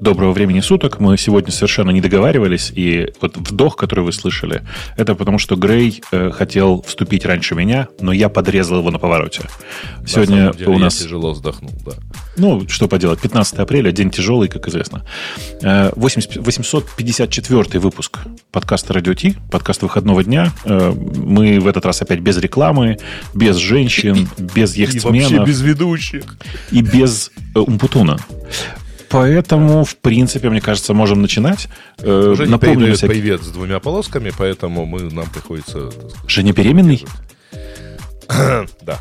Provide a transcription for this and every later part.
Доброго времени суток. Мы сегодня совершенно не договаривались, и вот вдох, который вы слышали, это потому, что Грей э, хотел вступить раньше меня, но я подрезал его на повороте. Сегодня деле, у нас... Тяжело вздохнул, да. Ну, что поделать, 15 апреля, день тяжелый, как известно. 80, 854 выпуск подкаста «Радио Ти», подкаст выходного дня. Э, мы в этот раз опять без рекламы, без женщин, без яхтсменов. И вообще без ведущих. И без э, Умпутуна. Поэтому, в принципе, мне кажется, можем начинать. Э, Уже Напомню, всякие... появец с двумя полосками, поэтому мы, нам приходится... Сказать, Женя беременный? да.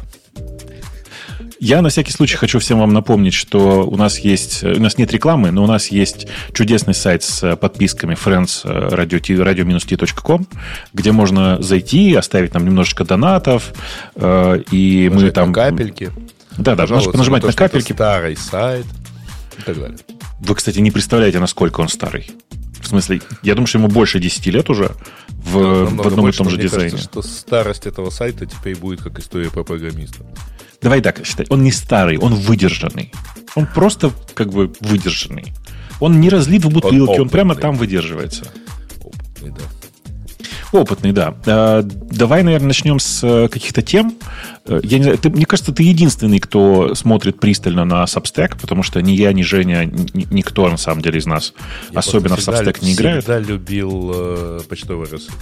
Я на всякий случай хочу всем вам напомнить, что у нас есть, у нас нет рекламы, но у нас есть чудесный сайт с подписками friends radio-t.com, где можно зайти, оставить нам немножечко донатов, э, и Нажать мы там... капельки. Да, да, нажимать на капельки. Старый сайт и так далее. Вы, кстати, не представляете, насколько он старый. В смысле, я думаю, что ему больше 10 лет уже в, да, в одном больше, и том же мне дизайне. Кажется, что старость этого сайта теперь будет как история про программиста. Давай так считай. Он не старый, он выдержанный. Он просто как бы выдержанный. Он не разлит в бутылке, он, он прямо там выдерживается. Опытный, да. Опытный, да. А, давай, наверное, начнем с э, каких-то тем. Э, я не знаю, ты, мне кажется, ты единственный, кто смотрит пристально на Substack, потому что ни я, ни Женя, ни, никто на самом деле из нас я особенно в Substack не играет. Я всегда любил э, почтовые рассылки.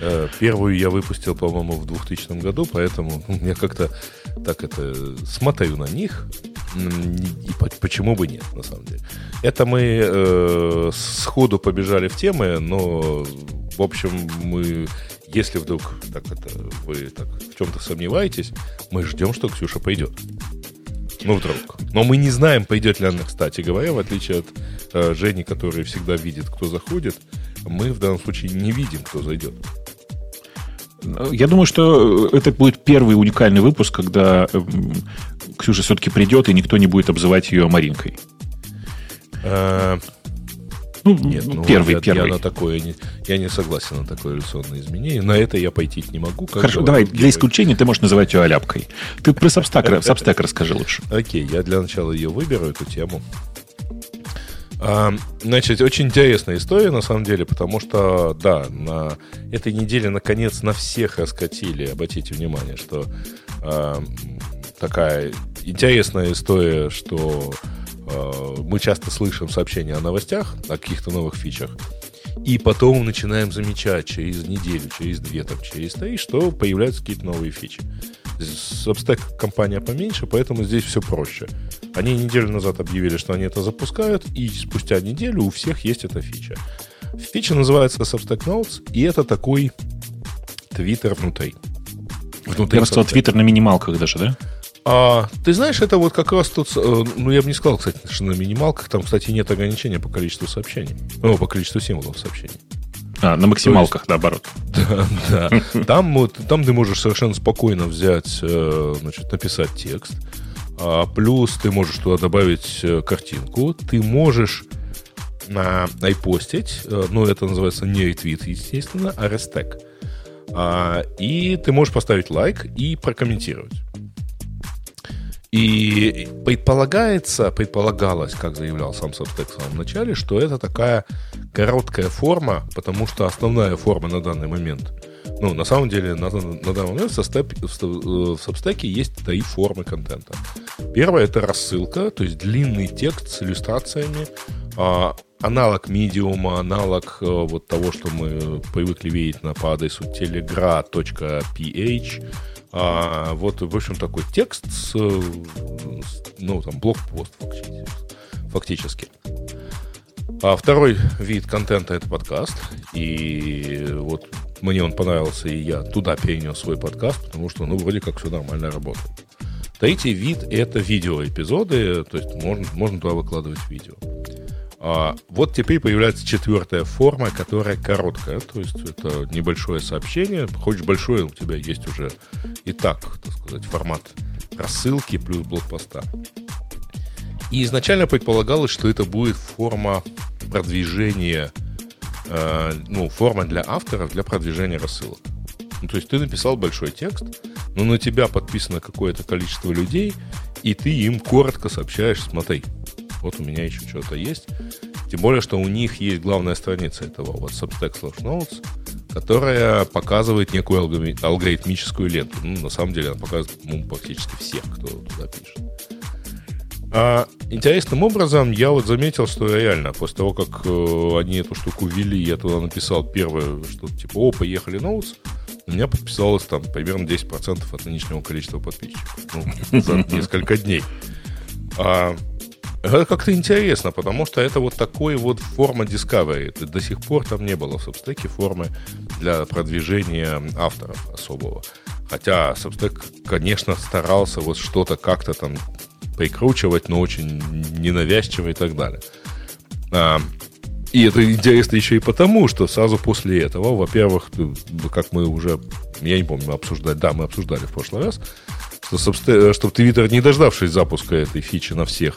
Э, первую я выпустил, по-моему, в 2000 году, поэтому я как-то так это смотрю на них. И почему бы нет, на самом деле. Это мы э, сходу побежали в темы, но в общем, мы, если вдруг так это, вы так в чем-то сомневаетесь, мы ждем, что Ксюша пойдет. Ну, вдруг. Но мы не знаем, пойдет ли она, кстати говоря, в отличие от э, Жени, который всегда видит, кто заходит, мы в данном случае не видим, кто зайдет. Я думаю, что это будет первый уникальный выпуск, когда эм, Ксюша все-таки придет, и никто не будет обзывать ее Маринкой. Э, ну, Нет, ну, первый, я, первый. Я, на такое не, я не согласен на такое эволюционное изменение. На это я пойти не могу. Хорошо, давай, для исключения ты можешь называть ее аляпкой. Ты про Substack, Substack расскажи лучше. Окей, я для начала ее выберу, эту тему. Значит, очень интересная история, на самом деле, потому что, да, на этой неделе, наконец, на всех раскатили, обратите внимание, что а, такая интересная история, что Э, мы часто слышим сообщения о новостях, о каких-то новых фичах, и потом начинаем замечать через неделю, через две, там, через три, что появляются какие-то новые фичи. Substack компания поменьше, поэтому здесь все проще. Они неделю назад объявили, что они это запускают, и спустя неделю у всех есть эта фича. Фича называется Substack Notes, и это такой Twitter внутри. внутри Я бы сказал, Twitter на минималках даже, да? А, ты знаешь, это вот как раз тут, э, ну, я бы не сказал, кстати, что на минималках, там, кстати, нет ограничения по количеству сообщений, ну, по количеству символов сообщений. А, на максималках, есть, наоборот. Да, да. Там, вот, там ты можешь совершенно спокойно взять, э, значит, написать текст, а, плюс ты можешь туда добавить э, картинку, ты можешь на айпостить, ну, это называется не ретвит, естественно, а рестек. А, и ты можешь поставить лайк и прокомментировать. И предполагается, предполагалось, как заявлял сам Substack в самом начале, что это такая короткая форма, потому что основная форма на данный момент, ну, на самом деле, на, на данный момент в, Substack, в Substack есть три формы контента. Первая — это рассылка, то есть длинный текст с иллюстрациями, а, аналог медиума, аналог а, вот того, что мы привыкли видеть на, по адресу telegra.ph, а, вот, в общем, такой текст с, ну, там, блокпост фактически. А второй вид контента — это подкаст. И вот мне он понравился, и я туда перенес свой подкаст, потому что, ну, вроде как все нормально работает. Третий вид — это видеоэпизоды, то есть можно, можно туда выкладывать видео. А, вот теперь появляется четвертая форма, которая короткая, то есть это небольшое сообщение. Хочешь большое, у тебя есть уже и так, так сказать, формат рассылки плюс блокпоста. И изначально предполагалось, что это будет форма продвижения, э, ну, форма для авторов для продвижения рассылок. Ну, то есть ты написал большой текст, но на тебя подписано какое-то количество людей, и ты им коротко сообщаешь, смотри, вот у меня еще что-то есть. Тем более, что у них есть главная страница этого вот Substack slash Notes, которая показывает некую алгоритмическую ленту. Ну, на самом деле, она показывает ну, практически всех, кто туда пишет. А интересным образом я вот заметил, что реально после того, как э, они эту штуку ввели, я туда написал первое, что типа, о, поехали ноутс, у меня подписалось там примерно 10% от нынешнего количества подписчиков. Ну, за несколько дней. А, это как-то интересно, потому что это вот такой вот форма Discovery. До сих пор там не было в Substack формы для продвижения авторов особого. Хотя Substack, конечно, старался вот что-то как-то там прикручивать, но очень ненавязчиво и так далее. А, и это интересно еще и потому, что сразу после этого, во-первых, как мы уже, я не помню, мы обсуждали, да, мы обсуждали в прошлый раз, что, чтобы Twitter, не дождавшись запуска этой фичи на всех,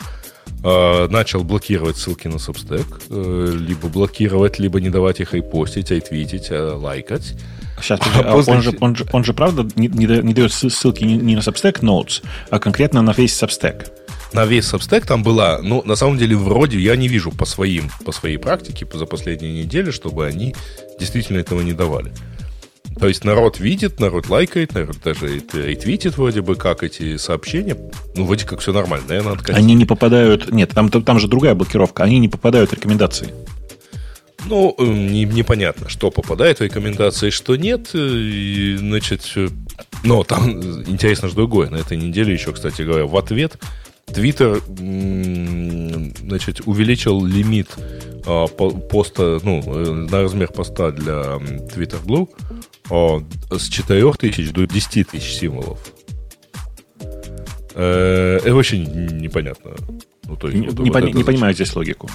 начал блокировать ссылки на Substack, э, либо блокировать, либо не давать их репостить, айтвитить, а лайкать. Сейчас, а, а после... он, же, он, же, он же, правда, не, не, дает ссылки не, на Substack Notes, а конкретно на весь Substack на весь Substack там была, ну, на самом деле, вроде я не вижу по своим, по своей практике за последние недели, чтобы они действительно этого не давали. То есть народ видит, народ лайкает, народ даже ретвитит вроде бы как эти сообщения. Ну, вроде как все нормально. Наверное, надо Они не попадают... Нет, там, там же другая блокировка. Они не попадают в рекомендации. Ну, эм, не, непонятно, что попадает в рекомендации, что нет. И, значит, э, но там интересно же другое. На этой неделе еще, кстати говоря, в ответ Твиттер значит, увеличил лимит а, поста, ну, э, на размер поста для Twitter Blue а, с 4000 до 10 тысяч символов. Это очень непонятно. Ну, то есть, не, не, пони, не понимаю здесь логику.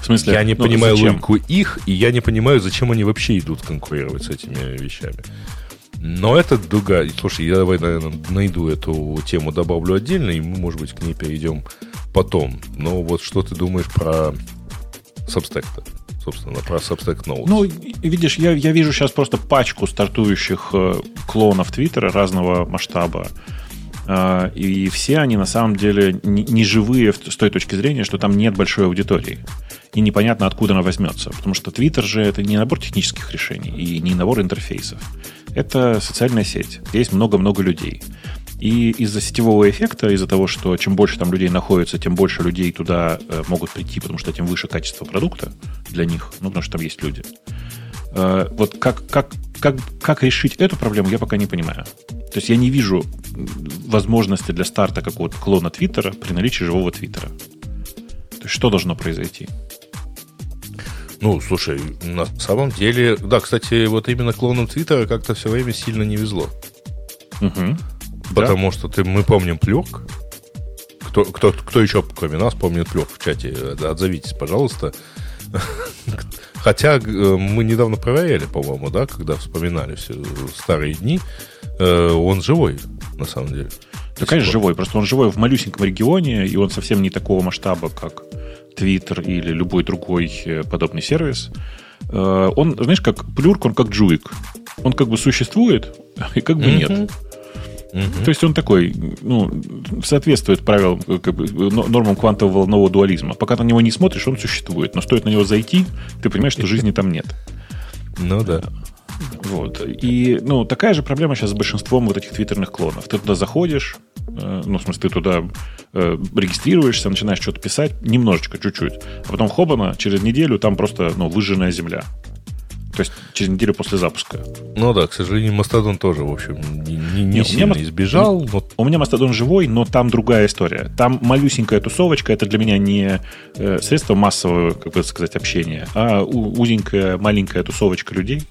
В смысле, я не ну, понимаю зачем? логику их, и я не понимаю, зачем они вообще идут конкурировать с этими вещами. Но это дуга. Слушай, я давай, наверное, найду эту тему, добавлю отдельно, и мы, может быть, к ней перейдем потом. Но вот что ты думаешь про Substack? Собственно, про Substack Notes. Ну, видишь, я, я вижу сейчас просто пачку стартующих э, клонов Твиттера разного масштаба. Э, и все они на самом деле не, живые с той точки зрения, что там нет большой аудитории. И непонятно, откуда она возьмется. Потому что Твиттер же это не набор технических решений и не набор интерфейсов это социальная сеть, где есть много-много людей. И из-за сетевого эффекта, из-за того, что чем больше там людей находится, тем больше людей туда э, могут прийти, потому что тем выше качество продукта для них, ну, потому что там есть люди. Э, вот как, как, как, как решить эту проблему, я пока не понимаю. То есть я не вижу возможности для старта какого-то клона Твиттера при наличии живого Твиттера. То есть что должно произойти? Ну, слушай, на самом деле, да, кстати, вот именно клонам Твиттера как-то все время сильно не везло. Угу. Потому да. что ты, мы помним Плюрк. Кто, кто, кто еще, кроме нас, помнит Плюрк в чате? Отзовитесь, пожалуйста. Хотя э, мы недавно проверяли, по-моему, да, когда вспоминали все старые дни, э, он живой, на самом деле. Да, конечно, живой. Просто он живой в малюсеньком регионе, и он совсем не такого масштаба, как Twitter или любой другой э, подобный сервис, э, он, знаешь, как плюрк, он как джуик. Он как бы существует, и как бы mm-hmm. нет. Mm-hmm. То есть он такой, ну, соответствует правилам, как бы, нормам квантового волнового дуализма. Пока ты на него не смотришь, он существует. Но стоит на него зайти, ты понимаешь, что жизни там нет. Ну да. Вот. И, ну, такая же проблема сейчас с большинством вот этих твиттерных клонов. Ты туда заходишь, э, ну, в смысле, ты туда э, регистрируешься, начинаешь что-то писать, немножечко, чуть-чуть. А потом хобана, через неделю там просто, ну, выжженная земля. То есть через неделю после запуска. Ну да, к сожалению, Мастодон тоже, в общем, не, не, не сильно меня, избежал. Но... У меня Мастодон живой, но там другая история. Там малюсенькая тусовочка, это для меня не э, средство массового, как бы сказать, общения, а узенькая, маленькая тусовочка людей,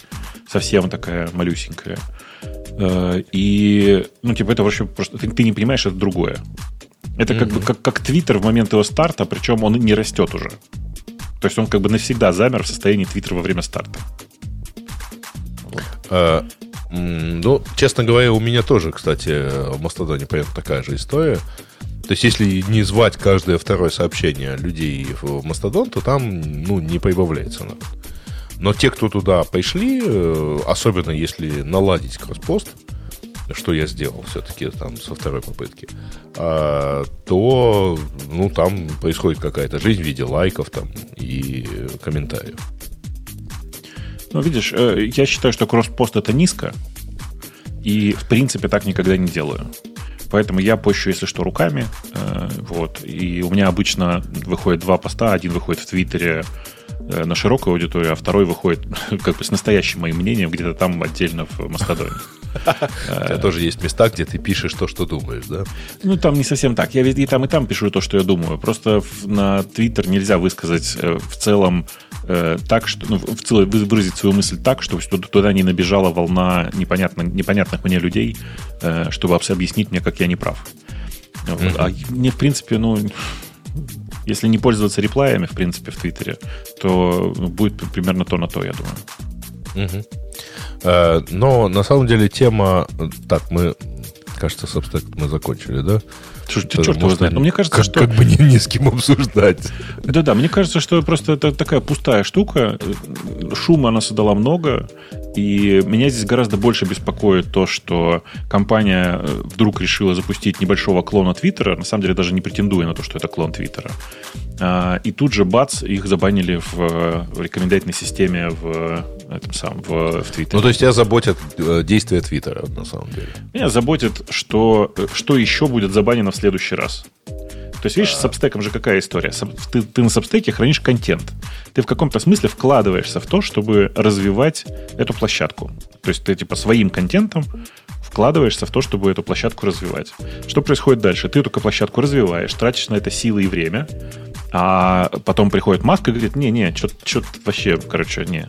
совсем такая малюсенькая. Э, и, ну, типа, это вообще просто... Ты, ты не понимаешь, это другое. Это mm-hmm. как бы как, как Твиттер в момент его старта, причем он не растет уже. То есть он как бы навсегда замер в состоянии Твиттера во время старта. А, ну, честно говоря, у меня тоже, кстати, в Мастодоне примерно такая же история. То есть, если не звать каждое второе сообщение людей в Мастодон, то там, ну, не прибавляется народ. Но те, кто туда пришли, э, особенно если наладить кросспост, что я сделал все-таки там со второй попытки, а, то ну, там происходит какая-то жизнь в виде лайков там и комментариев. Ну, видишь, э, я считаю, что кросс-пост это низко, и в принципе так никогда не делаю. Поэтому я пощу, если что, руками. Э, вот. И у меня обычно выходит два поста. Один выходит в Твиттере э, на широкую аудиторию, а второй выходит как бы с настоящим моим мнением где-то там отдельно в Мастодоне. У тебя тоже есть места, где ты пишешь то, что думаешь, да? Ну, там не совсем так. Я и там, и там пишу то, что я думаю. Просто на Твиттер нельзя высказать э, в целом э, так, что, ну, в целом выразить свою мысль так, чтобы туда не набежала волна непонятно, непонятных мне людей, э, чтобы объяснить мне, как я не прав. Вот. А мне, в принципе, ну, если не пользоваться реплаями, в принципе, в Твиттере, то будет примерно то на то, я думаю. Угу. Э, но на самом деле тема... Так, мы, кажется, собственно, мы закончили, да? Слушай, черт его знает. Но мне кажется, как, что... Как бы не, не с кем обсуждать. Да-да, мне кажется, что просто это такая пустая штука. Шума она создала много. И меня здесь гораздо больше беспокоит то, что компания э, вдруг решила запустить небольшого клона Твиттера, на самом деле даже не претендуя на то, что это клон Твиттера. А, и тут же, бац, их забанили в э, рекомендательной системе в этом самом, в, в Твиттере. Ну, то есть тебя заботят э, действия Твиттера, на самом деле. Меня заботит, что, что еще будет забанено в следующий раз. То есть, видишь, с Substack же какая история? Ты, ты на Substack хранишь контент. Ты в каком-то смысле вкладываешься в то, чтобы развивать эту площадку. То есть ты типа своим контентом вкладываешься в то, чтобы эту площадку развивать. Что происходит дальше? Ты только площадку развиваешь, тратишь на это силы и время, а потом приходит Маск и говорит, не-не, что-то вообще, короче, не,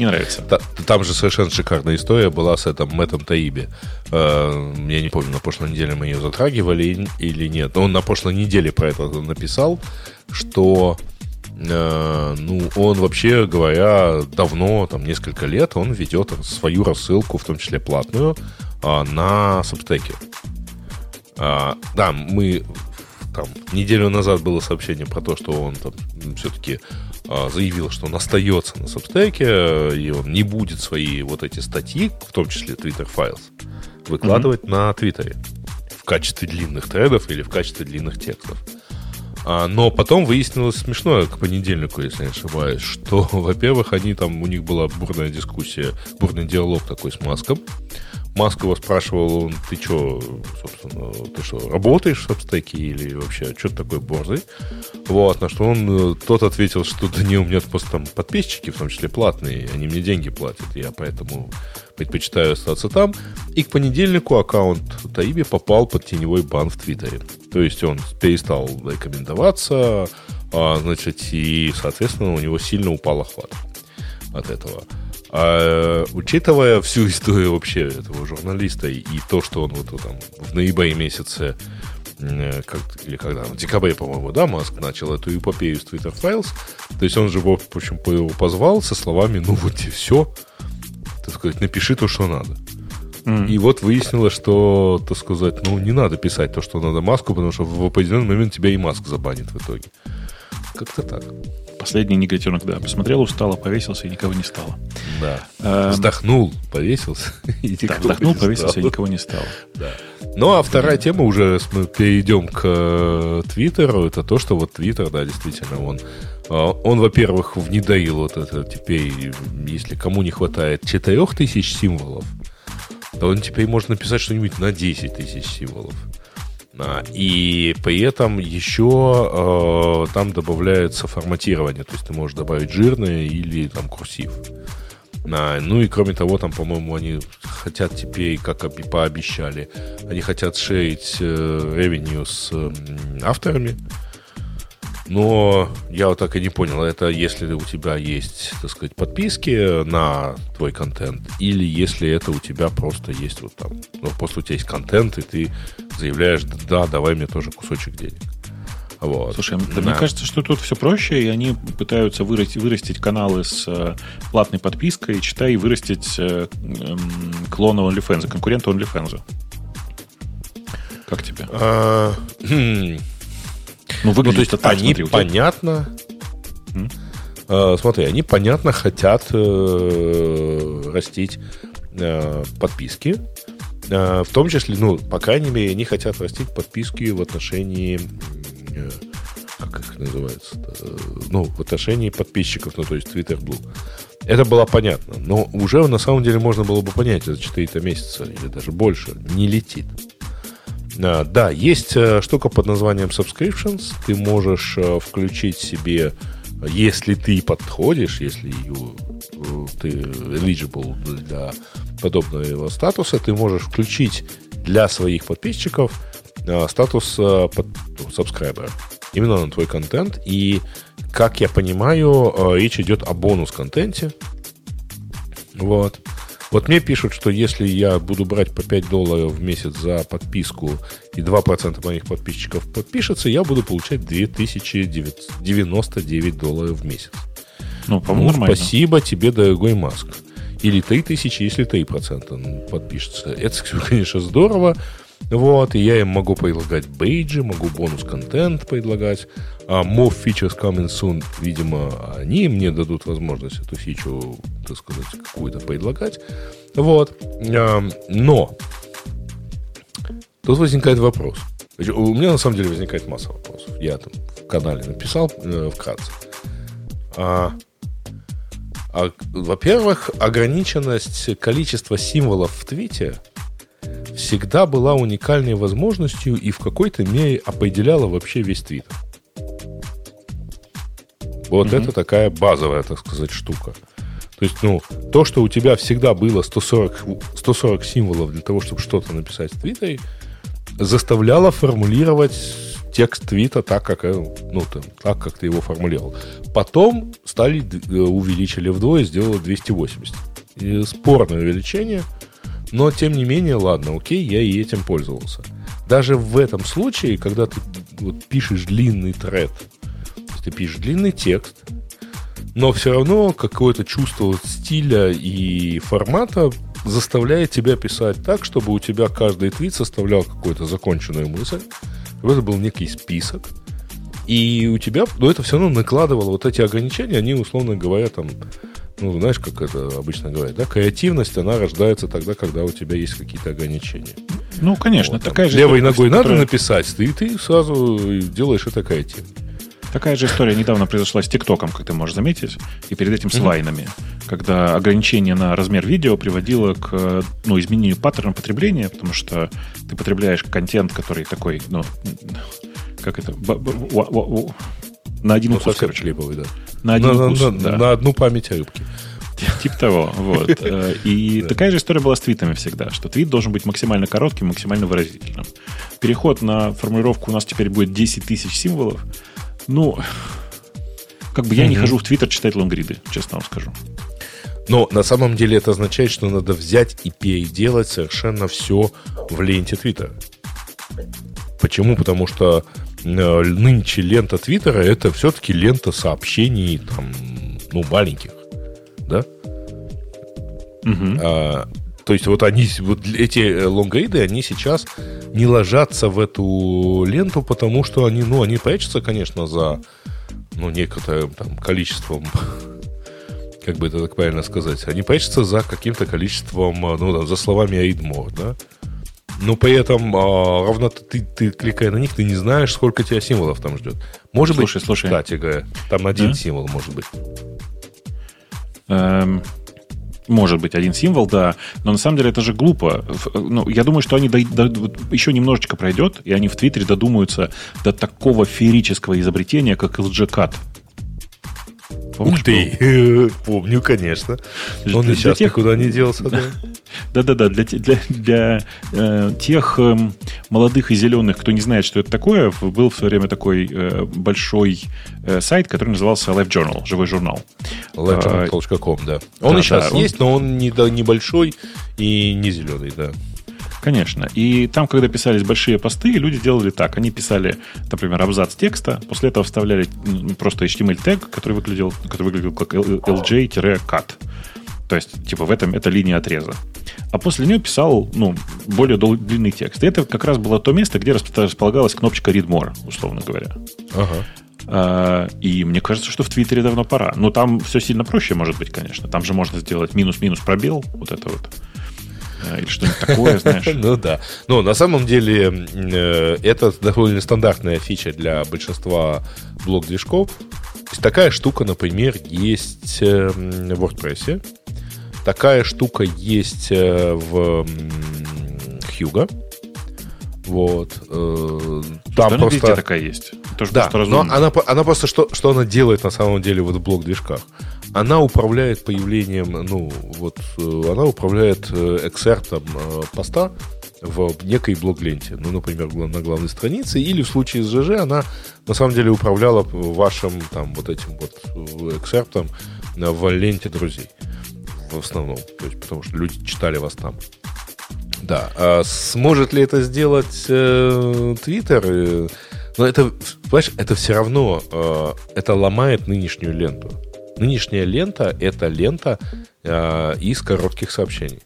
не нравится. Там же совершенно шикарная история была с этим Мэттом Таиби. Э, я не помню, на прошлой неделе мы ее затрагивали или нет. Но он на прошлой неделе про это написал, что э, ну, он вообще говоря, давно, там, несколько лет, он ведет свою рассылку, в том числе платную, а, на Сабстеке. А, да, мы там неделю назад было сообщение про то, что он там все-таки заявил, что он остается на Substack, и он не будет свои вот эти статьи, в том числе Twitter Files, выкладывать mm-hmm. на Твиттере в качестве длинных тредов или в качестве длинных текстов. А, но потом выяснилось смешное к понедельнику, если не ошибаюсь, что, во-первых, они там, у них была бурная дискуссия, бурный диалог такой с Маском, Маск его спрашивал, он, ты что, собственно, ты что, работаешь в Substack или вообще, что ты такой борзый? Вот, на что он, э, тот ответил, что да не, у меня просто там подписчики, в том числе платные, они мне деньги платят, я поэтому предпочитаю остаться там. И к понедельнику аккаунт Таиби попал под теневой бан в Твиттере. То есть он перестал рекомендоваться, а, значит, и, соответственно, у него сильно упал охват от этого. А учитывая всю историю вообще этого журналиста и то, что он вот там в ноябре месяце э, как, или когда, в декабре, по-моему, да, Маск начал эту эпопею с Twitter Files, то есть он же, в общем, его позвал со словами, ну вот и все, так сказать, напиши то, что надо. Mm. И вот выяснилось, что, так сказать, ну, не надо писать то, что надо Маску, потому что в определенный момент тебя и Маск забанит в итоге. Как-то так. Последний негативный, да. Посмотрел, устало, повесился, и никого не стало. Да. Эм... Вздохнул, повесился. И да, вздохнул, повесился, и никого не стало. Да. Ну, а вторая тема уже, мы перейдем к э, Твиттеру, это то, что вот Твиттер, да, действительно, он э, он, во-первых, внедрил вот это теперь, если кому не хватает 4000 символов, то он теперь может написать что-нибудь на 10 тысяч символов. И при этом еще э, там добавляется форматирование, то есть ты можешь добавить жирное или там курсив. А, ну и кроме того, там, по-моему, они хотят теперь, как пообещали, они хотят шерить э, ревеню с э, авторами. Но я вот так и не понял, это если у тебя есть, так сказать, подписки на твой контент, или если это у тебя просто есть вот там, ну, просто у тебя есть контент, и ты заявляешь, да, давай мне тоже кусочек денег. Вот. Слушай, да. мне кажется, что тут все проще, и они пытаются вырастить, вырастить каналы с э, платной подпиской, и читай, вырастить э, э, клона OnlyFans, конкурента OnlyFans. Как тебе? Ну, выглядит ну, то есть они смотри, понятно... Э, смотри, они понятно хотят э, растить э, подписки, в том числе, ну, по крайней мере, они хотят растить подписки в отношении как их называется ну, в отношении подписчиков, ну, то есть Twitter Blue. Это было понятно, но уже на самом деле можно было бы понять за 4 месяца или даже больше, не летит. А, да, есть э, штука под названием subscriptions. Ты можешь э, включить себе, если ты подходишь, если э, ты eligible для подобного статуса, ты можешь включить для своих подписчиков статус под, subscriber именно на твой контент. И, как я понимаю, речь идет о бонус-контенте. Вот. Вот мне пишут, что если я буду брать по 5 долларов в месяц за подписку и 2% моих подписчиков подпишется, я буду получать 2099 долларов в месяц. Ну, по-моему, ну, спасибо тебе, дорогой Маск. Или 3000, если 3% подпишется. Это, конечно, здорово. Вот, и я им могу предлагать бейджи, могу бонус-контент предлагать. А more features coming soon, видимо, они мне дадут возможность эту фичу, так сказать, какую-то предлагать. Вот. А, но тут возникает вопрос. У меня на самом деле возникает масса вопросов. Я там в канале написал э, вкратце. А, а, во-первых, ограниченность количества символов в твите – всегда была уникальной возможностью и в какой-то мере определяла вообще весь твиттер. Вот mm-hmm. это такая базовая, так сказать, штука. То есть, ну, то, что у тебя всегда было 140, 140 символов для того, чтобы что-то написать в Твиттере, заставляло формулировать текст твита так, как, э, ну, там, так, как ты его формулировал. Потом стали, э, увеличили вдвое, сделали 280. И спорное увеличение – но, тем не менее, ладно, окей, я и этим пользовался. Даже в этом случае, когда ты вот, пишешь длинный тред, ты пишешь длинный текст, но все равно какое-то чувство стиля и формата заставляет тебя писать так, чтобы у тебя каждый твит составлял какую-то законченную мысль, чтобы это был некий список, и у тебя, но это все равно накладывало вот эти ограничения, они, условно говоря, там, ну, знаешь, как это обычно говорят, да, креативность, она рождается тогда, когда у тебя есть какие-то ограничения. Ну, конечно, вот, такая там, же... Левой ногой надо которая... написать, ты, ты сразу делаешь это креативно. Такая же история недавно произошла с ТикТоком, как ты можешь заметить, и перед этим с mm-hmm. вайнами, когда ограничение на размер видео приводило к ну, изменению паттерна потребления, потому что ты потребляешь контент, который такой, ну, как это, на один ну, укус, короче. Клиповый, да. На один на, укус, на, да. на одну память рыбки. Типа того, вот. Э, и такая же история была с твитами всегда, что твит должен быть максимально коротким, максимально выразительным. Переход на формулировку у нас теперь будет 10 тысяч символов. Ну, как бы я не хожу в твиттер читать лонгриды, честно вам скажу. Но на самом деле это означает, что надо взять и переделать совершенно все в ленте Твиттера. Почему? Потому что Э, нынче лента Твиттера это все-таки лента сообщений там, ну, маленьких, да? Угу. А, то есть вот они, вот эти лонгрейды, они сейчас не ложатся в эту ленту, потому что они, ну, они прячутся, конечно, за, ну, некоторым там количеством как бы это так правильно сказать, они прячутся за каким-то количеством, ну, там, за словами more, да? но при этом а, равно ты, ты, кликая на них, ты не знаешь, сколько тебя символов там ждет. Может слушай, быть, слушай. кстати говоря, там один да? символ может быть. Эм, может быть, один символ, да. Но на самом деле это же глупо. Ну, я думаю, что они до, до, еще немножечко пройдет, и они в Твиттере додумаются до такого феерического изобретения, как LG-Cut. Помнишь, Ух ты! Помню, конечно. Он для, и сейчас тех... никуда не делся, да? Да-да-да, для, для, для э, тех э, молодых и зеленых, кто не знает, что это такое, был в свое время такой э, большой э, сайт, который назывался Life Journal, живой журнал. livejournal.com, да. Он да, и сейчас да, есть, он... но он не, небольшой и не зеленый, да. Конечно. И там, когда писались большие посты, люди делали так. Они писали, например, абзац текста, после этого вставляли просто HTML-тег, который выглядел, который выглядел как lj-cut. То есть, типа, в этом это линия отреза. А после нее писал, ну, более длинный текст. И это как раз было то место, где располагалась кнопочка Read More, условно говоря. Ага. А, и мне кажется, что в Твиттере давно пора. Но там все сильно проще, может быть, конечно. Там же можно сделать минус-минус пробел, вот это вот. Или что-нибудь такое, знаешь. Ну да. Но на самом деле это довольно стандартная фича для большинства блок-движков. Такая штука, например, есть в WordPress. Такая штука есть в Hugo. Вот. Э, там просто... везде такая есть. То, да, но она, она просто, что, что она делает на самом деле вот в блок-движках? Она управляет появлением, ну, вот, э, она управляет э, эксертом поста в некой блок-ленте. Ну, например, на главной странице. Или в случае с ЖЖ она на самом деле управляла вашим там вот этим вот эксертом в ленте друзей. В основном. То есть, потому что люди читали вас там. Да. А сможет ли это сделать э, Twitter? Э, но это, понимаешь, это все равно, э, это ломает нынешнюю ленту. Нынешняя лента — это лента э, из коротких сообщений.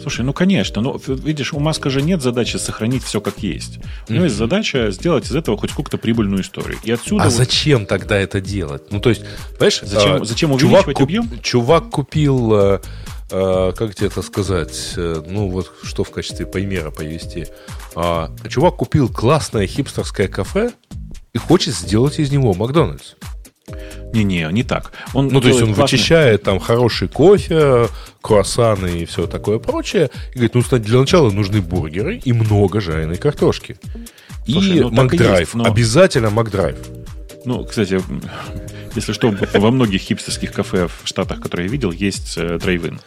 Слушай, ну конечно, но видишь, у Маска же нет задачи сохранить все как есть. У него mm-hmm. есть задача сделать из этого хоть сколько-то прибыльную историю. И отсюда. А вот... зачем тогда это делать? Ну то есть, понимаешь, зачем, а, зачем увеличивать чувак, объем? Чувак купил э, а, как тебе это сказать, э, ну вот что в качестве примера привести. А, чувак купил классное хипстерское кафе и хочет сделать из него Макдональдс. Не-не, не так. Он ну, то есть он классный... вычищает там хороший кофе, круассаны и все такое прочее. И говорит, ну, для начала нужны бургеры и много жареной картошки. Слушай, и ну, Макдрайв. Но... Обязательно Макдрайв. Ну, кстати, если что, во многих хипстерских кафе в Штатах, которые я видел, есть э, драйвин.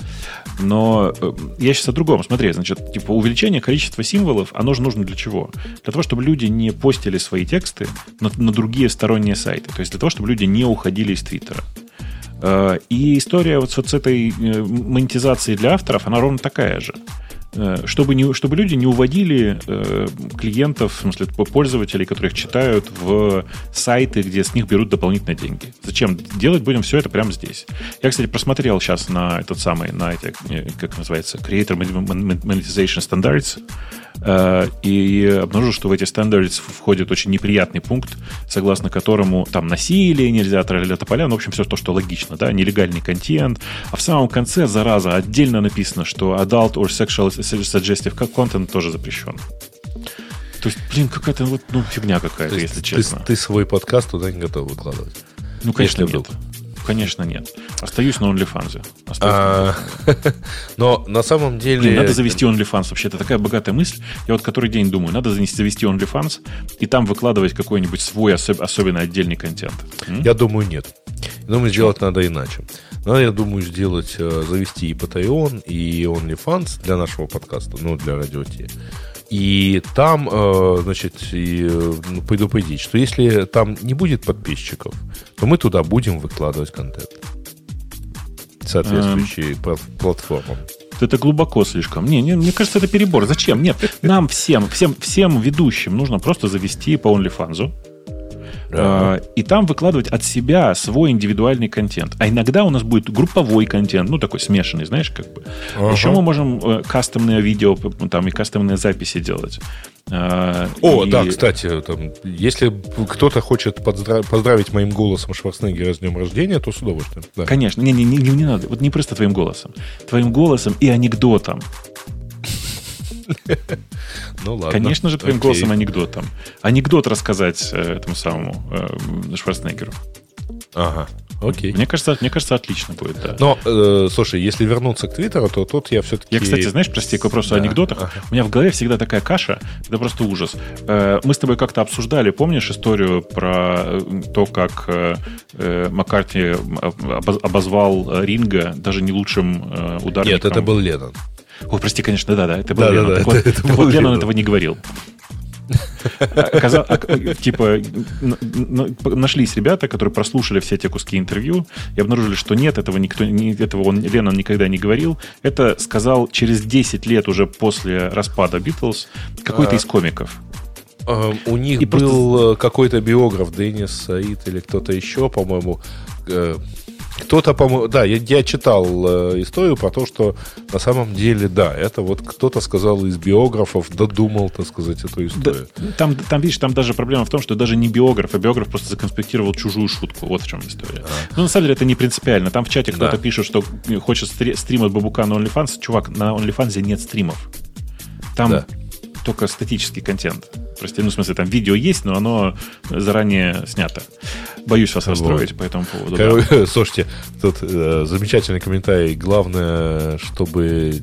Но э, я сейчас о другом. Смотри, значит, типа увеличение количества символов, оно же нужно для чего? Для того, чтобы люди не постили свои тексты на, на другие сторонние сайты. То есть для того, чтобы люди не уходили из Твиттера. Э, и история вот с этой монетизацией для авторов, она ровно такая же. Э, чтобы, не, чтобы люди не уводили э, клиентов, в смысле пользователей, которых читают, в сайты, где с них берут дополнительные деньги. Зачем? Делать будем все это прямо здесь. Я, кстати, просмотрел сейчас на этот самый, на эти, э, как называется, Creator Monetization Standards, и обнаружил, что в эти стандарты входит очень неприятный пункт, согласно которому там насилие нельзя, тролля тополя, ну, в общем, все то, что логично, да, нелегальный контент. А в самом конце, зараза, отдельно написано, что adult or sexual suggestive content тоже запрещен. То есть, блин, какая-то вот, ну, фигня какая-то, если честно. Ты, ты свой подкаст туда не готов выкладывать? Ну, конечно, нет. Конечно, нет. Остаюсь на OnlyFans. А, но на самом деле... надо завести OnlyFans. Вообще, это такая богатая мысль. Я вот который день думаю, надо завести OnlyFans и там выкладывать какой-нибудь свой особенно отдельный контент. Я думаю, нет. думаю, сделать надо иначе. Надо, я думаю, сделать, э, завести и Patreon, и OnlyFans для нашего подкаста, ну, для радио. И там, э, значит, и, ну, предупредить, что если там не будет подписчиков, то мы туда будем выкладывать контент. Соответствующий эм... платформам. Это глубоко слишком. Не, не, мне кажется, это перебор. Зачем? Нет, нам всем, всем, всем ведущим нужно просто завести по OnlyFans а, и там выкладывать от себя свой индивидуальный контент. А иногда у нас будет групповой контент, ну, такой смешанный, знаешь, как бы. Ага. Еще мы можем э, кастомные видео там и кастомные записи делать. А, О, и... да, кстати, там, если кто-то хочет поздравить, поздравить моим голосом Шварценеггера с днем рождения, то с удовольствием. Да. Конечно, не, не, не, не надо. Вот не просто твоим голосом. Твоим голосом и анекдотом. Ну ладно. Конечно же, твоим голосом анекдотом. Анекдот рассказать э, этому самому э, Шварценеггеру. Ага. Окей. Мне кажется, мне кажется, отлично будет, да. Но, э, слушай, если вернуться к Твиттеру, то тут я все-таки... Я, кстати, знаешь, прости, к вопросу да. о анекдотах. Ага. У меня в голове всегда такая каша, это просто ужас. Э, мы с тобой как-то обсуждали, помнишь историю про э, то, как э, э Маккарти обозвал Ринга даже не лучшим э, ударником? Нет, это был Леннон. Ой, прости, конечно, да-да, это был да, Леннон. Да, так да, вот, это, это вот Леннон этого не говорил. Оказал, типа, нашлись ребята, которые прослушали все те куски интервью и обнаружили, что нет, этого никто, этого он, Леннон никогда не говорил. Это сказал через 10 лет уже после распада Битлз какой-то а, из комиков. А, у них и был просто... какой-то биограф, Денис Саид или кто-то еще, по-моему, э, Кто-то, по да, я, я читал э, историю про то, что на самом деле, да, это вот кто-то сказал из биографов, додумал, так сказать, эту историю. Да, там, там, видишь, там даже проблема в том, что даже не биограф, а биограф просто законспектировал чужую шутку. Вот в чем история. А. Ну, на самом деле, это не принципиально. Там в чате кто-то пишет, что хочет стрим от Бабука на OnlyFans. Чувак, на OnlyFans нет стримов. Там да. только статический контент. Прости, ну, в смысле, там видео есть, но оно заранее снято. Боюсь вас расстроить вот. по этому поводу. Кор... Да. Слушайте, тут э, замечательный комментарий. Главное, чтобы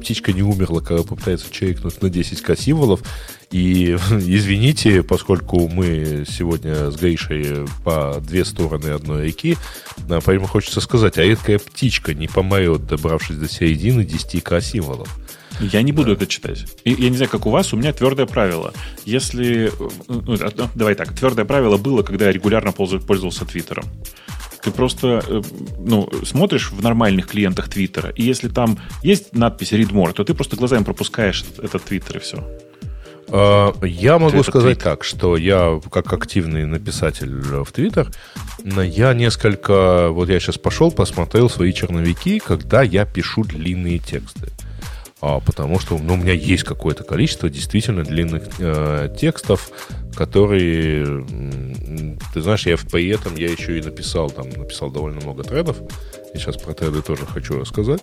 птичка не умерла, когда попытается чекнуть на 10к символов. И извините, поскольку мы сегодня с Гришей по две стороны одной реки, поэтому хочется сказать, а редкая птичка не помрет, добравшись до середины 10к символов. Я не буду да. это читать. Я не знаю, как у вас, у меня твердое правило. Если... Ну, давай так, твердое правило было, когда я регулярно пользовался Твиттером. Ты просто э, ну, смотришь в нормальных клиентах Твиттера, и если там есть надпись Read More, то ты просто глазами пропускаешь этот Твиттер и все. А, я могу сказать так, что я, как активный написатель в Твиттер, я несколько... Вот я сейчас пошел, посмотрел свои черновики, когда я пишу длинные тексты а, потому что ну, у меня есть какое-то количество действительно длинных э, текстов, которые, ты знаешь, я при этом я еще и написал, там, написал довольно много тредов, и сейчас про треды тоже хочу рассказать.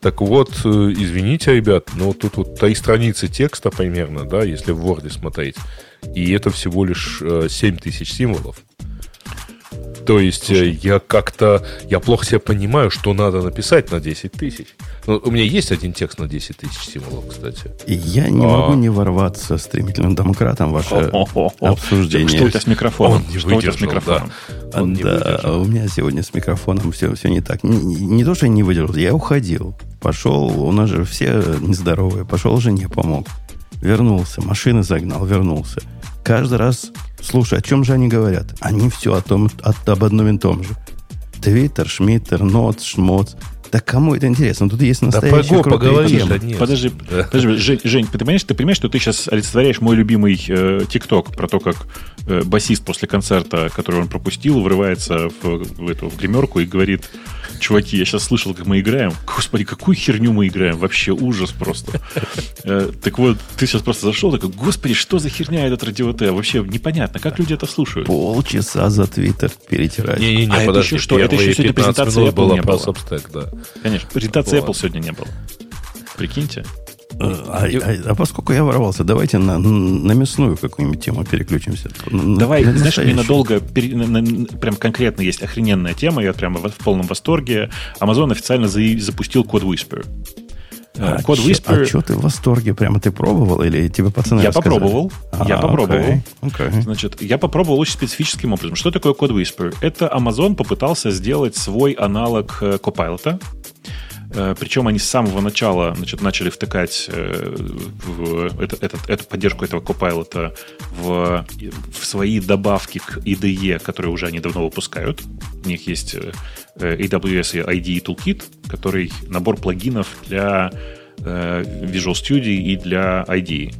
Так вот, э, извините, ребят, но тут вот три страницы текста примерно, да, если в Word смотреть, и это всего лишь 7 э, символов. То есть э, Слушай. я как-то, я плохо себя понимаю, что надо написать на 10 тысяч. Ну, у меня есть один текст на 10 тысяч символов, кстати. И я не а... могу не ворваться стремительным демократом ваше обсуждение. Что у тебя с микрофоном? Он что у тебя с микрофоном? Да, Он да у меня сегодня с микрофоном все, все не так. Не, не то, что я не выдержал, я уходил. Пошел, у нас же все нездоровые. Пошел жене помог. Вернулся, машины загнал, вернулся. Каждый раз Слушай, о чем же они говорят? Они все о том, от, об одном и том же. Твиттер, Шмиттер, Ноц, Шмоц. Да кому это интересно? Тут есть настоящая да, поговори, тема. Да подожди, подожди Жень, Жень, ты понимаешь, ты понимаешь, что ты сейчас олицетворяешь мой любимый э, ТикТок э, про то, как э, басист после концерта, который он пропустил, врывается в, в эту в гримерку и говорит, чуваки, я сейчас слышал, как мы играем. Господи, какую херню мы играем. Вообще ужас просто. Э, так вот, ты сейчас просто зашел, такой, господи, что за херня этот радио Т? Вообще непонятно, как люди это слушают. Полчаса за Твиттер перетирать. Не-не-не, а подожди, это еще что? Это еще сегодня презентация не было. Substack, да. Конечно, презентации Apple сегодня не было. Прикиньте. Э, а, а, а поскольку я ворвался, давайте на, на мясную какую-нибудь тему переключимся. Давай, на знаешь, ненадолго, пере, на, на, прям конкретно есть охрененная тема, я прямо в, в полном восторге. Amazon официально за, запустил код Whisper. А, код Whisper... А что ты в восторге? Прямо ты пробовал или тебе пацаны Я рассказали? попробовал. А, я попробовал. Okay, okay. Значит, я попробовал очень специфическим образом. Что такое код Whisper? Это Amazon попытался сделать свой аналог э, Copilot, Причем они с самого начала значит, начали втыкать э, в это, этот, эту поддержку этого Copilot в, в свои добавки к IDE, которые уже они давно выпускают. У них есть э, AWS IDE Toolkit, который набор плагинов для Visual Studio и для IDE.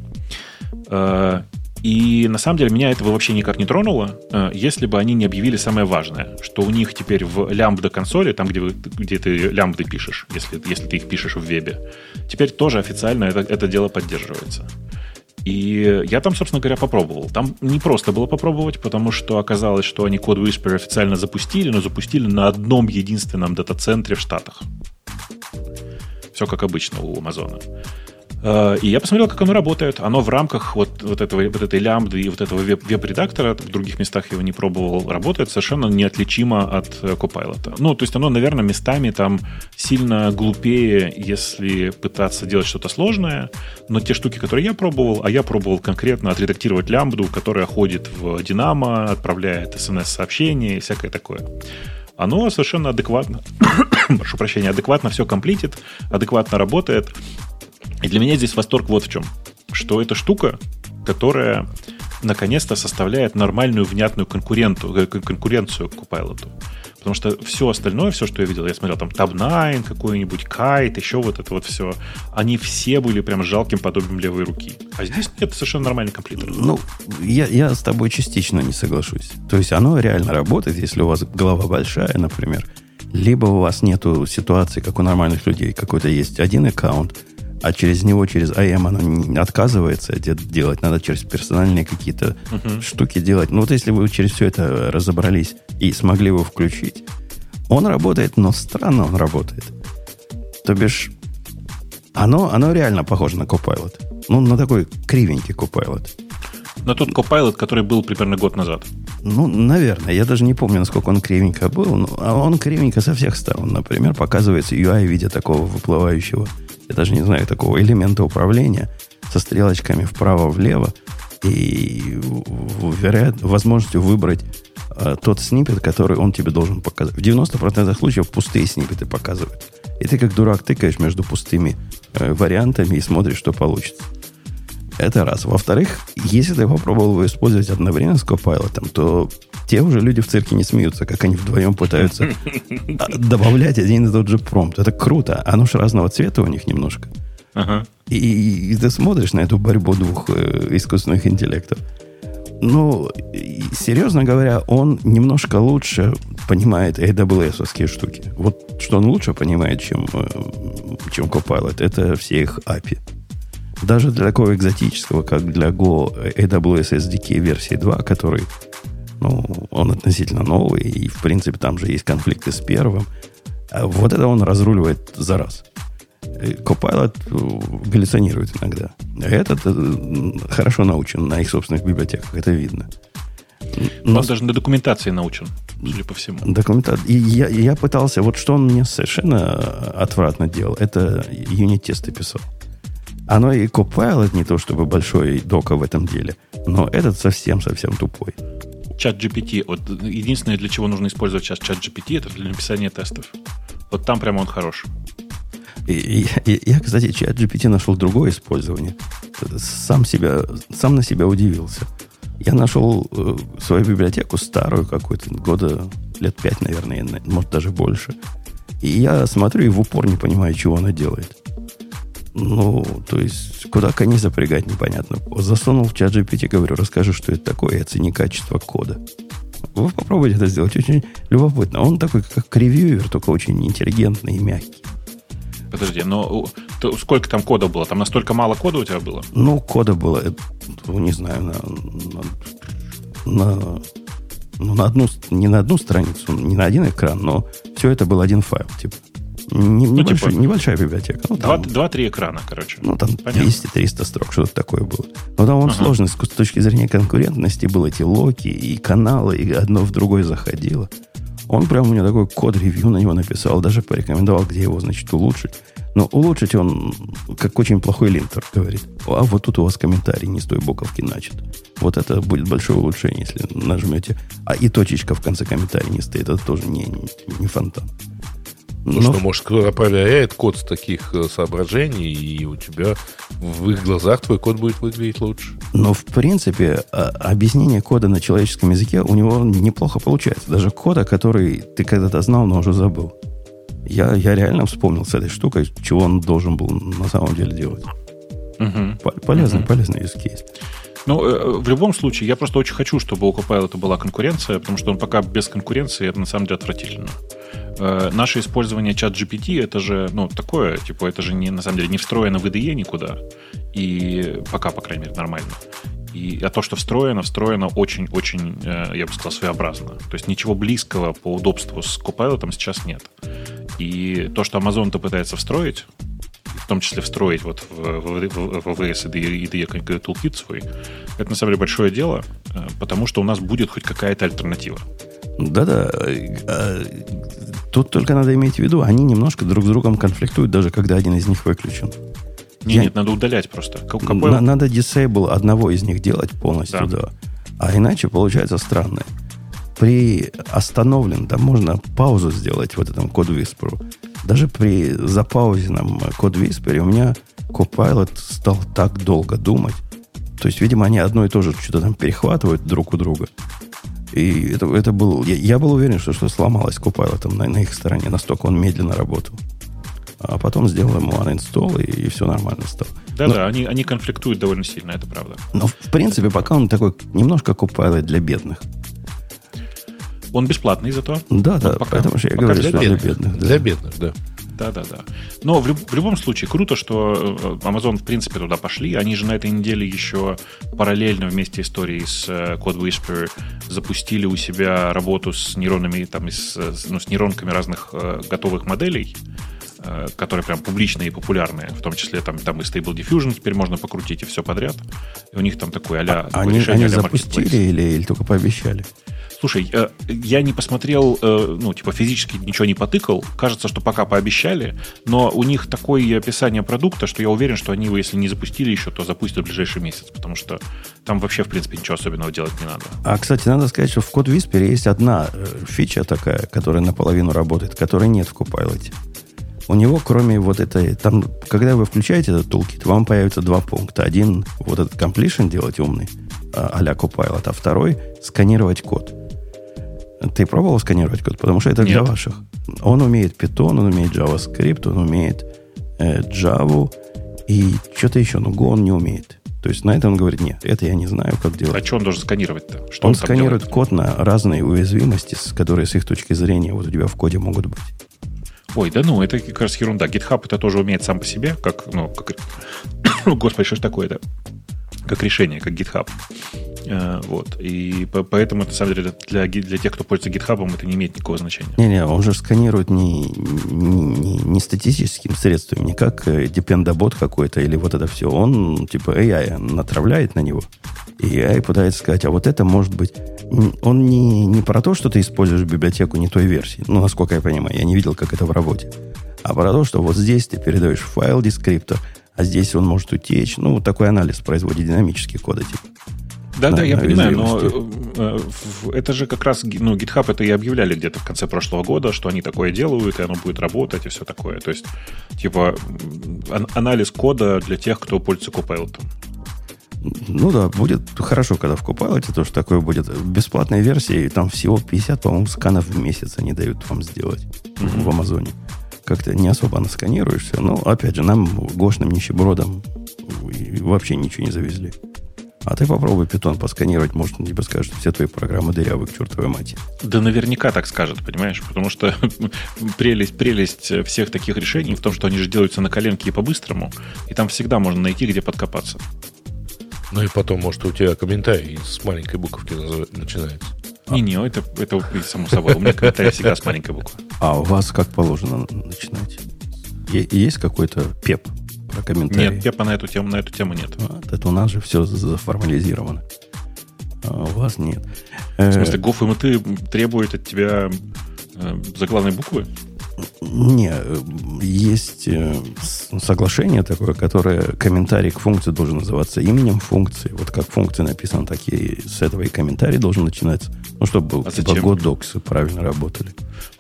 И на самом деле меня этого вообще никак не тронуло, э, если бы они не объявили самое важное, что у них теперь в лямбда консоли, там, где, вы, где ты лямбды пишешь, если, если ты их пишешь в вебе, теперь тоже официально это, это дело поддерживается. И я там, собственно говоря, попробовал. Там не просто было попробовать, потому что оказалось, что они код Whisper официально запустили, но запустили на одном единственном дата-центре в Штатах. Все как обычно у Амазона. Э, и я посмотрел, как оно работает. Оно в рамках вот, вот, этого, вот этой лямбды и вот этого веб-редактора, в других местах его не пробовал, работает совершенно неотличимо от э, Copilot. Ну, то есть оно, наверное, местами там сильно глупее, если пытаться делать что-то сложное, но те штуки, которые я пробовал, а я пробовал конкретно отредактировать лямбду, которая ходит в Dynamo, отправляет смс-сообщения и всякое такое оно совершенно адекватно, прошу прощения, адекватно все комплитит, адекватно работает. И для меня здесь восторг вот в чем. Что это штука, которая наконец-то составляет нормальную, внятную конкуренту, э, конкуренцию к Copilot. Потому что все остальное, все, что я видел, я смотрел там Tab9 какой-нибудь, Kite, еще вот это вот все, они все были прям жалким подобием левой руки. А здесь нет, совершенно нормальный компьютер. Ну, я, я с тобой частично не соглашусь. То есть оно реально работает, если у вас голова большая, например, либо у вас нету ситуации, как у нормальных людей, какой-то есть один аккаунт, а через него, через IM оно не отказывается делать. Надо через персональные какие-то uh-huh. штуки делать. Ну вот если вы через все это разобрались и смогли его включить, он работает, но странно он работает. То бишь, оно, оно реально похоже на Copilot. Ну, на такой кривенький Copilot. На тот Copilot, который был примерно год назад. Ну, наверное. Я даже не помню, насколько он кривенько был. Но, а он кривенько со всех сторон. Например, показывается UI в виде такого выплывающего я даже не знаю такого элемента управления со стрелочками вправо-влево и вероят, возможностью выбрать э, тот снипет, который он тебе должен показать. В 90% случаев пустые снипеты показывают. И ты как дурак тыкаешь между пустыми э, вариантами и смотришь, что получится. Это раз. Во-вторых, если ты попробовал его использовать одновременно с Copilot, то те уже люди в цирке не смеются, как они вдвоем пытаются а, добавлять один и тот же промпт. Это круто. Оно же разного цвета у них немножко. Ага. И, и, и ты смотришь на эту борьбу двух э, искусственных интеллектов. Ну, серьезно говоря, он немножко лучше понимает AWS-овские штуки. Вот что он лучше понимает, чем, э, чем Copilot, это все их API. Даже для такого экзотического, как для Go AWS SDK версии 2, который, ну, он относительно новый, и, в принципе, там же есть конфликты с первым. А вот это он разруливает за раз. Copilot э, галлюционирует иногда. Этот э, хорошо научен на их собственных библиотеках, это видно. Но... Он даже на документации научен, судя по всему. Документация. И я, я пытался, вот что он мне совершенно отвратно делал, это юнит-тесты писал. Оно и Copilot не то чтобы большой дока в этом деле, но этот совсем-совсем тупой. Чат GPT. Вот единственное, для чего нужно использовать сейчас чат GPT, это для написания тестов. Вот там прямо он хорош. И, и, я, кстати, чат GPT нашел другое использование. Сам, себя, сам на себя удивился. Я нашел э, свою библиотеку старую какую-то, года лет пять, наверное, может даже больше. И я смотрю и в упор не понимаю, чего она делает. Ну, то есть, куда кони запрягать, непонятно. Засунул в чат GPT, говорю, расскажи, что это такое, и оцени качество кода. Вы попробуйте это сделать. Очень любопытно. Он такой, как ревьюер, только очень интеллигентный и мягкий. Подожди, но сколько там кода было? Там настолько мало кода у тебя было? Ну, кода было, ну, не знаю, на, на, на, ну, на одну, не на одну страницу, не на один экран, но все это был один файл, типа. Не, ну, небольшой, типа, небольшая библиотека. Ну, Два-три экрана, короче. Ну, там 200-300 строк, что-то такое было. Но там он ага. сложный с точки зрения конкурентности был эти локи и каналы, и одно в другое заходило. Он прям у меня такой код-ревью на него написал, даже порекомендовал, где его, значит, улучшить. Но улучшить он как очень плохой линтер говорит. А вот тут у вас комментарий не с той буковки начат. Вот это будет большое улучшение, если нажмете. А и точечка в конце комментария не стоит. Это тоже не, не фонтан. Ну, Но... что, может, проверяет код с таких э, соображений, и у тебя в их глазах твой код будет выглядеть лучше. Но, в принципе, а, объяснение кода на человеческом языке у него неплохо получается. Даже кода, который ты когда-то знал, но уже забыл. Я, я реально вспомнил с этой штукой, чего он должен был на самом деле делать. Угу. Полезный, угу. полезный use case. Ну, э, в любом случае, я просто очень хочу, чтобы у Copilot была конкуренция, потому что он пока без конкуренции, это на самом деле отвратительно. Э, наше использование чат GPT это же, ну, такое, типа, это же не, на самом деле не встроено в IDE никуда. И пока, по крайней мере, нормально. И, а то, что встроено, встроено очень-очень, э, я бы сказал, своеобразно. То есть ничего близкого по удобству с Copilot сейчас нет. И то, что Amazon-то пытается встроить, в том числе встроить вот в, AWS и IDE toolkit свой, это на самом деле большое дело, э, потому что у нас будет хоть какая-то альтернатива. Да-да. А, тут только надо иметь в виду, они немножко друг с другом конфликтуют, даже когда один из них выключен. Нет, Я... нет, надо удалять просто. Какой... На, надо disable одного из них делать полностью, да. да. А иначе получается странное. При остановленном, там можно паузу сделать в этом код Whisper. Даже при запаузенном код Whisper у меня Copilot стал так долго думать. То есть, видимо, они одно и то же что-то там перехватывают друг у друга. И это, это был... Я, я был уверен, что что сломалось Copilot на, на их стороне. Настолько он медленно работал. А потом сделал ему uninstall, и, и все нормально стало. Да-да, они, они конфликтуют довольно сильно, это правда. Но, в принципе, пока он такой немножко Copilot для бедных. Он бесплатный зато. Да, да, пока, потому что я говорю, для что бедных, для бедных. Да. Для бедных, да. Да, да, да. Но в, люб, в любом случае круто, что э, Amazon в принципе туда пошли. Они же на этой неделе еще параллельно вместе истории с э, Code Whisper запустили у себя работу с нейронами, там, с, ну, с нейронками разных э, готовых моделей которые прям публичные и популярные, в том числе там, там и Stable Diffusion теперь можно покрутить и все подряд. И у них там такое а, а они, решение они запустили или, или только пообещали? Слушай, э, я не посмотрел, э, ну, типа, физически ничего не потыкал. Кажется, что пока пообещали, но у них такое описание продукта, что я уверен, что они его, если не запустили еще, то запустят в ближайший месяц, потому что там вообще, в принципе, ничего особенного делать не надо. А, кстати, надо сказать, что в Code Whisper есть одна э, фича такая, которая наполовину работает, которой нет в Copilot. У него, кроме вот этой, там, когда вы включаете этот toolkit, вам появится два пункта. Один, вот этот completion делать умный, а-ля Copilot, а второй сканировать код. Ты пробовал сканировать код? Потому что это Нет. для ваших. Он умеет Python, он умеет JavaScript, он умеет э, Java и что-то еще, но Go он не умеет. То есть на это он говорит, нет, это я не знаю, как делать. А что он должен сканировать-то? Что он, он сканирует делает? код на разные уязвимости, которые с их точки зрения вот у тебя в коде могут быть. Ой, да ну, это как раз ерунда. GitHub это тоже умеет сам по себе, как, ну, как... Господи, что ж такое-то? Как решение, как GitHub. Э, вот. И поэтому, на самом деле, для, для тех, кто пользуется GitHub, это не имеет никакого значения. Не-не, он же сканирует не, не, не статистическим средством, не как э, депендабот какой-то или вот это все. Он типа AI натравляет на него. И AI пытается сказать, а вот это может быть... Он не, не про то, что ты используешь библиотеку не той версии. Ну, насколько я понимаю, я не видел, как это в работе. А про то, что вот здесь ты передаешь файл дескриптор, а здесь он может утечь. Ну, такой анализ производит динамический кода типа. Да, да, я понимаю, но э, э, это же как раз, ну, GitHub это и объявляли где-то в конце прошлого года, что они такое делают, и оно будет работать, и все такое. То есть, типа, анализ кода для тех, кто пользуется Copilot. Ну да, будет хорошо, когда в Copilot тоже такое будет. Бесплатной версии, там всего 50, по-моему, сканов в месяц они дают вам сделать mm-hmm. в Амазоне. Как-то не особо насканируешься. Но, опять же, нам, гошным нищебродам, вообще ничего не завезли. А ты попробуй питон посканировать, может, он тебе скажет, что все твои программы дырявые к чертовой матери. Да наверняка так скажет, понимаешь? Потому что прелесть, прелесть всех таких решений в том, что они же делаются на коленке и по-быстрому, и там всегда можно найти, где подкопаться. Ну и потом, может, у тебя комментарий с маленькой буковки начинается. Не-не, это, это само собой. У меня комментарий всегда с маленькой буквы. А у вас как положено начинать? Есть какой-то пеп? Про комментарии? Нет, Пепа на эту тему, на эту тему нет. А, это у нас же все заформализировано. А у вас нет. В смысле, э, Гоф МТ требует от тебя э, заглавной буквы? Не, есть э, соглашение такое, которое комментарий к функции должен называться именем функции. Вот как функция написана, так и с этого и комментарий должен начинаться. Ну, чтобы а типа Godocs правильно работали.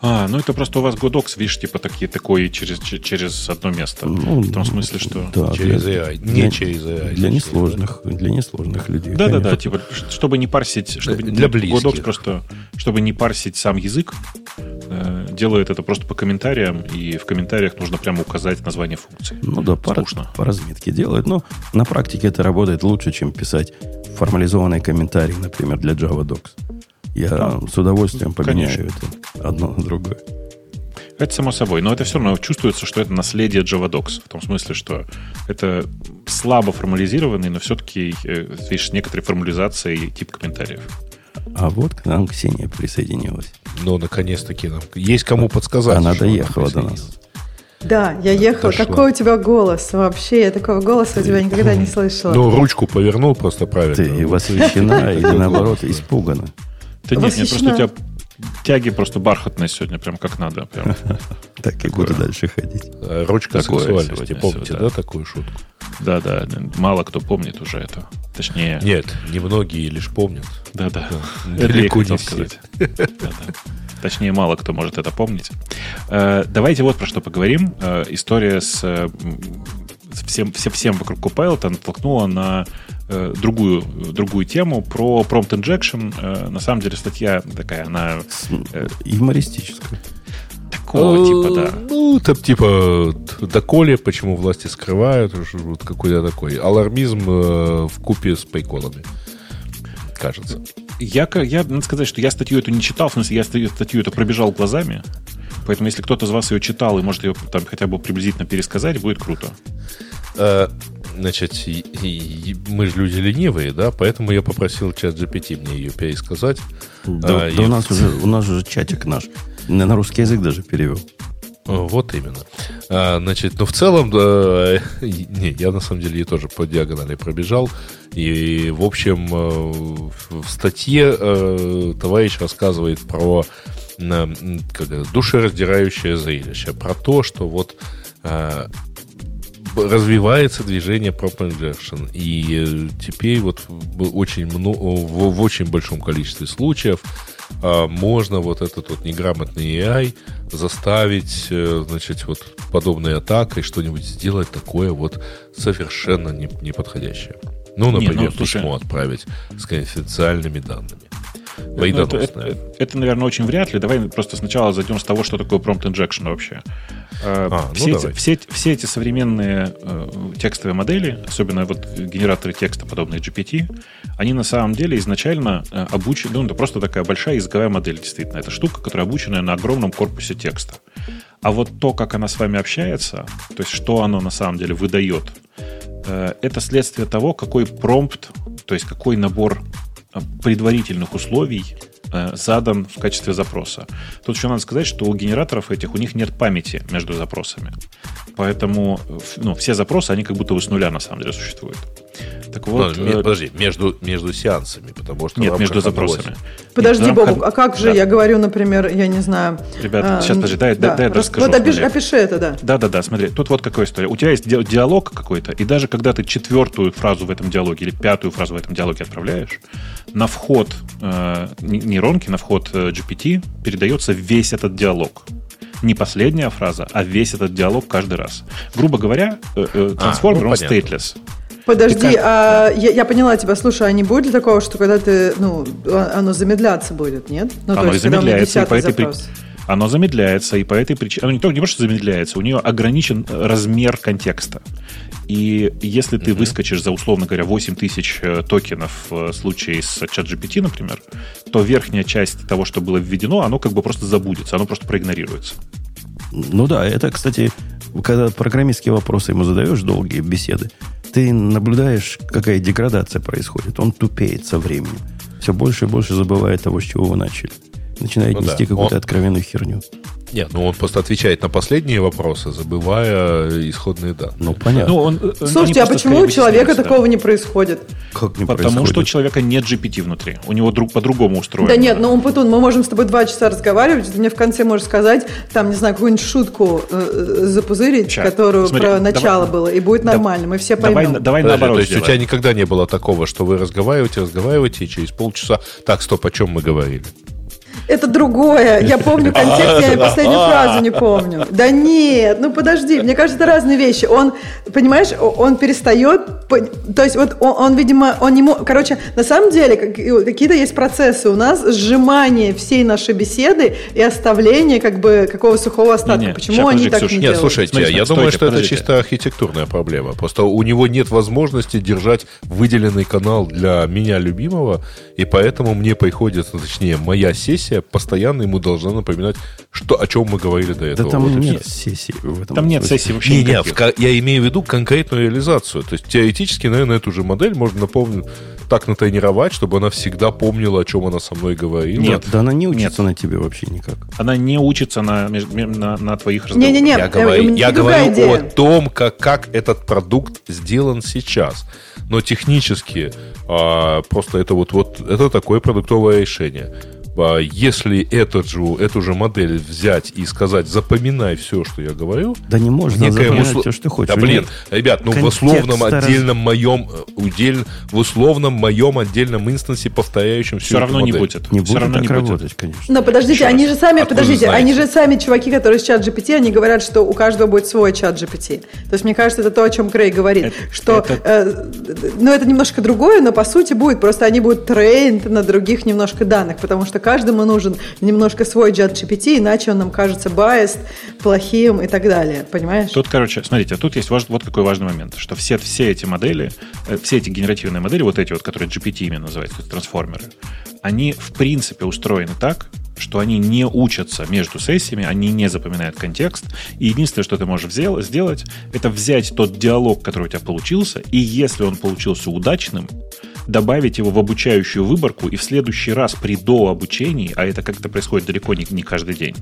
А, ну это просто у вас Godocs, видишь, типа такие, такое через, через одно место. Ну, в том смысле, что... Да, через AI, не для, через AI. Для несложных, да? для несложных людей. Да-да-да, типа, чтобы не парсить... Чтобы, для близких. Godocs просто, чтобы не парсить сам язык, делает это просто по комментариям, и в комментариях нужно прямо указать название функции. Ну да, по, по разметке делает, но на практике это работает лучше, чем писать формализованный комментарий, например, для Java Docs. Я да. с удовольствием поменяю Конечно. это одно на другое. Это само собой, но это все равно чувствуется, что это наследие JavaDocs. В том смысле, что это слабо формализированный, но все-таки, э, видишь, с некоторой формализацией тип комментариев. А вот к нам Ксения присоединилась. Ну, наконец-таки нам есть кому подсказать. Она доехала до нас. Да, я ехала. Дошла. Какой у тебя голос вообще? Я такого голоса у тебя никогда не слышала. Ну, ручку повернул просто правильно. Ты восхищена или наоборот испугана? Да нет, нет, просто у тебя тяги просто бархатные сегодня, прям как надо. Прям. Так и буду дальше ходить. Э, ручка сексуальности, помните, да, такую шутку? Да, да, мало кто помнит уже это. Точнее... Нет, немногие лишь помнят. Да, да. Далеко не сказать. Точнее, мало кто может это помнить. Э, давайте вот про что поговорим. Э, история с всем, всем, всем вокруг Copilot натолкнуло на э, другую, другую тему про prompt injection. Э, на самом деле статья такая, она... Э, Юмористическая. Такого типа, да. Ну, там типа доколе, почему власти скрывают, вот какой-то такой алармизм э, в купе с пайконами кажется. Я, я, надо сказать, что я статью эту не читал, в смысле, я статью эту пробежал глазами. Поэтому, если кто-то из вас ее читал и может ее там хотя бы приблизительно пересказать, будет круто. Э, значит, мы же люди ленивые, да, поэтому я попросил чат GPT мне ее пересказать. Да, а, да у, нас уже, у нас уже чатик наш на русский язык даже перевел. Вот именно. А, значит, ну в целом, да, не, я на самом деле ее тоже по диагонали пробежал. И, в общем, э, в статье э, товарищ рассказывает про как, душераздирающее зрелище, про то, что вот э, развивается движение Prop Injection. И теперь вот очень много, в, в очень большом количестве случаев а, можно вот этот вот неграмотный AI заставить, э, значит, вот подобной атакой что-нибудь сделать такое вот совершенно неподходящее. Ну, например, Не, ну, слушай, письмо отправить с конфиденциальными данными. Ну, это, это, это, наверное, очень вряд ли. Давай просто сначала зайдем с того, что такое prompt injection вообще. Э, а, ну все, ну эти, все, все эти современные э, текстовые модели, особенно вот генераторы текста, подобные GPT, они на самом деле изначально э, обучены, ну, это просто такая большая языковая модель, действительно. Это штука, которая обучена на огромном корпусе текста. А вот то, как она с вами общается, то есть что оно на самом деле выдает, э, это следствие того, какой промпт, то есть какой набор предварительных условий э, задан в качестве запроса. Тут еще надо сказать, что у генераторов этих у них нет памяти между запросами. Поэтому ну, все запросы, они как будто бы с нуля на самом деле существуют. Так вот, Но, э... подожди, между, между сеансами, потому что... Нет, между запросами. Подожди, Нет, Бобук, а как же, да. я говорю, например, я не знаю... Ребят, а, сейчас, подожди, дай, да, дай, дай расскажу. Вот опиши, опиши это, да. Да-да-да, смотри, тут вот какая история. У тебя есть диалог какой-то, и даже когда ты четвертую фразу в этом диалоге или пятую фразу в этом диалоге отправляешь, на вход э, нейронки, на вход э, GPT передается весь этот диалог не последняя фраза, а весь этот диалог каждый раз. Грубо говоря, э, э, трансформер, а, ну, он понятно. stateless. Подожди, а я, я поняла тебя. Слушай, а не будет ли такого, что когда ты, ну, а, оно замедляться будет, нет? Ну, оно то есть, замедляется, и по этой причине оно замедляется, и по этой причине... Оно не только не просто замедляется, у нее ограничен размер контекста. И если ты mm-hmm. выскочишь за, условно говоря, 8 тысяч э, токенов в случае с ChatGPT, например, то верхняя часть того, что было введено, оно как бы просто забудется, оно просто проигнорируется. Ну да, это, кстати, когда программистские вопросы ему задаешь, долгие беседы, ты наблюдаешь, какая деградация происходит. Он тупеет со временем. Все больше и больше забывает того, с чего вы начали. Начинает ну, нести да. какую-то Он... откровенную херню. Нет, ну он просто отвечает на последние вопросы, забывая исходные данные. Ну, понятно. Ну, он, э, Слушайте, а почему у человека такого не происходит? Как не Потому происходит? что у человека нет GPT внутри. У него друг, по-другому устроено. Да нет, ну, Путун, мы можем с тобой два часа разговаривать, ты мне в конце можешь сказать, там, не знаю, какую-нибудь шутку э, запузырить, Сейчас. которую Смотри, про начало давай, было, и будет нормально, мы все поймем. Давай, давай Подожди, наоборот То есть сделаем. у тебя никогда не было такого, что вы разговариваете, разговариваете, и через полчаса, так, стоп, о чем мы говорили? Это другое. Я помню контекст, я последнюю фразу не помню. Да нет, ну подожди, мне кажется, это разные вещи. Он, понимаешь, он перестает, то есть вот он, он видимо, он не мог, короче, на самом деле какие-то есть процессы у нас, сжимание всей нашей беседы и оставление как бы какого сухого остатка. Не, не, Почему они подожди, так Ксюш, не нет, делают? слушайте, Смотрите, я думаю, что подождите. это чисто архитектурная проблема. Просто у него нет возможности держать выделенный канал для меня любимого, и поэтому мне приходится, точнее, моя сессия постоянно ему должна напоминать, что, о чем мы говорили до этого. Да там вот нет сессии в этом Там нет сессии вообще не, Нет, я имею в виду конкретную реализацию. То есть теоретически, наверное, эту же модель можно напомнить, так натренировать, чтобы она всегда помнила, о чем она со мной говорила. Нет, да она не учится нет. на тебе вообще никак. Она не учится на, на, на твоих разговорах. Не-не-не, я говорю, я говорю идея. о том, как, как этот продукт сделан сейчас. Но технически а, просто это вот, вот это такое продуктовое решение если этот же, эту же модель взять и сказать, запоминай все, что я говорю... Да не можно запоминать услов... все, что хочешь. Да блин, ребят, ну в условном отдельном раз... моем, удел... в условном моем отдельном инстансе, повторяющем все равно модель. не будет. Не будет равно так не работать, будет. конечно. Но подождите, они же сами, Откуда подождите, они же сами чуваки, которые с чат GPT, они говорят, что у каждого будет свой чат GPT. То есть мне кажется, это то, о чем Крей говорит, это, что, это... Э, ну это немножко другое, но по сути будет, просто они будут трейнд на других немножко данных, потому что каждому нужен немножко свой чат GPT, иначе он нам кажется biased, плохим и так далее, понимаешь? Тут, короче, смотрите, тут есть важ, вот какой важный момент, что все, все эти модели, э, все эти генеративные модели, вот эти вот, которые GPT именно называются, трансформеры, они в принципе устроены так, что они не учатся между сессиями, они не запоминают контекст. И единственное, что ты можешь сделать, это взять тот диалог, который у тебя получился, и если он получился удачным, добавить его в обучающую выборку, и в следующий раз при дообучении, а это как-то происходит далеко не, не каждый день,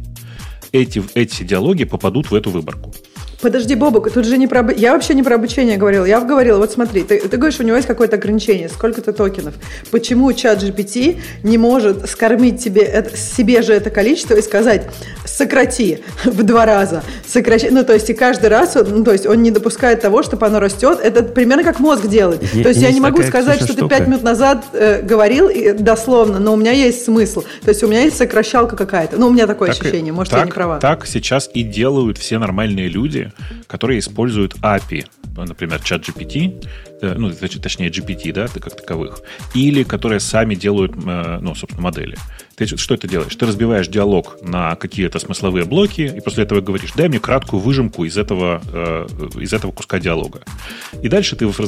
эти, эти диалоги попадут в эту выборку. Подожди, Бобок, тут же не про... Я вообще не про обучение говорил. Я говорила, вот смотри, ты, ты говоришь, у него есть какое-то ограничение, сколько-то токенов. Почему чат GPT не может скормить тебе это, себе же это количество и сказать, сократи в два раза. Сократи... Ну, то есть, и каждый раз, ну, то есть, он не допускает того, чтобы оно растет. Это примерно как мозг делает. Е- то есть, я не могу сказать, что штука. ты пять минут назад э, говорил и, дословно, но у меня есть смысл. То есть, у меня есть сокращалка какая-то. Ну, у меня такое так ощущение, может, так, я не права. Так сейчас и делают все нормальные люди, которые используют API, например, чат GPT, э, ну, точнее, GPT, да, как таковых, или которые сами делают, э, ну, собственно, модели. Ты что это делаешь? Ты разбиваешь диалог на какие-то смысловые блоки, и после этого говоришь, дай мне краткую выжимку из этого, э, из этого куска диалога. И дальше ты в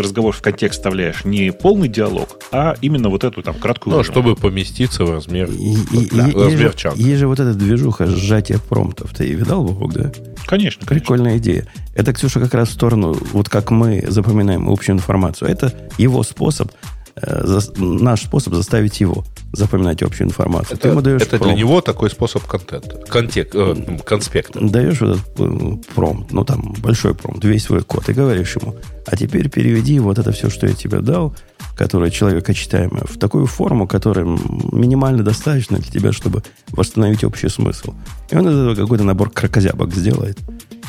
разговор в контекст вставляешь не полный диалог, а именно вот эту там краткую ну, выжимку. чтобы поместиться в размер, и, и, да, и, размер чанка. Есть же вот эта движуха сжатия промптов. Ты видал, Бог, да? Конечно. Прикольная конечно. идея. Это, Ксюша, как раз в сторону, вот как мы запоминаем общую информацию. Это его способ Э, наш способ заставить его запоминать общую информацию. Это, Ты ему даешь это для него такой способ контента, контек, э, конспекта. Даешь этот э, промпт, ну там большой промпт, весь свой код, и говоришь ему, а теперь переведи вот это все, что я тебе дал, которое человекочитаемое, в такую форму, которая минимально достаточно для тебя, чтобы восстановить общий смысл. И он из этого какой-то набор крокозябок сделает.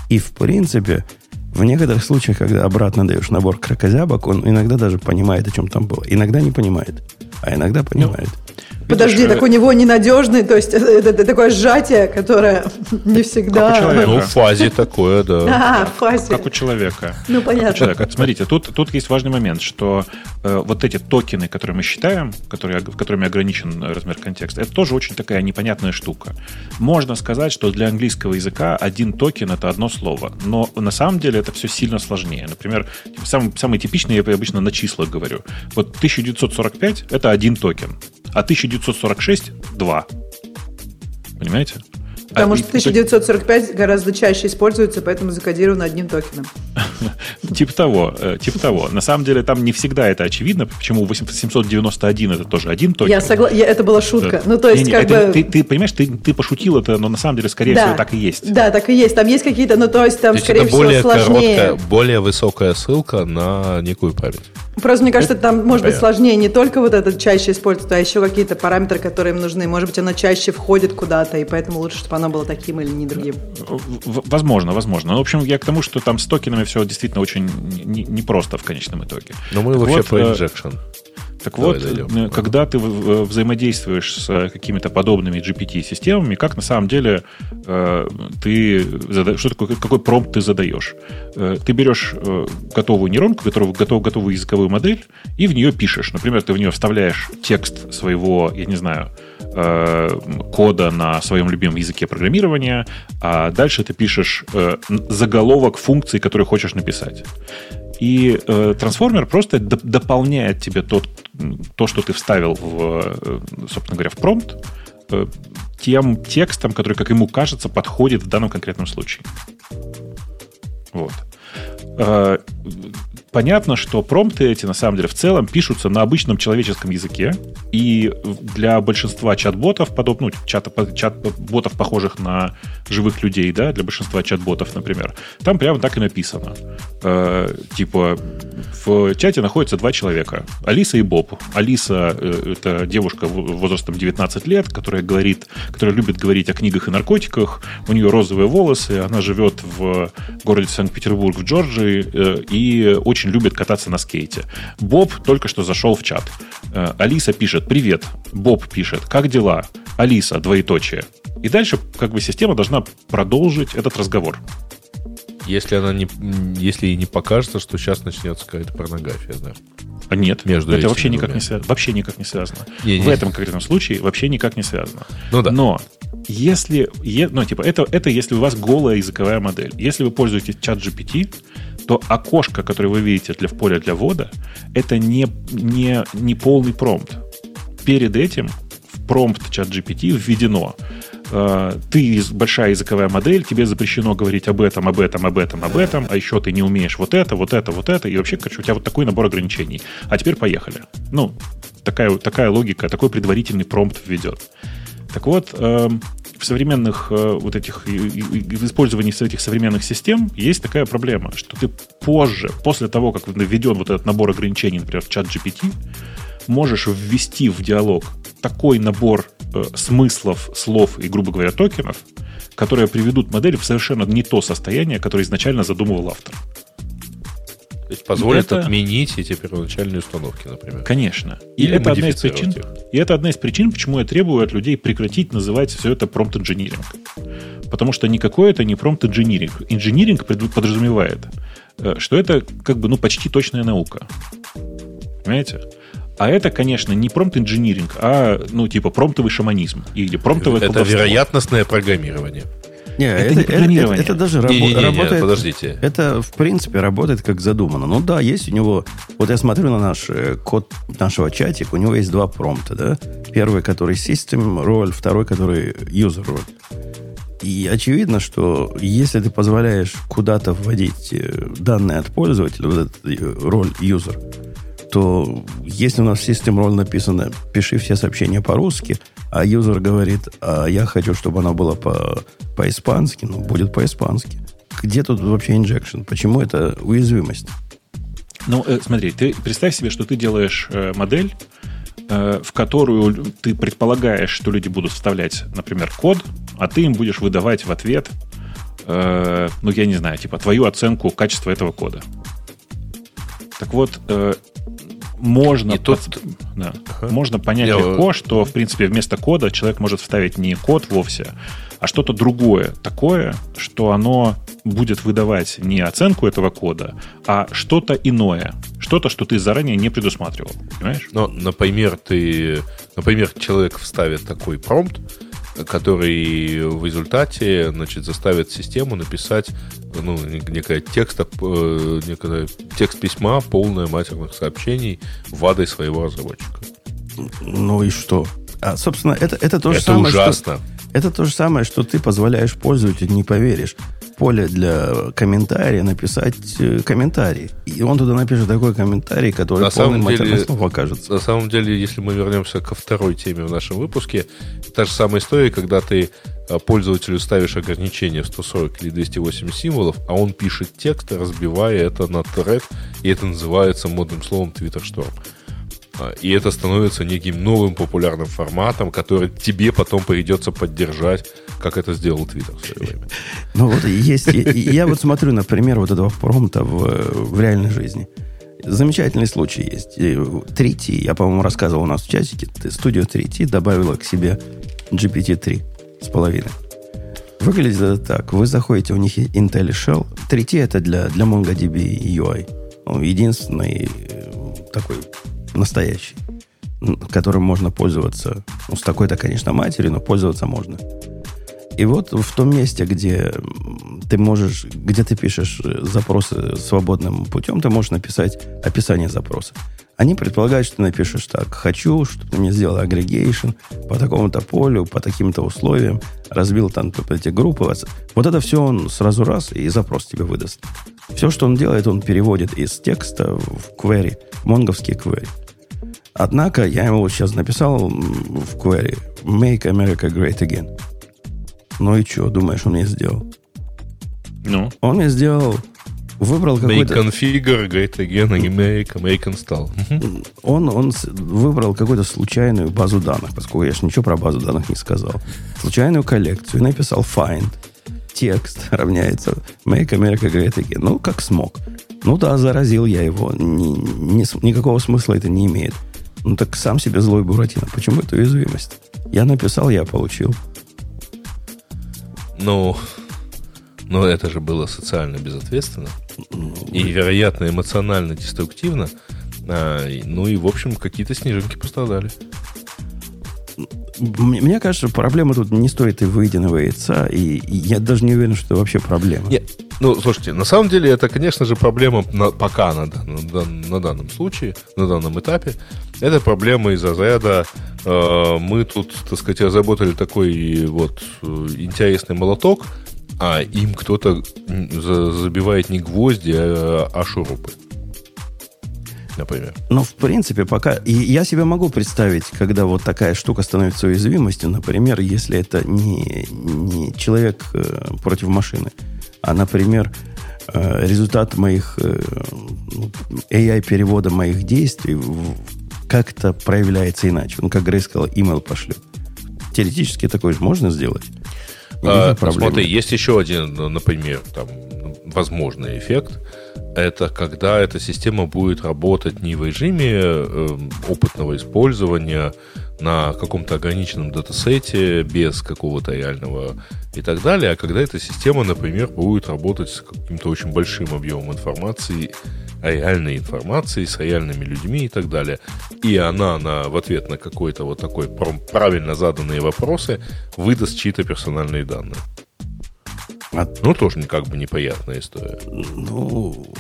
И в принципе, в некоторых случаях, когда обратно даешь набор крокозябок, он иногда даже понимает, о чем там было. Иногда не понимает, а иногда понимает. Ну, Подожди, так у него ненадежный, то есть это, это такое сжатие, которое не всегда... Ну, в фазе такое, да. А, в фазе. Как у человека. Ну, понятно. человека. Смотрите, тут, тут есть важный момент, что э, вот эти токены, которые мы считаем, которые, которыми ограничен размер контекста, это тоже очень такая непонятная штука. Можно сказать, что для английского языка один токен — это одно слово, но на самом деле это все сильно сложнее. Например, самый, самый типичный, я обычно на числах говорю. Вот 1945 — это один токен, а 1900 1946 – 2. Понимаете? Потому а, что 1945 гораздо чаще используется, поэтому закодировано одним токеном. Типа того, э, типа того. На самом деле там не всегда это очевидно, почему 791 это тоже один токен. Я согласна, это была шутка. Ну, то есть, как бы... Ты понимаешь, ты пошутил это, но на самом деле, скорее всего, так и есть. Да, так и есть. Там есть какие-то, ну, то есть, там, скорее всего, сложнее. более высокая ссылка на некую память. Просто мне кажется, там может быть сложнее не только вот этот чаще использовать, а еще какие-то параметры, которые им нужны. Может быть, оно чаще входит куда-то, и поэтому лучше, чтобы оно было таким или не другим. Возможно, возможно. Но, в общем, я к тому, что там с токенами все действительно очень непросто не в конечном итоге. Но мы так вообще вот, про э, injection. Так Давай вот, дойдем. Э, когда ты взаимодействуешь с э, какими-то подобными GPT-системами, как на самом деле э, ты задаешь, что такое, какой промпт ты задаешь? Ты берешь готовую нейронку, готовую, готовую, готовую языковую модель, и в нее пишешь. Например, ты в нее вставляешь текст своего, я не знаю, кода на своем любимом языке программирования, а дальше ты пишешь заголовок функции, которую хочешь написать. И э, трансформер просто дополняет тебе тот, то, что ты вставил, в, э, собственно говоря, в промпт, э, тем текстом, который, как ему кажется, подходит в данном конкретном случае. Вот. Понятно, что промпты эти, на самом деле, в целом пишутся на обычном человеческом языке, и для большинства чат-ботов, подоб, ну, чат, чат-ботов, похожих на живых людей, да, для большинства чат-ботов, например, там прямо так и написано. Э, типа, в чате находятся два человека, Алиса и Боб. Алиса э, — это девушка возрастом 19 лет, которая говорит, которая любит говорить о книгах и наркотиках, у нее розовые волосы, она живет в городе Санкт-Петербург в Джорджии э, и очень любит кататься на скейте. Боб только что зашел в чат. Э, Алиса пишет «Привет». Боб пишет «Как дела?» Алиса, двоеточие. И дальше как бы система должна продолжить этот разговор. Если она не, если ей не покажется, что сейчас начнется какая-то порнография, да. А нет, между это вообще никак, не связано, вообще никак не связано. Не, в не. этом конкретном случае вообще никак не связано. Ну да. Но если, ну типа это, это если у вас голая языковая модель. Если вы пользуетесь чат GPT, то окошко, которое вы видите для, в поле для ввода, это не, не, не полный промпт. Перед этим в промпт чат GPT введено э, ты большая языковая модель, тебе запрещено говорить об этом, об этом, об этом, об этом, а еще ты не умеешь вот это, вот это, вот это, и вообще, короче, у тебя вот такой набор ограничений. А теперь поехали. Ну, такая, такая логика, такой предварительный промпт введет. Так вот, э, в современных э, вот этих, в использовании этих современных систем есть такая проблема, что ты позже, после того, как введен вот этот набор ограничений, например, в чат GPT, можешь ввести в диалог такой набор э, смыслов, слов и, грубо говоря, токенов, которые приведут модель в совершенно не то состояние, которое изначально задумывал автор. То есть позволит это... отменить эти первоначальные установки, например. Конечно. И Или это, одна из причин, их. и это одна из причин, почему я требую от людей прекратить называть все это промпт инжиниринг. Потому что никакой это не промпт инжиниринг. Инжиниринг подразумевает, э, что это как бы ну, почти точная наука. Понимаете? А это, конечно, не промпт-инжиниринг, а, ну, типа, промптовый шаманизм или промптовое Это колдовство. вероятностное программирование. Не, это, это, не это, это даже рабо- не, не, не, работает. подождите. Это, в принципе, работает как задумано. Ну да, есть у него. Вот я смотрю на наш э, код нашего чатика, у него есть два промпта, да? Первый, который system роль, второй, который user роль. И очевидно, что если ты позволяешь куда-то вводить э, данные от пользователя, вот этот э, роль user, то если у нас в систем роль написано «пиши все сообщения по-русски», а юзер говорит, а я хочу, чтобы оно было по, по-испански, ну, будет по-испански. Где тут вообще инжекшн? Почему это уязвимость? Ну, э, смотри, ты представь себе, что ты делаешь э, модель, э, в которую ты предполагаешь, что люди будут вставлять, например, код, а ты им будешь выдавать в ответ, э, ну, я не знаю, типа твою оценку качества этого кода. Так вот, э, можно, под... тут... да. ага. можно понять Я... легко, что, в принципе, вместо кода человек может вставить не код вовсе, а что-то другое, такое, что оно будет выдавать не оценку этого кода, а что-то иное. Что-то, что ты заранее не предусматривал. Понимаешь? Но, например, ты, например, человек вставит такой промпт, который в результате значит, заставит систему написать ну, некое текст, э, некое текст письма, полное матерных сообщений в адрес своего разработчика. Ну и что? А, собственно, это, это то же это самое. Ужасно. Что, это то же самое, что ты позволяешь пользователю, не поверишь, поле для комментария написать э, комментарий. И он туда напишет такой комментарий, который на полным матерным словом окажется. На самом деле, если мы вернемся ко второй теме в нашем выпуске, та же самая история, когда ты э, пользователю ставишь ограничение в 140 или 280 символов, а он пишет текст, разбивая это на тред, и это называется модным словом Twitter Storm. А, и это становится неким новым популярным форматом, который тебе потом придется поддержать, как это сделал Твиттер в свое время. Ну вот есть. Я вот смотрю, например, вот этого промта в, реальной жизни. Замечательный случай есть. 3T, я, по-моему, рассказывал у нас в чатике, студия 3T добавила к себе GPT-3 с половиной. Выглядит это так. Вы заходите, у них Intel Shell. 3T это для, для MongoDB UI. Он единственный э, такой настоящий, которым можно пользоваться. Ну, с такой-то, конечно, матерью, но пользоваться можно. И вот в том месте, где ты можешь, где ты пишешь запросы свободным путем, ты можешь написать описание запроса. Они предполагают, что ты напишешь так. Хочу, чтобы ты мне сделал агрегейшн по такому-то полю, по таким-то условиям, разбил там эти группы. Вот это все он сразу раз и запрос тебе выдаст. Все, что он делает, он переводит из текста в query, монговские query. Однако я ему сейчас написал в query Make America Great Again. Ну и что, думаешь, он мне сделал? Ну? Он мне сделал выбрал какой-то... Make configure, great again, make, make install. Он, он выбрал какую-то случайную базу данных, поскольку я же ничего про базу данных не сказал. Случайную коллекцию. И написал find. Текст равняется make America great again. Ну, как смог. Ну да, заразил я его. Ни, ни, никакого смысла это не имеет. Ну так сам себе злой Буратино. Почему это уязвимость? Я написал, я получил. Ну, но это же было социально безответственно. И, вероятно, эмоционально деструктивно. А, ну и, в общем, какие-то снежинки пострадали. Мне кажется, проблема тут не стоит и выеденного яйца, и я даже не уверен, что это вообще проблема. Нет, ну, слушайте, на самом деле это, конечно же, проблема на, пока на, на, на данном случае, на данном этапе. Это проблема из разряда э, мы тут, так сказать, разработали такой вот э, интересный молоток, а им кто-то забивает не гвозди, а, а шурупы. Например. Ну, в принципе, пока... И я себе могу представить, когда вот такая штука становится уязвимостью, например, если это не, не человек э, против машины, а, например, э, результат моих э, ну, AI-перевода моих действий как-то проявляется иначе. Ну, как Грей сказал, email пошлет. Теоретически такое же можно сделать. А, смотри, есть еще один, например, там, возможный эффект. Это когда эта система будет работать не в режиме э, опытного использования на каком-то ограниченном датасете без какого-то реального и так далее, а когда эта система, например, будет работать с каким-то очень большим объемом информации реальной информацией, с реальными людьми и так далее. И она на, в ответ на какой-то вот такой правильно заданные вопросы выдаст чьи-то персональные данные. А... Ну, тоже как бы неприятная история. Ну,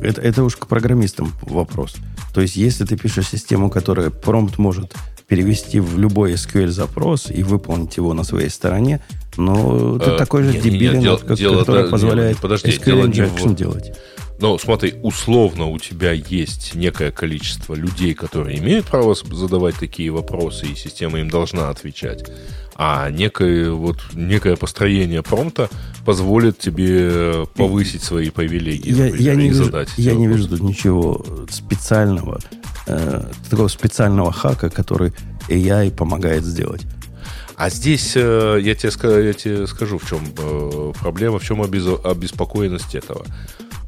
это, это уж к программистам вопрос. То есть, если ты пишешь систему, которая промпт может перевести в любой SQL запрос и выполнить его на своей стороне, но ты э, такой же дебилин, который позволяет подожди, SQL injection делать. Но смотри, условно у тебя есть некое количество людей, которые имеют право задавать такие вопросы, и система им должна отвечать. А некое, вот, некое построение промпта позволит тебе повысить свои привилегии. Я, я, не, вижу, задать я не вижу тут ничего специального, э, такого специального хака, который AI помогает сделать. А здесь э, я, тебе, я тебе скажу, в чем э, проблема, в чем обеспокоенность этого.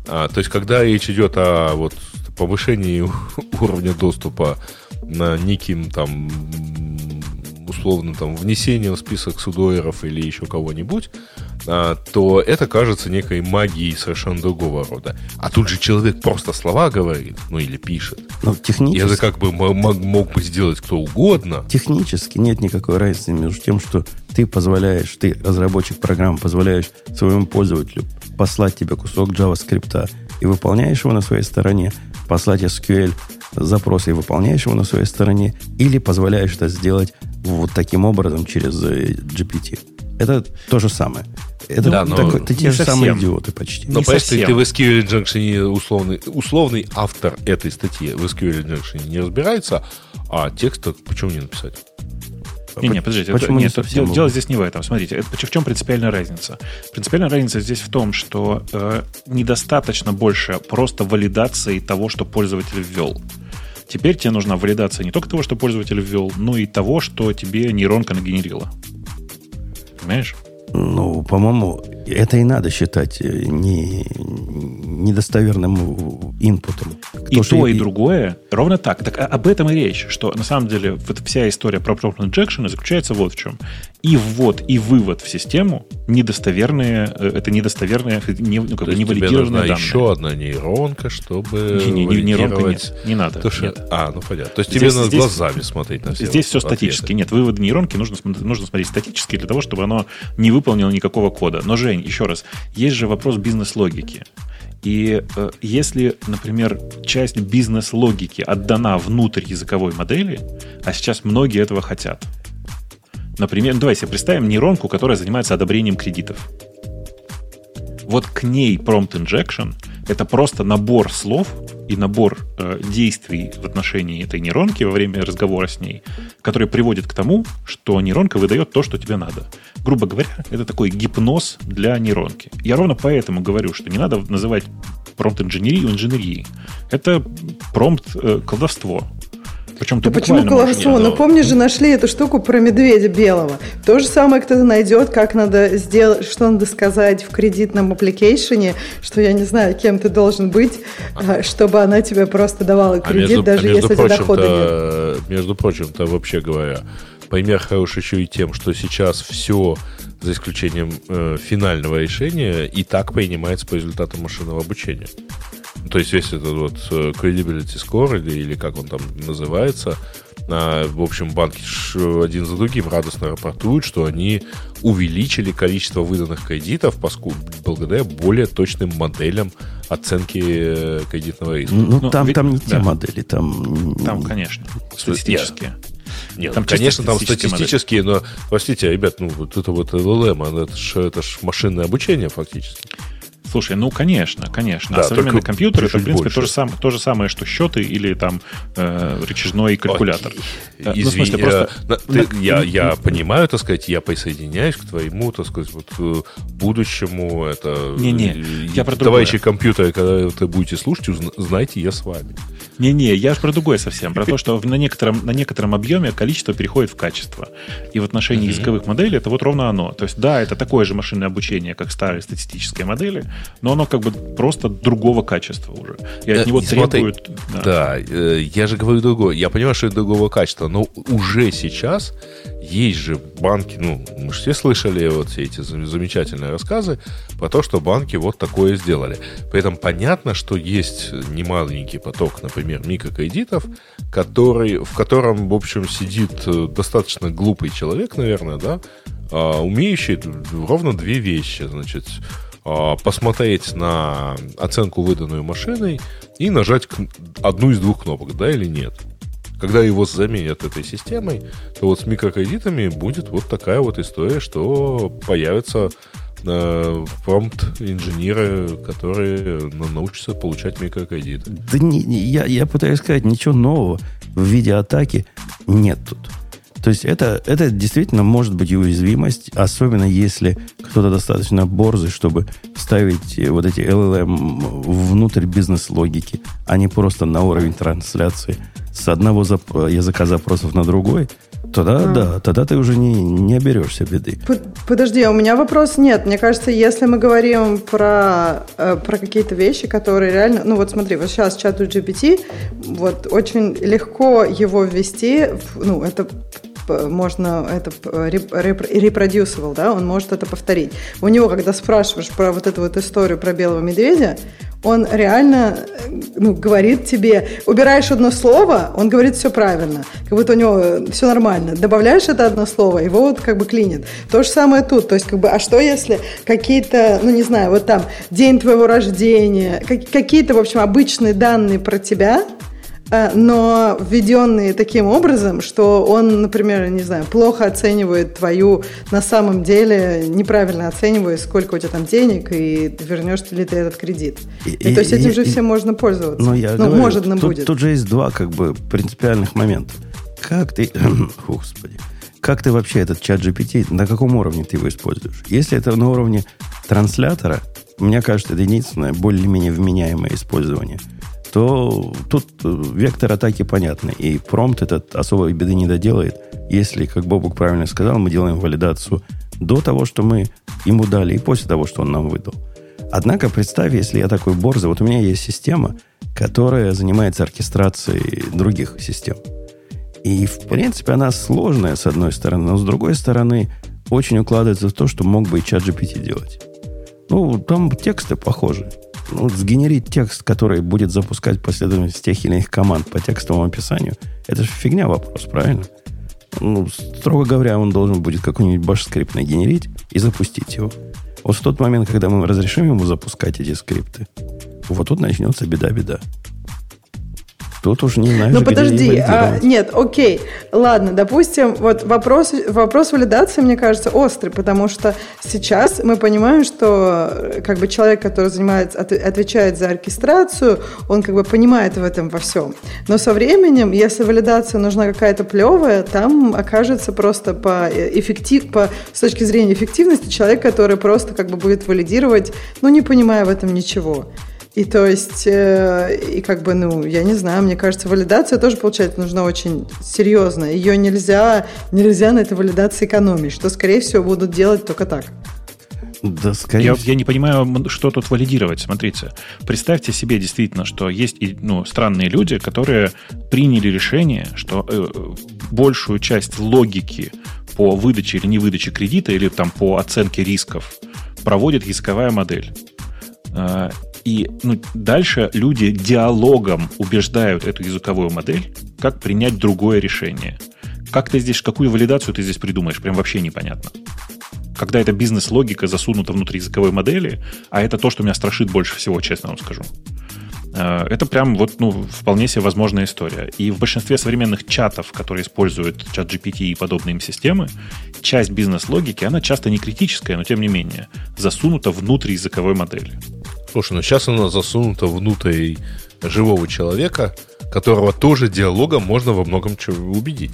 А, то есть, когда речь идет о вот, повышении уровня доступа на неким там условно там внесением в список судоеров или еще кого-нибудь, а, то это кажется некой магией совершенно другого рода. А тут же человек просто слова говорит, ну или пишет. Ну, технически... И это как бы мог, мог бы сделать кто угодно. Технически нет никакой разницы между тем, что ты позволяешь, ты, разработчик программы, позволяешь своему пользователю послать тебе кусок JavaScript и выполняешь его на своей стороне, послать SQL запросы и выполняешь его на своей стороне, или позволяешь это сделать вот таким образом через э, GPT. Это то же самое. Это, да, но такой, это те же совсем. самые идиоты почти. Но понимаешь, ты, ты в SQL Injection условный, условный автор этой статьи в SQL Injection не разбирается, а текст почему не написать? Не, не, подождите, Почему это, нет, дело, дело здесь не в этом. Смотрите, это, в чем принципиальная разница? Принципиальная разница здесь в том, что э, недостаточно больше просто валидации того, что пользователь ввел. Теперь тебе нужна валидация не только того, что пользователь ввел, но и того, что тебе нейронка нагенерила. Понимаешь? Ну, по-моему, это и надо считать э, не, недостоверным инпутом. и то, и, и другое ровно так. Так об этом и речь, что на самом деле вот вся история про prompt injection заключается вот в чем. И ввод, и вывод в систему недостоверные, э, это недостоверные, не, ну, как бы невалидированные данные. еще одна нейронка, чтобы не, не, нейронка нет, не надо. То, нет. А, ну понятно. То есть здесь, тебе надо здесь, глазами смотреть на все Здесь все статически. Нет, выводы нейронки нужно, нужно смотреть статически для того, чтобы оно не выполнило никакого кода. Но, Жень, еще раз, есть же вопрос бизнес-логики. И э, если, например, часть бизнес-логики отдана внутрь языковой модели, а сейчас многие этого хотят. Например, ну, давай себе представим нейронку, которая занимается одобрением кредитов. Вот к ней prompt injection – это просто набор слов и набор э, действий в отношении этой нейронки во время разговора с ней, который приводит к тому, что нейронка выдает то, что тебе надо. Грубо говоря, это такой гипноз для нейронки. Я ровно поэтому говорю, что не надо называть промпт инженерию инженерией. Это промпт э, колдовство. Причем да почему колдовство? Ну, помнишь же, нашли эту штуку про медведя белого. То же самое кто-то найдет, как надо сделать, что надо сказать в кредитном аппликейшене, что я не знаю, кем ты должен быть, а, чтобы она тебе просто давала кредит, а между, даже а если у тебя дохода нет. Между прочим-то, вообще говоря, пример хорош еще и тем, что сейчас все за исключением э, финального решения, и так принимается по результатам машинного обучения. То есть весь этот вот э, credibility score, или, или как он там называется, а, в общем, банки один за другим радостно рапортуют, что они увеличили количество выданных кредитов поскольку, благодаря более точным моделям оценки э, кредитного риска. Ну, ну там, ведь, там не да. те модели, там... Там, конечно, статистические. Нет, там, конечно, там статистические, но, простите, ребят, ну, вот это вот LLM, это же это ж машинное обучение фактически. Слушай, ну конечно, конечно. Да, а современный компьютер это, в принципе, то же, самое, то же самое, что счеты или там э, рычажной калькулятор. Ой, извини, ну, смысле, просто... ты, я, я понимаю, так сказать, я присоединяюсь к твоему, так сказать, вот, э, будущему. Это, не, не, я про Товарищи компьютеры, когда вы будете слушать, знайте, я с вами. Не-не, я же про другое совсем. Про то, что на некотором, на некотором объеме количество переходит в качество. И в отношении языковых моделей это вот ровно оно. То есть, да, это такое же машинное обучение, как старые статистические модели, но оно как бы просто другого качества уже. И от э, него требуют... Да, да э, я же говорю другое. Я понимаю, что это другого качества, но уже сейчас есть же банки, ну, мы же все слышали вот все эти замечательные рассказы про то, что банки вот такое сделали. При этом понятно, что есть немаленький поток, например, микрокредитов, который, в котором, в общем, сидит э, достаточно глупый человек, наверное, да, а, умеющий ровно две вещи. Значит, посмотреть на оценку, выданную машиной, и нажать одну из двух кнопок, да или нет. Когда его заменят этой системой, то вот с микрокредитами будет вот такая вот история, что появятся э, промпт-инженеры, которые научатся получать микрокредиты. Да не, не, я, я пытаюсь сказать, ничего нового в виде атаки нет тут. То есть это, это действительно может быть уязвимость, особенно если кто-то достаточно борзый, чтобы ставить вот эти LLM внутрь бизнес-логики, а не просто на уровень трансляции с одного зап- языка запросов на другой, тогда а. да, тогда ты уже не, не оберешься беды. Подожди, а у меня вопрос нет. Мне кажется, если мы говорим про, э, про какие-то вещи, которые реально... Ну вот смотри, вот сейчас чату GPT, вот очень легко его ввести, ну это можно это репродюсировал, да, он может это повторить. У него, когда спрашиваешь про вот эту вот историю про белого медведя, он реально ну, говорит тебе, убираешь одно слово, он говорит все правильно, как будто у него все нормально. Добавляешь это одно слово, его вот как бы клинит. То же самое тут, то есть как бы, а что если какие-то, ну не знаю, вот там день твоего рождения, какие-то, в общем, обычные данные про тебя, Э, но введенные таким образом, что он, например, не знаю, плохо оценивает твою, на самом деле неправильно оценивает, сколько у тебя там денег и вернешь ли ты этот кредит. И, и, то есть этим и, же и, всем можно пользоваться. Но я ну, говорю, может, нам будет. Тут же есть два как бы принципиальных момента. Как ты, господи, как ты вообще этот чат GPT, на каком уровне ты его используешь? Если это на уровне транслятора, мне кажется, это единственное более-менее вменяемое использование – то тут э, вектор атаки понятный. И промпт этот особой беды не доделает, если, как Бобук правильно сказал, мы делаем валидацию до того, что мы ему дали, и после того, что он нам выдал. Однако представь, если я такой борзый, вот у меня есть система, которая занимается оркестрацией других систем. И, в принципе, она сложная, с одной стороны, но с другой стороны, очень укладывается в то, что мог бы и чат GPT делать. Ну, там тексты похожи. Ну, сгенерить текст, который будет запускать последовательность тех или иных команд по текстовому описанию, это же фигня вопрос, правильно? Ну, строго говоря, он должен будет какой-нибудь баш-скрипт нагенерить и запустить его. Вот в тот момент, когда мы разрешим ему запускать эти скрипты, вот тут начнется беда-беда. Тут уж не знаю. Ну подожди, а, нет, окей, ладно, допустим, вот вопрос, вопрос валидации, мне кажется, острый, потому что сейчас мы понимаем, что э, как бы человек, который занимается, от, отвечает за оркестрацию, он как бы понимает в этом во всем. Но со временем, если валидация нужна какая-то плевая, там окажется просто по э, эффектив, по, с точки зрения эффективности человек, который просто как бы будет валидировать, ну не понимая в этом ничего. И то есть, э, и как бы, ну, я не знаю, мне кажется, валидация тоже, получается, нужна очень серьезно. Ее нельзя, нельзя на этой валидации экономить, что, скорее всего, будут делать только так. Да, скорее я, я не понимаю, что тут валидировать. Смотрите, представьте себе действительно, что есть ну, странные люди, которые приняли решение, что э, большую часть логики по выдаче или невыдаче кредита или там по оценке рисков проводит языковая модель. И ну, дальше люди диалогом убеждают эту языковую модель, как принять другое решение. Как ты здесь, какую валидацию ты здесь придумаешь, прям вообще непонятно. Когда эта бизнес-логика засунута внутри языковой модели, а это то, что меня страшит больше всего, честно вам скажу. Э, это прям вот, ну, вполне себе возможная история. И в большинстве современных чатов, которые используют чат GPT и подобные им системы, часть бизнес-логики, она часто не критическая, но тем не менее, засунута внутрь языковой модели. Слушай, ну сейчас она засунута внутрь живого человека, которого тоже диалогом можно во многом чего убедить.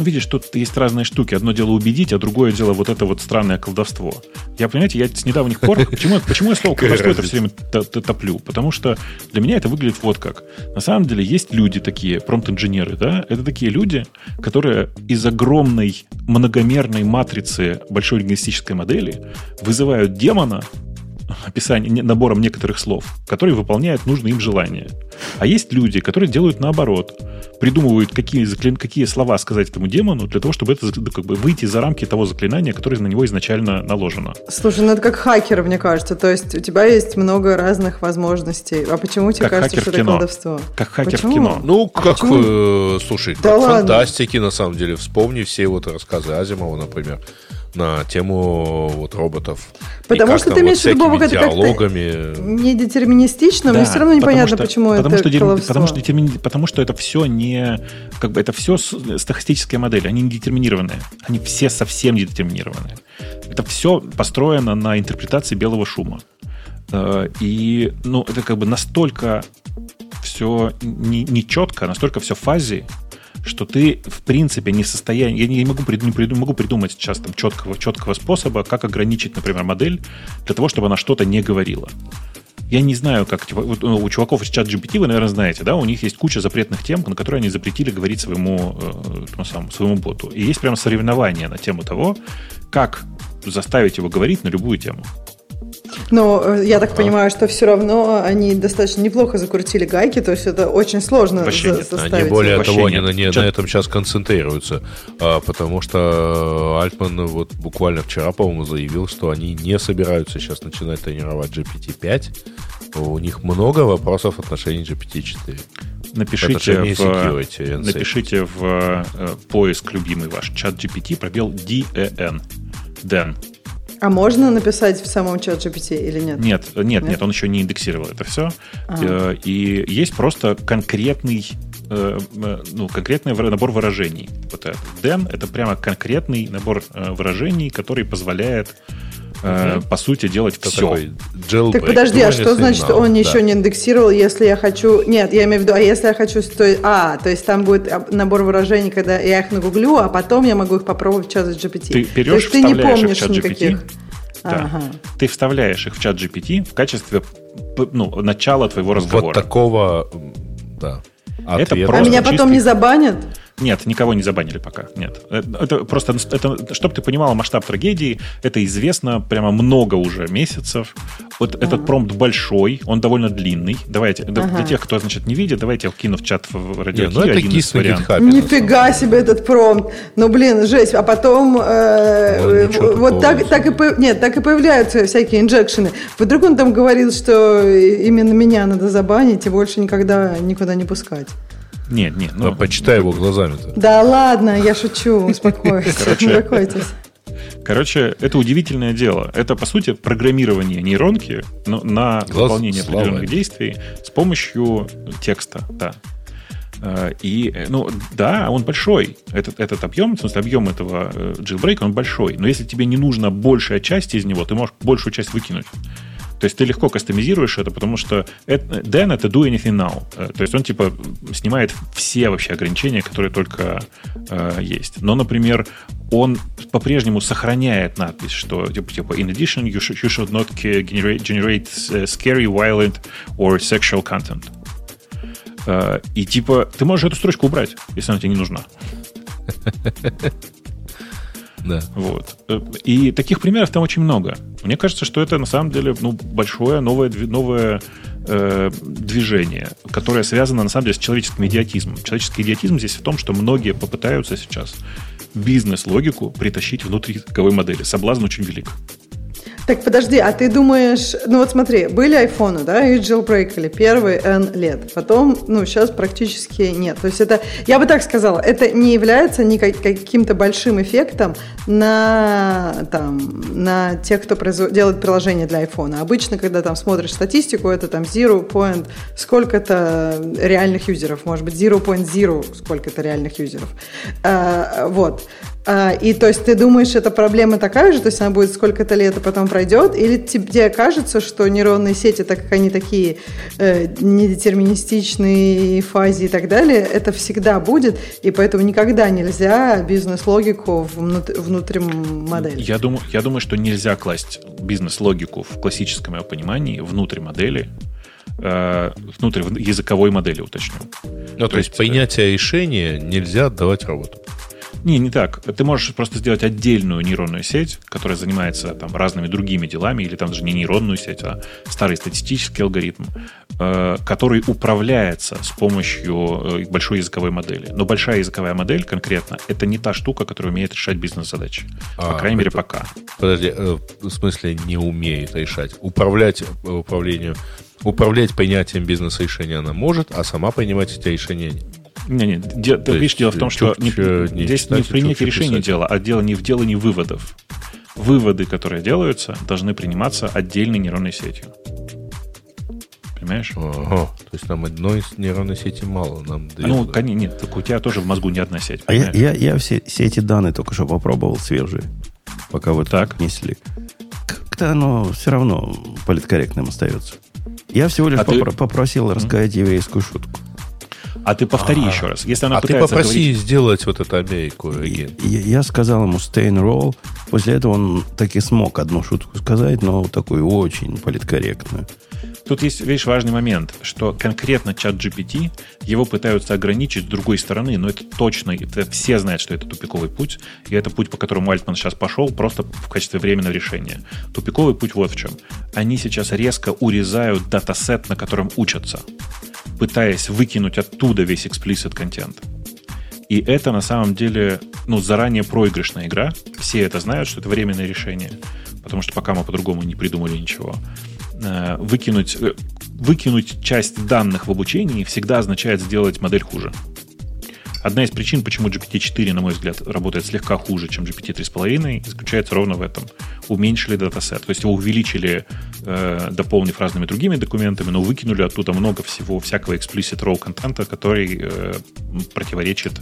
Ну, видишь, тут есть разные штуки. Одно дело убедить, а другое дело вот это вот странное колдовство. Я, понимаете, я с недавних пор... Почему, почему я слово колдовство это все время топлю? Потому что для меня это выглядит вот как. На самом деле есть люди такие, промпт-инженеры, да? Это такие люди, которые из огромной многомерной матрицы большой лингвистической модели вызывают демона, описанием, набором некоторых слов, которые выполняют нужные им желания. А есть люди, которые делают наоборот. Придумывают, какие, заклин... какие слова сказать этому демону для того, чтобы это как бы выйти за рамки того заклинания, которое на него изначально наложено. Слушай, ну это как хакер, мне кажется. То есть у тебя есть много разных возможностей. А почему тебе как кажется, что это колдовство? Как хакер почему? в кино. Ну, а как, э, слушай, да как ладно. фантастики, на самом деле. Вспомни все вот рассказы Азимова, например на тему вот роботов. Потому что ты имеешь в виду, Бобок, это как-то не детерминистично, да, мне все равно непонятно, что, почему потому это что, потому, что, потому что это все не... Как бы это все стахастическая модель, они не детерминированные. Они все совсем не детерминированные. Это все построено на интерпретации белого шума. Э, и, ну, это как бы настолько все нечетко, не настолько все в фазе, что ты, в принципе, не в состоянии... Я не могу, не приду, могу придумать сейчас там четкого, четкого способа, как ограничить, например, модель для того, чтобы она что-то не говорила. Я не знаю, как типа, вот, ну, у чуваков из чат GPT, вы, наверное, знаете, да, у них есть куча запретных тем, на которые они запретили говорить своему, э, самому, своему боту. И есть прямо соревнования на тему того, как заставить его говорить на любую тему. Но э, я так понимаю, что все равно они достаточно неплохо закрутили гайки, то есть это очень сложно Вообще за- заставить. Они более Вообще того, нет. они на, на этом сейчас концентрируются, а, потому что Альтман вот буквально вчера, по-моему, заявил, что они не собираются сейчас начинать тренировать GPT-5. У них много вопросов в отношении GPT-4. Напишите в, напишите в э, поиск любимый ваш чат GPT пробел DEN. DEN. А можно написать в самом чат GPT или нет? Нет, нет, нет, нет он еще не индексировал это все. А. И есть просто конкретный э, э, ну, конкретный набор выражений. Вот это. Den — это прямо конкретный набор выражений, который позволяет э, по сути, делать это все. Jailbreak. Так подожди, а что значит, сигнал? он да. еще не индексировал, если я хочу... Нет, я имею в виду, а если я хочу... То... А, то есть там будет набор выражений, когда я их нагуглю, а потом я могу их попробовать в чат GPT. Ты берешь, то есть ты не помнишь никаких... Да. Ага. Ты вставляешь их в чат GPT в качестве ну, начала твоего разговора. Вот такого, да. Это просто а меня потом чистый... не забанят? Нет, никого не забанили пока. Нет. Это, это просто, это, чтобы ты понимала масштаб трагедии, это известно прямо много уже месяцев. Вот ага. этот промпт большой, он довольно длинный. Давайте, ага. для тех, кто, значит, не видит, давайте я кину в чат в радио. Ну, это один из вариантов. Нифига себе этот промпт. Ну, блин, жесть. А потом э, ну, вот так, так, и, нет, так и появляются всякие инжекшены. Вдруг он там говорил, что именно меня надо забанить и больше никогда никуда не пускать. Нет, нет. Ну, да, почитай его глазами-то. Да ладно, я шучу, успокойтесь, успокойтесь. Короче, это удивительное дело. Это, по сути, программирование нейронки на Глаз выполнение слава. определенных действий с помощью текста. Да. Э, и, ну, да, он большой. Этот, этот объем, в смысле, объем этого jailbreak, он большой. Но если тебе не нужна большая часть из него, ты можешь большую часть выкинуть. То есть ты легко кастомизируешь это, потому что Dan это do anything now. Э, то есть он типа снимает все вообще ограничения, которые только э, есть. Но, например, он по-прежнему сохраняет надпись, что типа, типа in addition you should, you should not generate, generate э, scary, violent or sexual content. Э, и типа ты можешь эту строчку убрать, если она тебе не нужна. Да. Вот. И таких примеров там очень много. Мне кажется, что это на самом деле ну, большое новое, новое э, движение, которое связано на самом деле с человеческим идиотизмом. Человеческий идиотизм здесь в том, что многие попытаются сейчас бизнес-логику притащить внутрь языковой модели. Соблазн очень велик. Так, подожди, а ты думаешь, ну вот смотри, были айфоны, да, и jailbreakали первые N лет, потом, ну, сейчас практически нет. То есть это, я бы так сказала, это не является никак, каким-то большим эффектом на, там, на тех, кто производ, делает приложение для айфона. Обычно, когда там смотришь статистику, это там zero point, сколько-то реальных юзеров, может быть, zero point zero, сколько-то реальных юзеров. А, вот. А, и то есть ты думаешь, эта проблема такая же, то есть она будет сколько-то лет, и потом пройдет, или тебе кажется, что нейронные сети, так как они такие э, недетерминистичные фазе и так далее, это всегда будет, и поэтому никогда нельзя бизнес-логику внут- внутрь модели? Я думаю, я думаю, что нельзя класть бизнес-логику в классическом его понимании внутрь модели, э, внутрь языковой модели, уточню. Ну, то, то есть, есть принятие решения нельзя отдавать роботу. Не, не так. Ты можешь просто сделать отдельную нейронную сеть, которая занимается там разными другими делами, или там даже не нейронную сеть, а старый статистический алгоритм, э, который управляется с помощью э, большой языковой модели. Но большая языковая модель конкретно это не та штука, которая умеет решать бизнес-задачи. А, По крайней мере, пока. Подожди, э, в смысле не умеет решать? Управлять управлению управлять принятием бизнес-решения она может, а сама принимать эти решения не, не, де, ты видишь, дело в том, что не, не здесь читать, не в принятии решения дела, а дело не в делании выводов. Выводы, которые делаются, должны приниматься отдельной нейронной сетью. Понимаешь? Ага. То есть нам одной нейронной сети мало. Нам ну, да? нет, так у тебя тоже в мозгу не одна сеть. А я, я, я все, все эти данные только что попробовал свежие, пока вы так несли. Как-то оно все равно политкорректным остается. Я всего лишь а попро- ты... попросил рассказать еврейскую шутку. А ты повтори ага. еще раз. Если она а ты попроси говорить... сделать вот эту Америку. Я, я сказал ему stay and roll. После этого он таки смог одну шутку сказать, но такую очень политкорректную. Тут есть, видишь, важный момент, что конкретно чат GPT его пытаются ограничить с другой стороны, но это точно, это все знают, что это тупиковый путь, и это путь, по которому Альтман сейчас пошел, просто в качестве временного решения. Тупиковый путь вот в чем. Они сейчас резко урезают датасет, на котором учатся пытаясь выкинуть оттуда весь explicit контент. И это на самом деле ну, заранее проигрышная игра. Все это знают, что это временное решение, потому что пока мы по-другому не придумали ничего. Э, выкинуть, э, выкинуть часть данных в обучении всегда означает сделать модель хуже. Одна из причин, почему GPT-4, на мой взгляд, работает слегка хуже, чем GPT-3,5, заключается ровно в этом. Уменьшили датасет. То есть его увеличили, э, дополнив разными другими документами, но выкинули оттуда много всего, всякого explicit raw контента, который э, противоречит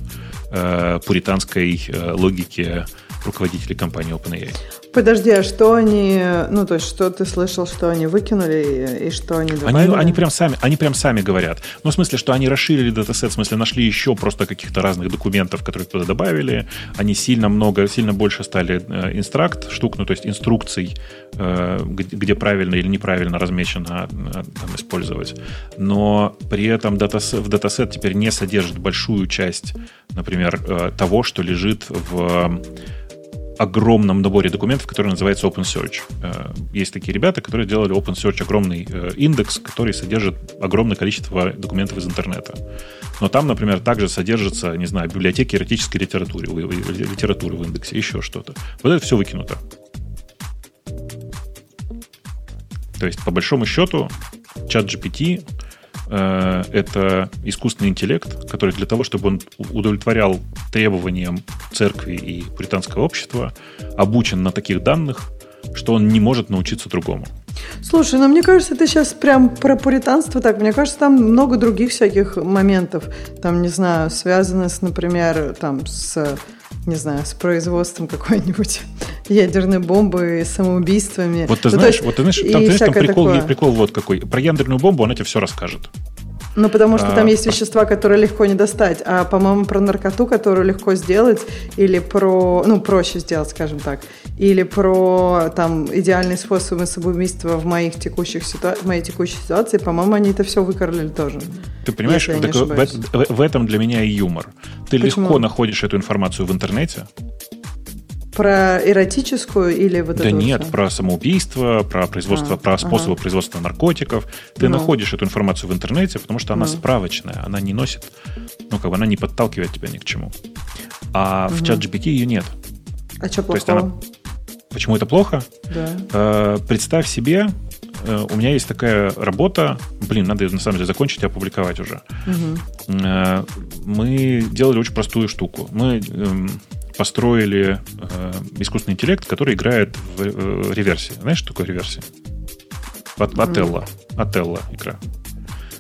э, пуританской э, логике руководителей компании OpenAI. Подожди, а что они, ну, то есть, что ты слышал, что они выкинули и, что они добавили? Они, они, прям сами, они прям сами говорят. Ну, в смысле, что они расширили датасет, в смысле, нашли еще просто каких-то разных документов, которые туда добавили. Они сильно много, сильно больше стали э, instruct штук, ну, то есть инструкций, э, где, правильно или неправильно размечено э, там, использовать. Но при этом датасет, в датасет теперь не содержит большую часть, например, того, что лежит в огромном наборе документов, который называется OpenSearch. Э, есть такие ребята, которые делали OpenSearch огромный э, индекс, который содержит огромное количество документов из интернета. Но там, например, также содержится, не знаю, библиотеки эротической литературы, литературы в индексе, еще что-то. Вот это все выкинуто. То есть, по большому счету, чат GPT это искусственный интеллект, который для того, чтобы он удовлетворял требованиям церкви и британского общества, обучен на таких данных, что он не может научиться другому. Слушай, ну мне кажется, ты сейчас прям про пуританство так. Мне кажется, там много других всяких моментов. Там, не знаю, связано с, например, там, с не знаю, с производством какой-нибудь ядерной бомбы, самоубийствами. Вот ты ну, знаешь, вот ты знаешь, там, знаешь, там прикол, прикол вот какой. Про ядерную бомбу она тебе все расскажет. Ну, потому что а, там есть вещества, которые легко не достать. А, по-моему, про наркоту, которую легко сделать, или про... Ну, проще сделать, скажем так. Или про там идеальные способы самоубийства в моих текущих ситуа... в моей текущей ситуации, по-моему, они это все выкорли тоже. Ты понимаешь, так, в, в, в этом для меня и юмор. Ты Почему? легко находишь эту информацию в интернете, про эротическую или вот Да нет, все? про самоубийство, про производство, а, про способы ага. производства наркотиков. Ты ну. находишь эту информацию в интернете, потому что она ну. справочная, она не носит, ну как бы она не подталкивает тебя ни к чему. А угу. в чат GPT ее нет. А что плохого? То есть она... Почему это плохо? Да. Э, представь себе, э, у меня есть такая работа, блин, надо ее на самом деле закончить и опубликовать уже. Угу. Мы делали очень простую штуку. Мы э, построили э, искусственный интеллект, который играет в э, реверсии. Знаешь, что такое реверсия? Ателла. Ателла игра.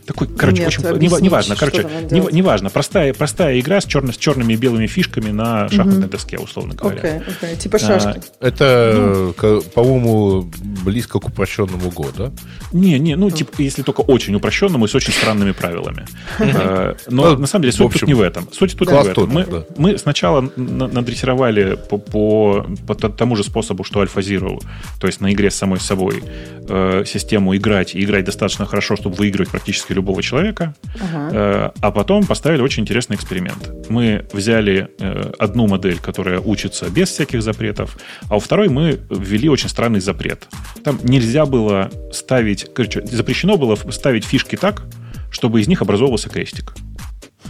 Такой, короче, Нет, очень, не, неважно, короче, не, неважно, простая, простая игра с, черно, с черными и белыми фишками на шахматной угу. доске, условно говоря. Okay, okay. Типа шашки. А, это, ну, по-моему, близко к упрощенному Go, да? Не, не, ну, типа, если только очень упрощенному и с очень странными правилами. А, но ну, на самом деле суть тут не в этом. Суть тут не в этом. Мы сначала надрессировали по тому же способу, что AlphaZero, то есть на игре с самой собой, э, систему играть и играть достаточно хорошо, чтобы выигрывать практически любого человека, ага. а потом поставили очень интересный эксперимент. Мы взяли э, одну модель, которая учится без всяких запретов, а у второй мы ввели очень странный запрет. Там нельзя было ставить, короче, запрещено было ставить фишки так, чтобы из них образовывался крестик.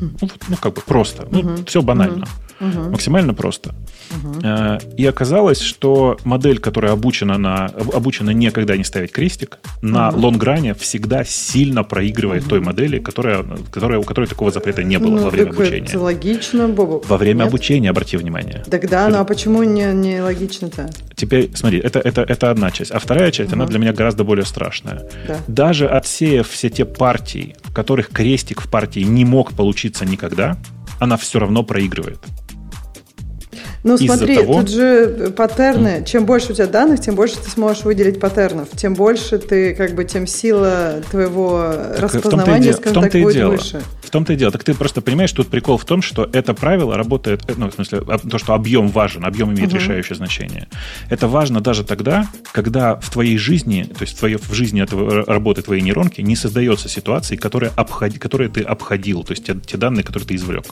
Хм. Ну, ну как бы просто. Ну, угу. все банально. Угу. Максимально просто. Угу. И оказалось, что модель, которая обучена, на, обучена никогда не ставить крестик, на угу. лонгране всегда сильно проигрывает угу. той модели, которая, которая, у которой такого запрета не было ну, во время обучения. Это логично, Бобу. Во время Нет? обучения, обрати внимание. Тогда, ну а почему не, не логично-то? Теперь, смотри, это, это, это одна часть. А вторая часть, угу. она для меня гораздо более страшная. Да. Даже отсеяв все те партии, в которых крестик в партии не мог получиться никогда, она все равно проигрывает. Ну, смотри, того... тут же паттерны. Mm. Чем больше у тебя данных, тем больше ты сможешь выделить паттернов. Тем больше ты, как бы, тем сила твоего так распознавания, в скажем в так, будет дело. выше. В том-то и дело. Так ты просто понимаешь, тут прикол в том, что это правило работает, э, ну, в смысле, то, что объем важен, объем имеет uh-huh. решающее значение. Это важно даже тогда, когда в твоей жизни, то есть в, твоей, в жизни этого работы твоей нейронки не создается ситуации, которые, обходи, которые ты обходил, то есть те, те данные, которые ты извлек.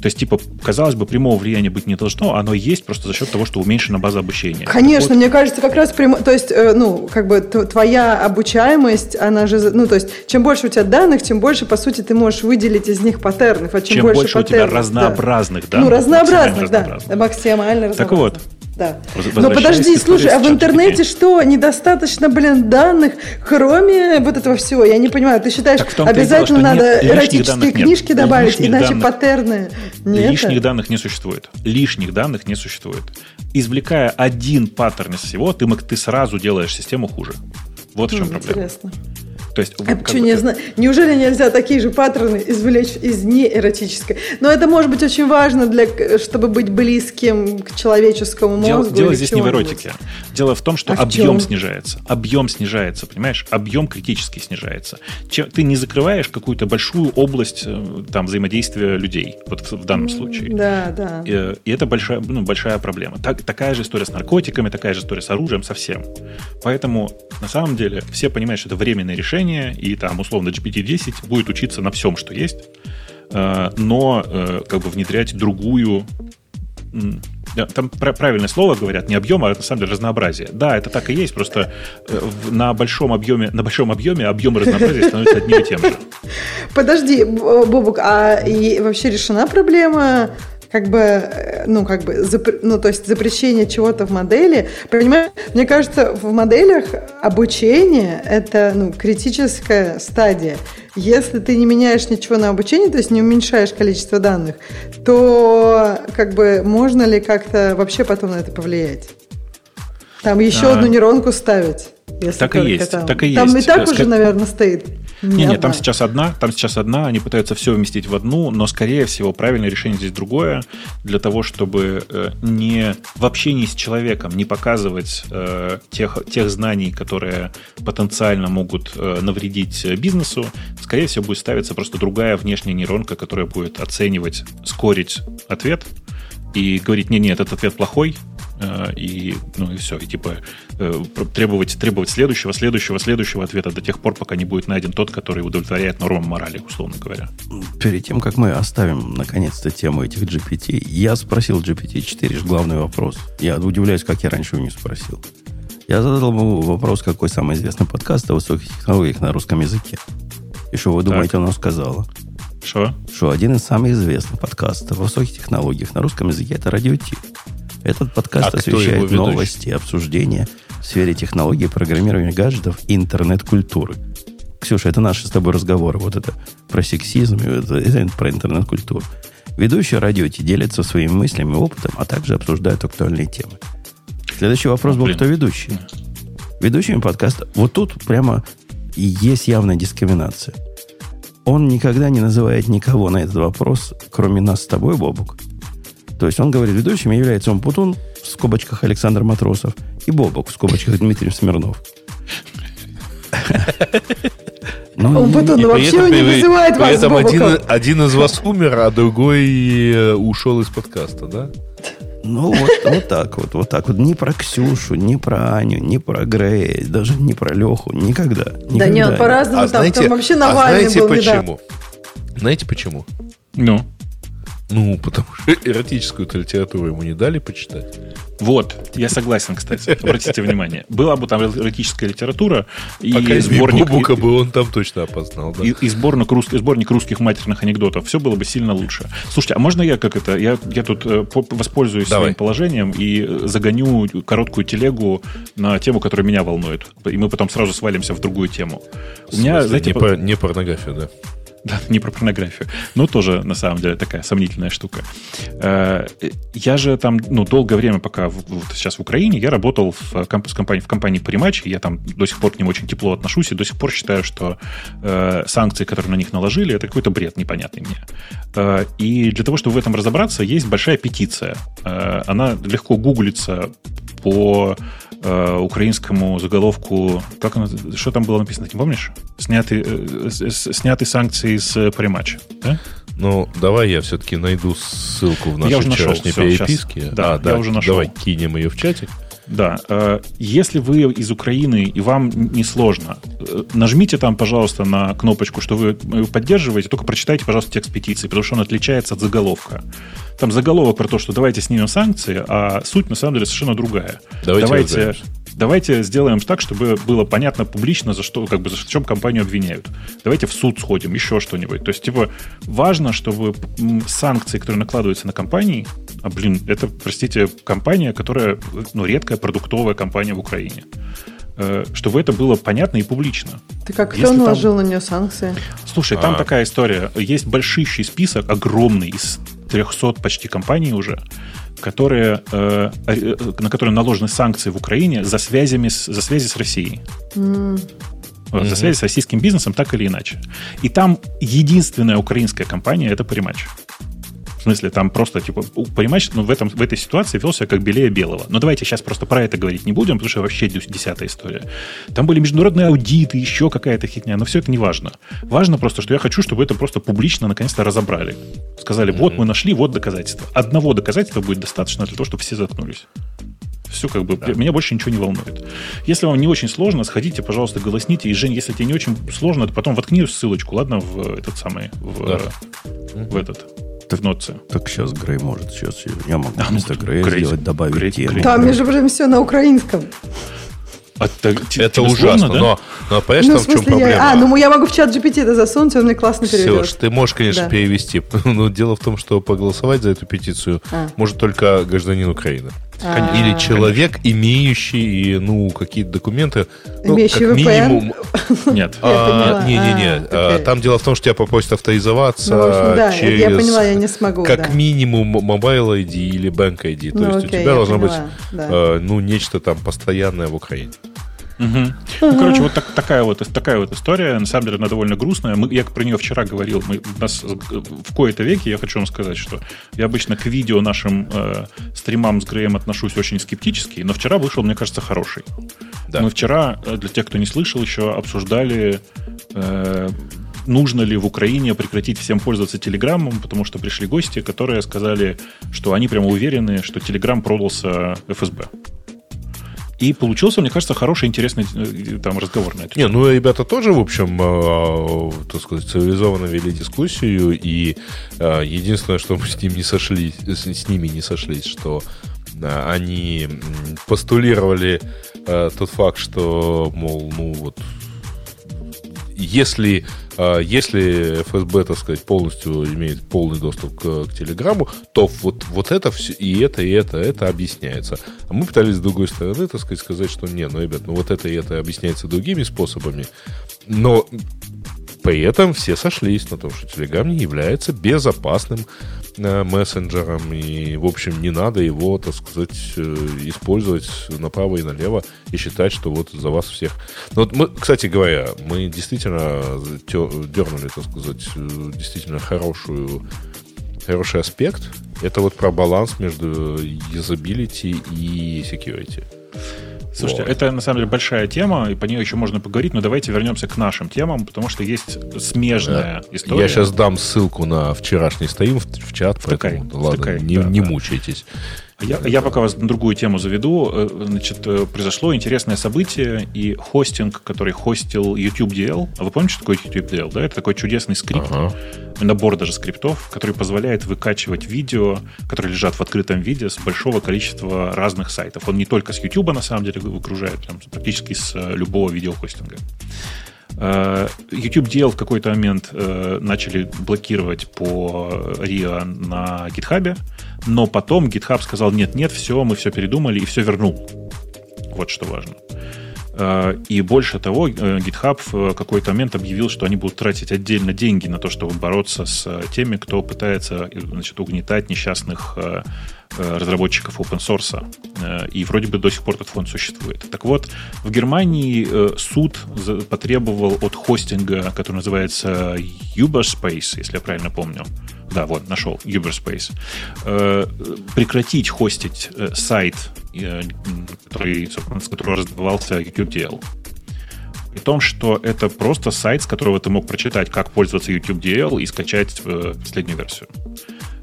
То есть, типа, казалось бы, прямого влияния быть не должно, оно есть просто за счет того, что уменьшена база обучения. Конечно, вот. мне кажется, как раз прямо, то есть, э, ну, как бы твоя обучаемость, она же, ну, то есть, чем больше у тебя данных, тем больше, по сути, ты можешь выделить из них паттернов, а чем, чем больше, больше паттернов, у тебя разнообразных да. данных. Ну, разнообразных, да, максимально разнообразных. Так вот, да. Но подожди, слушай, а в интернете что, недостаточно, блин, данных, кроме вот этого всего? Я не понимаю, ты считаешь, обязательно дело, надо эротические книжки нет. добавить, иначе данных, паттерны не Лишних данных не существует. Лишних данных не существует. Извлекая один паттерн из всего, ты, ты сразу делаешь систему хуже. Вот в чем проблема. Интересно. То есть, а что, не знаю, неужели нельзя такие же паттерны извлечь из неэротической? Но это может быть очень важно, для, чтобы быть близким к человеческому мозгу. Дело, дело здесь не в эротике. Дело в том, что а объем снижается. Объем снижается, понимаешь? Объем критически снижается. Ты не закрываешь какую-то большую область э, там, взаимодействия людей, вот в, в данном случае. Да, да. И, и это большая, ну, большая проблема. Так, такая же история с наркотиками, такая же история с оружием, совсем. Поэтому, на самом деле, все понимают, что это временное решение, и там, условно, GPT-10 будет учиться на всем, что есть, э, но э, как бы внедрять другую там правильное слово говорят, не объем, а на самом деле разнообразие. Да, это так и есть, просто э, на большом объеме, на большом объеме объем разнообразия становится одним и тем же. Подожди, Бобук, а и вообще решена проблема как бы, э, ну, как бы, запр... ну, то есть запрещение чего-то в модели. Понимаешь, мне кажется, в моделях обучение – это, ну, критическая стадия. Если ты не меняешь ничего на обучении, то есть не уменьшаешь количество данных, то, как бы, можно ли как-то вообще потом на это повлиять? Там еще а... одну нейронку ставить. Если так и есть, там. так и там есть. и так уже, наверное, стоит. Не, не, там сейчас одна, там сейчас одна, они пытаются все вместить в одну, но, скорее всего, правильное решение здесь другое, для того, чтобы э, не в общении с человеком не показывать э, тех, тех знаний, которые потенциально могут э, навредить бизнесу, скорее всего, будет ставиться просто другая внешняя нейронка, которая будет оценивать, скорить ответ и говорить, не-не, этот ответ плохой, Э, и, ну, и все. И типа э, требовать, требовать следующего, следующего, следующего ответа до тех пор, пока не будет найден тот, который удовлетворяет нормам морали, условно говоря. Перед тем, как мы оставим, наконец-то, тему этих GPT, я спросил GPT-4 главный вопрос. Я удивляюсь, как я раньше его не спросил. Я задал ему вопрос, какой самый известный подкаст о высоких технологиях на русском языке. И что вы думаете, так. она сказала? Что? Что один из самых известных подкастов о высоких технологиях на русском языке это радио Ти. Этот подкаст а освещает новости, обсуждения в сфере технологий, программирования гаджетов и интернет-культуры. Ксюша, это наши с тобой разговоры. Вот это про сексизм, это, это про интернет-культуру. Ведущие радио делятся своими мыслями и опытом, а также обсуждают актуальные темы. Следующий вопрос был, кто ведущий? Ведущими подкаста. Вот тут прямо есть явная дискриминация. Он никогда не называет никого на этот вопрос, кроме нас с тобой, Бобук. То есть он говорит, ведущим является он Путун, в скобочках Александр Матросов, и Бобок, в скобочках Дмитрий Смирнов. Ну, он Путун вообще не называет вас один, один из вас умер, а другой э, ушел из подкаста, да? Ну, вот, вот так вот, вот так вот. Ни про Ксюшу, ни про Аню, ни про Грей, даже не про Леху. Никогда. никогда да нет, по-разному. А там, знаете, там вообще Навальный а знаете был почему? Недавно. Знаете почему? Ну? Ну, потому что эротическую литературу ему не дали почитать. Вот, я согласен, кстати. Обратите внимание. Была бы там эротическая литература и Пока сборник... Бубука бы он там точно опознал, да. И, и сборник, рус, сборник русских матерных анекдотов. Все было бы сильно лучше. Слушайте, а можно я как это... Я, я тут э, воспользуюсь Давай. своим положением и загоню короткую телегу на тему, которая меня волнует. И мы потом сразу свалимся в другую тему. У меня, знаете, не, по... не порнография, да. Да, не про порнографию. Но тоже, на самом деле, такая сомнительная штука. Э, я же там, ну, долгое время, пока вот сейчас в Украине, я работал в, комп- компании, в компании Primatch, я там до сих пор к ним очень тепло отношусь, и до сих пор считаю, что э, санкции, которые на них наложили, это какой-то бред непонятный мне. Э, и для того, чтобы в этом разобраться, есть большая петиция. Э, она легко гуглится по э, украинскому заголовку, как она, что там было написано, ты не помнишь? Сняты, э, сняты санкции с прематча, да? Ну, давай я все-таки найду ссылку в нашей я вчерашней переписке. Да, а, да, я уже нашел. Давай кинем ее в чатик. Да. Э, если вы из Украины и вам не сложно, э, нажмите там, пожалуйста, на кнопочку, что вы поддерживаете, только прочитайте, пожалуйста, текст петиции, потому что он отличается от заголовка. Там заголовок про то, что давайте снимем санкции, а суть на самом деле совершенно другая. Давайте, давайте, давайте сделаем так, чтобы было понятно публично, за что, как бы, за чем компанию обвиняют. Давайте в суд сходим, еще что-нибудь. То есть, типа, важно, чтобы санкции, которые накладываются на компании, а, блин, это, простите, компания, которая, ну, редкая продуктовая компания в Украине э, чтобы это было понятно и публично. Ты как кто наложил там... на нее санкции? Слушай, там а... такая история. Есть большущий список, огромный, из 300 почти компаний уже, которые, э, на которые наложены санкции в Украине за, связями с, за связи с Россией. Mm. mm За связи с российским бизнесом так или иначе. И там единственная украинская компания это Parimatch. В смысле, там просто, типа, понимаешь, ну, в, этом, в этой ситуации вел себя как белее белого. Но давайте сейчас просто про это говорить не будем, потому что вообще десятая история. Там были международные аудиты, еще какая-то хитня, но все это не важно. Важно просто, что я хочу, чтобы это просто публично наконец-то разобрали. Сказали, вот мы нашли, вот доказательства. Одного доказательства будет достаточно для того, чтобы все заткнулись. Все как бы, да. меня больше ничего не волнует. Если вам не очень сложно, сходите, пожалуйста, голосните. И, Жень, если тебе не очень сложно, то потом воткни ссылочку, ладно, в этот самый, в, да. в этот, так, ноте. Так сейчас Грей может. Сейчас я могу а, вместо Грея Грей, сделать, добавить Грей, тему. Там, между прочим, все на украинском. А, так, это ужасно, да? но, но понимаешь, ну, там в, в чем я, проблема? А, ну я могу в чат GPT это засунуть, он мне классно переведет. Все, ты можешь, конечно, да. перевести. Но дело в том, что проголосовать за эту петицию а. может только гражданин Украины. А. Или человек, имеющий, ну, какие-то документы. Ну, имеющий как минимум... Нет. А, Не-не-не. А, там дело в том, что тебя попросят авторизоваться ну, да, через... я поняла, я не смогу. Как минимум Mobile ID или Bank ID. То ну, есть у тебя должно быть, ну, нечто там постоянное в Украине. Угу. Ну, короче, вот так, такая, вот, такая вот история. На самом деле она довольно грустная. Мы, я про нее вчера говорил. Мы, у нас в кои-то веке, я хочу вам сказать, что я обычно к видео нашим э, стримам с Греем отношусь очень скептически, но вчера вышел, мне кажется, хороший. Да. Мы вчера, э, для тех, кто не слышал еще, обсуждали... Э, нужно ли в Украине прекратить всем пользоваться Телеграмом, потому что пришли гости, которые сказали, что они прямо уверены, что Телеграм продался ФСБ. И получился, мне кажется, хороший, интересный э, там разговор на это. Не, ну ребята тоже, в общем, э, так сказать, цивилизованно вели дискуссию, и э, единственное, что мы с ним не сошлись, с ними не сошлись, что они постулировали тот факт, что, мол, ну вот если, а, если ФСБ, так сказать, полностью имеет полный доступ к, к Телеграмму, то вот, вот это все, и это, и это, это объясняется. А мы пытались с другой стороны, так сказать, сказать, что не, ну, ребят, ну вот это и это объясняется другими способами. Но при этом все сошлись на том, что Telegram не является безопасным э, мессенджером, и, в общем, не надо его, так сказать, э, использовать направо и налево и считать, что вот за вас всех... Но вот мы, кстати говоря, мы действительно дернули, так сказать, э, действительно хорошую хороший аспект. Это вот про баланс между usability и security. Слушайте, вот. это на самом деле большая тема, и по ней еще можно поговорить, но давайте вернемся к нашим темам, потому что есть смежная да. история. Я сейчас дам ссылку на вчерашний стрим в, чат, втыкай, поэтому ладно, втыкай, не, да, не да. мучайтесь. Я, я пока вас на другую тему заведу. Э, значит, э, произошло интересное событие, и хостинг, который хостил YouTube DL, а вы помните, что такое YouTube DL? Да? Это такой чудесный скрипт, ага. набор даже скриптов, который позволяет выкачивать видео, которые лежат в открытом виде с большого количества разных сайтов. Он не только с YouTube, на самом деле, выгружает, прям, практически с э, любого видеохостинга. YouTube DL в какой-то момент начали блокировать по RIA на GitHub, но потом GitHub сказал, нет-нет, все, мы все передумали и все вернул. Вот что важно. Э, и больше того, э, GitHub в какой-то момент объявил, что они будут тратить отдельно деньги на то, чтобы бороться с теми, кто пытается значит, угнетать несчастных э, разработчиков open source. И вроде бы до сих пор этот фонд существует. Так вот, в Германии суд потребовал от хостинга, который называется Uberspace, если я правильно помню, да, вот, нашел, Uberspace. Э, прекратить хостить э, сайт, э, который, с которого раздавался YouTube При том, что это просто сайт, с которого ты мог прочитать, как пользоваться YouTube DL и скачать последнюю версию.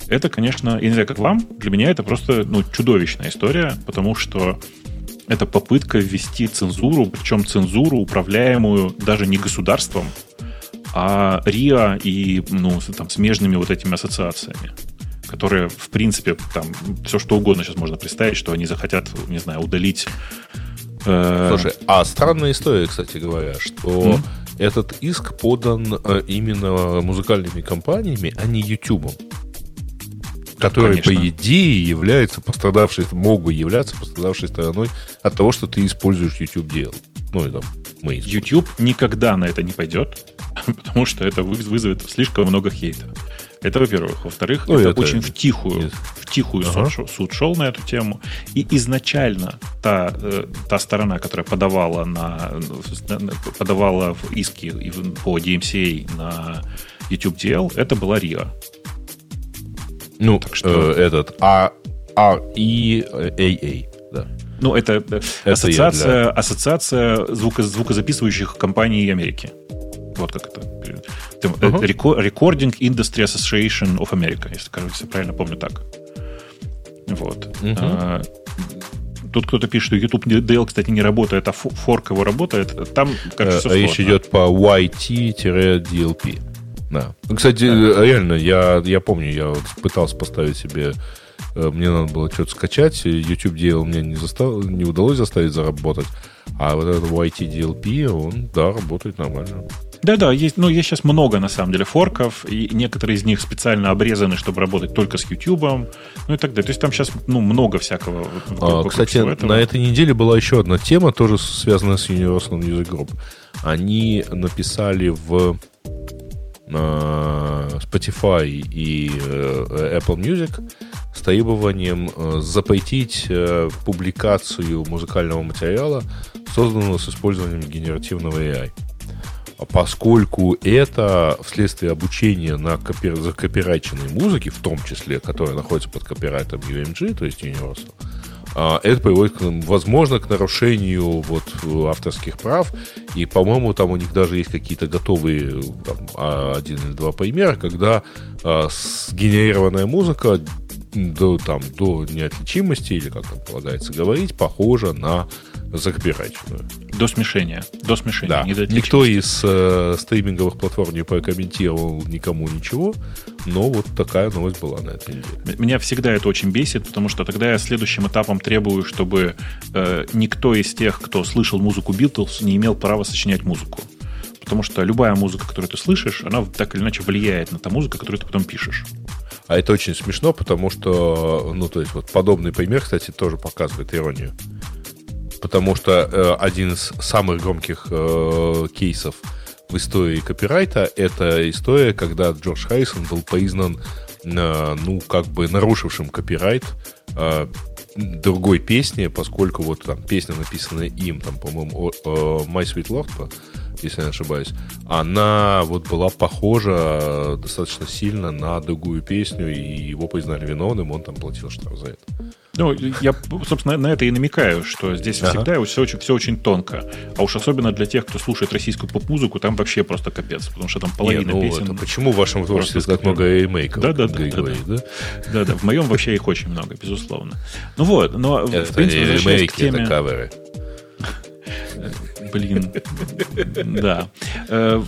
Это, конечно, я не знаю, как вам, для меня это просто ну, чудовищная история, потому что это попытка ввести цензуру, причем цензуру, управляемую даже не государством, а РИА и ну, там, смежными вот этими ассоциациями которые, в принципе, там все что угодно сейчас можно представить, что они захотят, не знаю, удалить. Э... Слушай, а странная история, кстати говоря, что mm? этот иск подан э, именно музыкальными компаниями, а не YouTube. Которые, Конечно. по идее, являются пострадавшей, могут являться пострадавшей стороной от того, что ты используешь YouTube DL. Ну, и там мы YouTube никогда на это не пойдет, потому что это вызовет слишком много хейта. Это, во-первых. Во-вторых, ну, это, это очень втихую, тихую ага. суд, суд шел на эту тему. И изначально та, та сторона, которая подавала, на, подавала в иски по DMCA на YouTube DL, это была RIA. Ну, так что... э, этот, а, а, и, AA, да. Ну, это, это ассоциация, для... ассоциация звуко, звукозаписывающих компаний Америки. Вот как это. Uh-huh. Recording Industry Association of America, если, кажется, правильно помню так. Вот. Uh-huh. А, тут кто-то пишет, что YouTube DL, кстати, не работает, а форк его работает. Там, кажется, а, речь идет по YT-DLP. Да. Кстати, реально, я, я помню, я вот пытался поставить себе Э, мне надо было что-то скачать, YouTube делал мне не, застав... не удалось заставить заработать, а вот этот YT DLP, он, да, работает нормально. Да-да, есть, ну, есть сейчас много, на самом деле, форков, и некоторые из них специально обрезаны, чтобы работать только с YouTube, ну и так далее. То есть там сейчас, ну, много всякого. А, кстати, на этой неделе была еще одна тема, тоже связанная с Universal Music Group. Они написали в Spotify и э, Apple Music с требованием э, запретить э, публикацию музыкального материала, созданного с использованием генеративного AI. Поскольку это вследствие обучения на копи- закопирайченной музыке, в том числе, которая находится под копирайтом UMG, то есть Universal, а, это приводит, возможно, к нарушению вот, авторских прав. И, по-моему, там у них даже есть какие-то готовые там, а, один или два примера, когда а, сгенерированная музыка до, там, до неотличимости, или как там полагается говорить, похожа на закопирайченную. До смешения. До смешения. Да. Никто из э, стриминговых платформ не прокомментировал никому ничего, но вот такая новость была на этой неделе. Меня всегда это очень бесит, потому что тогда я следующим этапом требую, чтобы э, никто из тех, кто слышал музыку Битлз, не имел права сочинять музыку. Потому что любая музыка, которую ты слышишь, она так или иначе влияет на ту музыку, которую ты потом пишешь. А это очень смешно, потому что, ну, то есть, вот подобный пример, кстати, тоже показывает иронию потому что э, один из самых громких э, кейсов в истории копирайта это история, когда Джордж Харрисон был признан, э, ну, как бы нарушившим копирайт э, другой песни, поскольку вот там песня, написанная им, там, по-моему, My Sweet Lord, если я не ошибаюсь, она вот была похожа достаточно сильно на другую песню, и его признали виновным, он там платил штраф за это. Ну, я, собственно, на это и намекаю, что здесь ага. всегда все очень, все очень тонко. А уж особенно для тех, кто слушает российскую поп-музыку, там вообще просто капец, потому что там половина Не, ну, песен... Это почему в вашем творчестве так много ремейков? Да, да, да, да, да. Да, да, в моем вообще их очень много, безусловно. Ну вот, но это в принципе, не ремейки, к теме... это каверы. Блин, да. Э,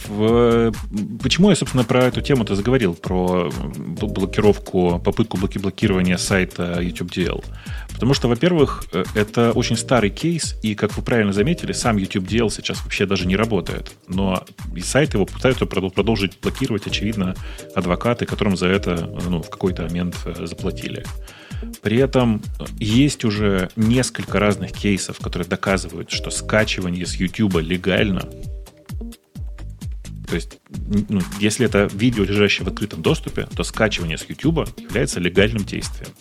почему я, собственно, про эту тему-то заговорил, про блокировку, попытку блокирования сайта YouTube DL? Потому что, во-первых, э, это очень старый кейс, и, как вы правильно заметили, сам YouTube DL сейчас вообще даже не работает. Но и сайт его пытаются продолжить блокировать, очевидно, адвокаты, которым за это ну, в какой-то момент э, заплатили. При этом есть уже несколько разных кейсов, которые доказывают, что скачивание с YouTube легально. То есть, ну, если это видео, лежащее в открытом доступе, то скачивание с YouTube является легальным действием.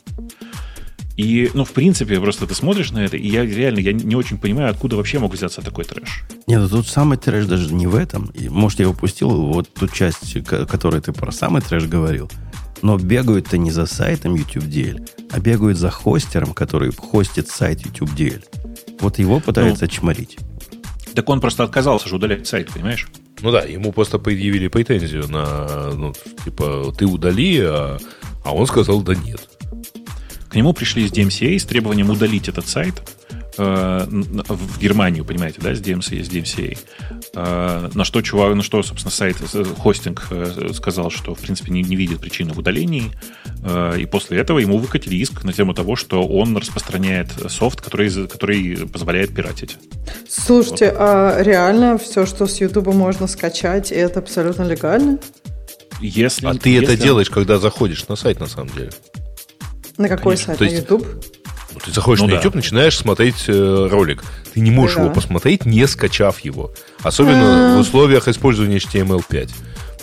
И, ну, в принципе, просто ты смотришь на это, и я реально я не очень понимаю, откуда вообще мог взяться такой трэш. Нет, ну тут самый трэш даже не в этом. Может, я упустил вот ту часть, которой ты про самый трэш говорил. Но бегают-то не за сайтом YouTube DL, а бегают за хостером, который хостит сайт YouTube DL. Вот его пытаются ну, чморить. Так он просто отказался же удалять сайт, понимаешь? Ну да, ему просто предъявили претензию на, ну, типа, ты удали, а, а он сказал, да нет. К нему пришли из DMCA с требованием удалить этот сайт, Э, в Германию, понимаете, да, с DMCA, с DMCA. Э, на что чувак, на что, собственно, сайт, э, хостинг сказал, что, в принципе, не, не видит причины в удалении. И после этого ему выкатили иск на тему того, что он распространяет софт, который, который позволяет пиратить. Слушайте, вот. а реально все, что с YouTube можно скачать, это абсолютно легально? Если, а ты если... это делаешь, когда заходишь на сайт, на самом деле. На какой Конечно. сайт? То на YouTube? Ну, ты заходишь ну, на YouTube, да. начинаешь смотреть э, ролик. Ты не можешь да. его посмотреть, не скачав его. Особенно А-а-а. в условиях использования HTML5.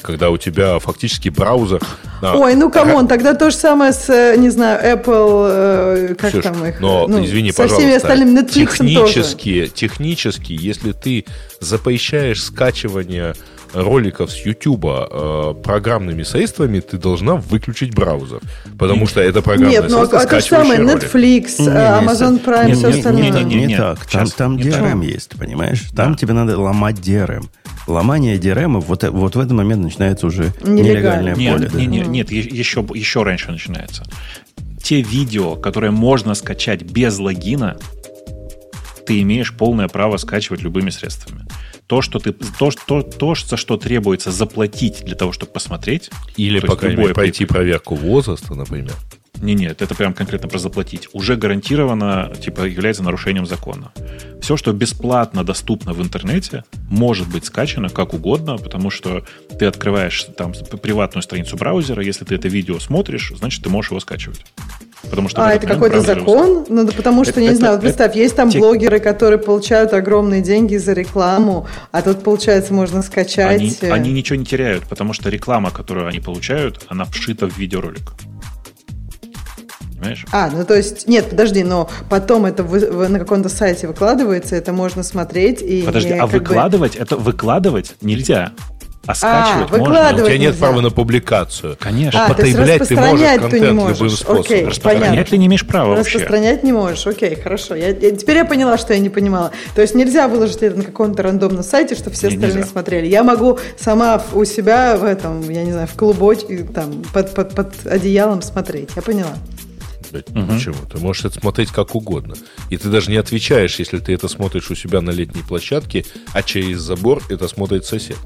когда у тебя фактически браузер... Ой, ну come on, тогда то же самое с, э, не знаю, Apple, э, как Ксюш, там их... Но, ну, извини, со пожалуйста. всеми остальными Netflix технически, тоже. Технически, если ты запрещаешь скачивание роликов с YouTube э, программными средствами, ты должна выключить браузер. Потому что это программное Нет, ну а то же самое Netflix, не, Amazon Prime, не, все остальное. Не, не, не, не так. Там, там DRM есть, понимаешь? Там да. тебе надо ломать DRM. Ломание DRM, вот, вот в этот момент начинается уже нелегальное нет, поле. Нет, нет, нет, еще, еще раньше начинается. Те видео, которые можно скачать без логина, ты имеешь полное право скачивать любыми средствами то, что ты, то, то, то, за что требуется заплатить для того, чтобы посмотреть. Или, по крайней мере, пройти проверку возраста, например. Не, нет, это прям конкретно про заплатить. Уже гарантированно, типа, является нарушением закона. Все, что бесплатно доступно в интернете, может быть скачано как угодно, потому что ты открываешь там приватную страницу браузера, если ты это видео смотришь, значит, ты можешь его скачивать. Потому что а, это какой-то закон? Ну, да потому что, это, не это, знаю, вот представь, это, есть там те... блогеры, которые получают огромные деньги за рекламу, а тут, получается, можно скачать... Они, э, они ничего не теряют, потому что реклама, которую они получают, она вшита в видеоролик. Понимаешь? А, ну то есть, нет, подожди, но потом это вы, вы на каком-то сайте выкладывается, это можно смотреть и... Подожди, а выкладывать, бы... это выкладывать нельзя. А, скачивать а, можно. У тебя нет права на публикацию. Конечно. А, потреблять ты можешь контент ты не можешь. любым способом. Окей, Распространять ты не имеешь права Распространять вообще. не можешь. Окей, хорошо. Я, я, теперь я поняла, что я не понимала. То есть нельзя выложить это на каком-то рандомном сайте, чтобы все не, остальные нельзя. смотрели. Я могу сама у себя в этом, я не знаю, в клубочке, там, под, под, под одеялом смотреть. Я поняла. Угу. Почему? Ты можешь это смотреть как угодно. И ты даже не отвечаешь, если ты это смотришь у себя на летней площадке, а через забор это смотрит сосед.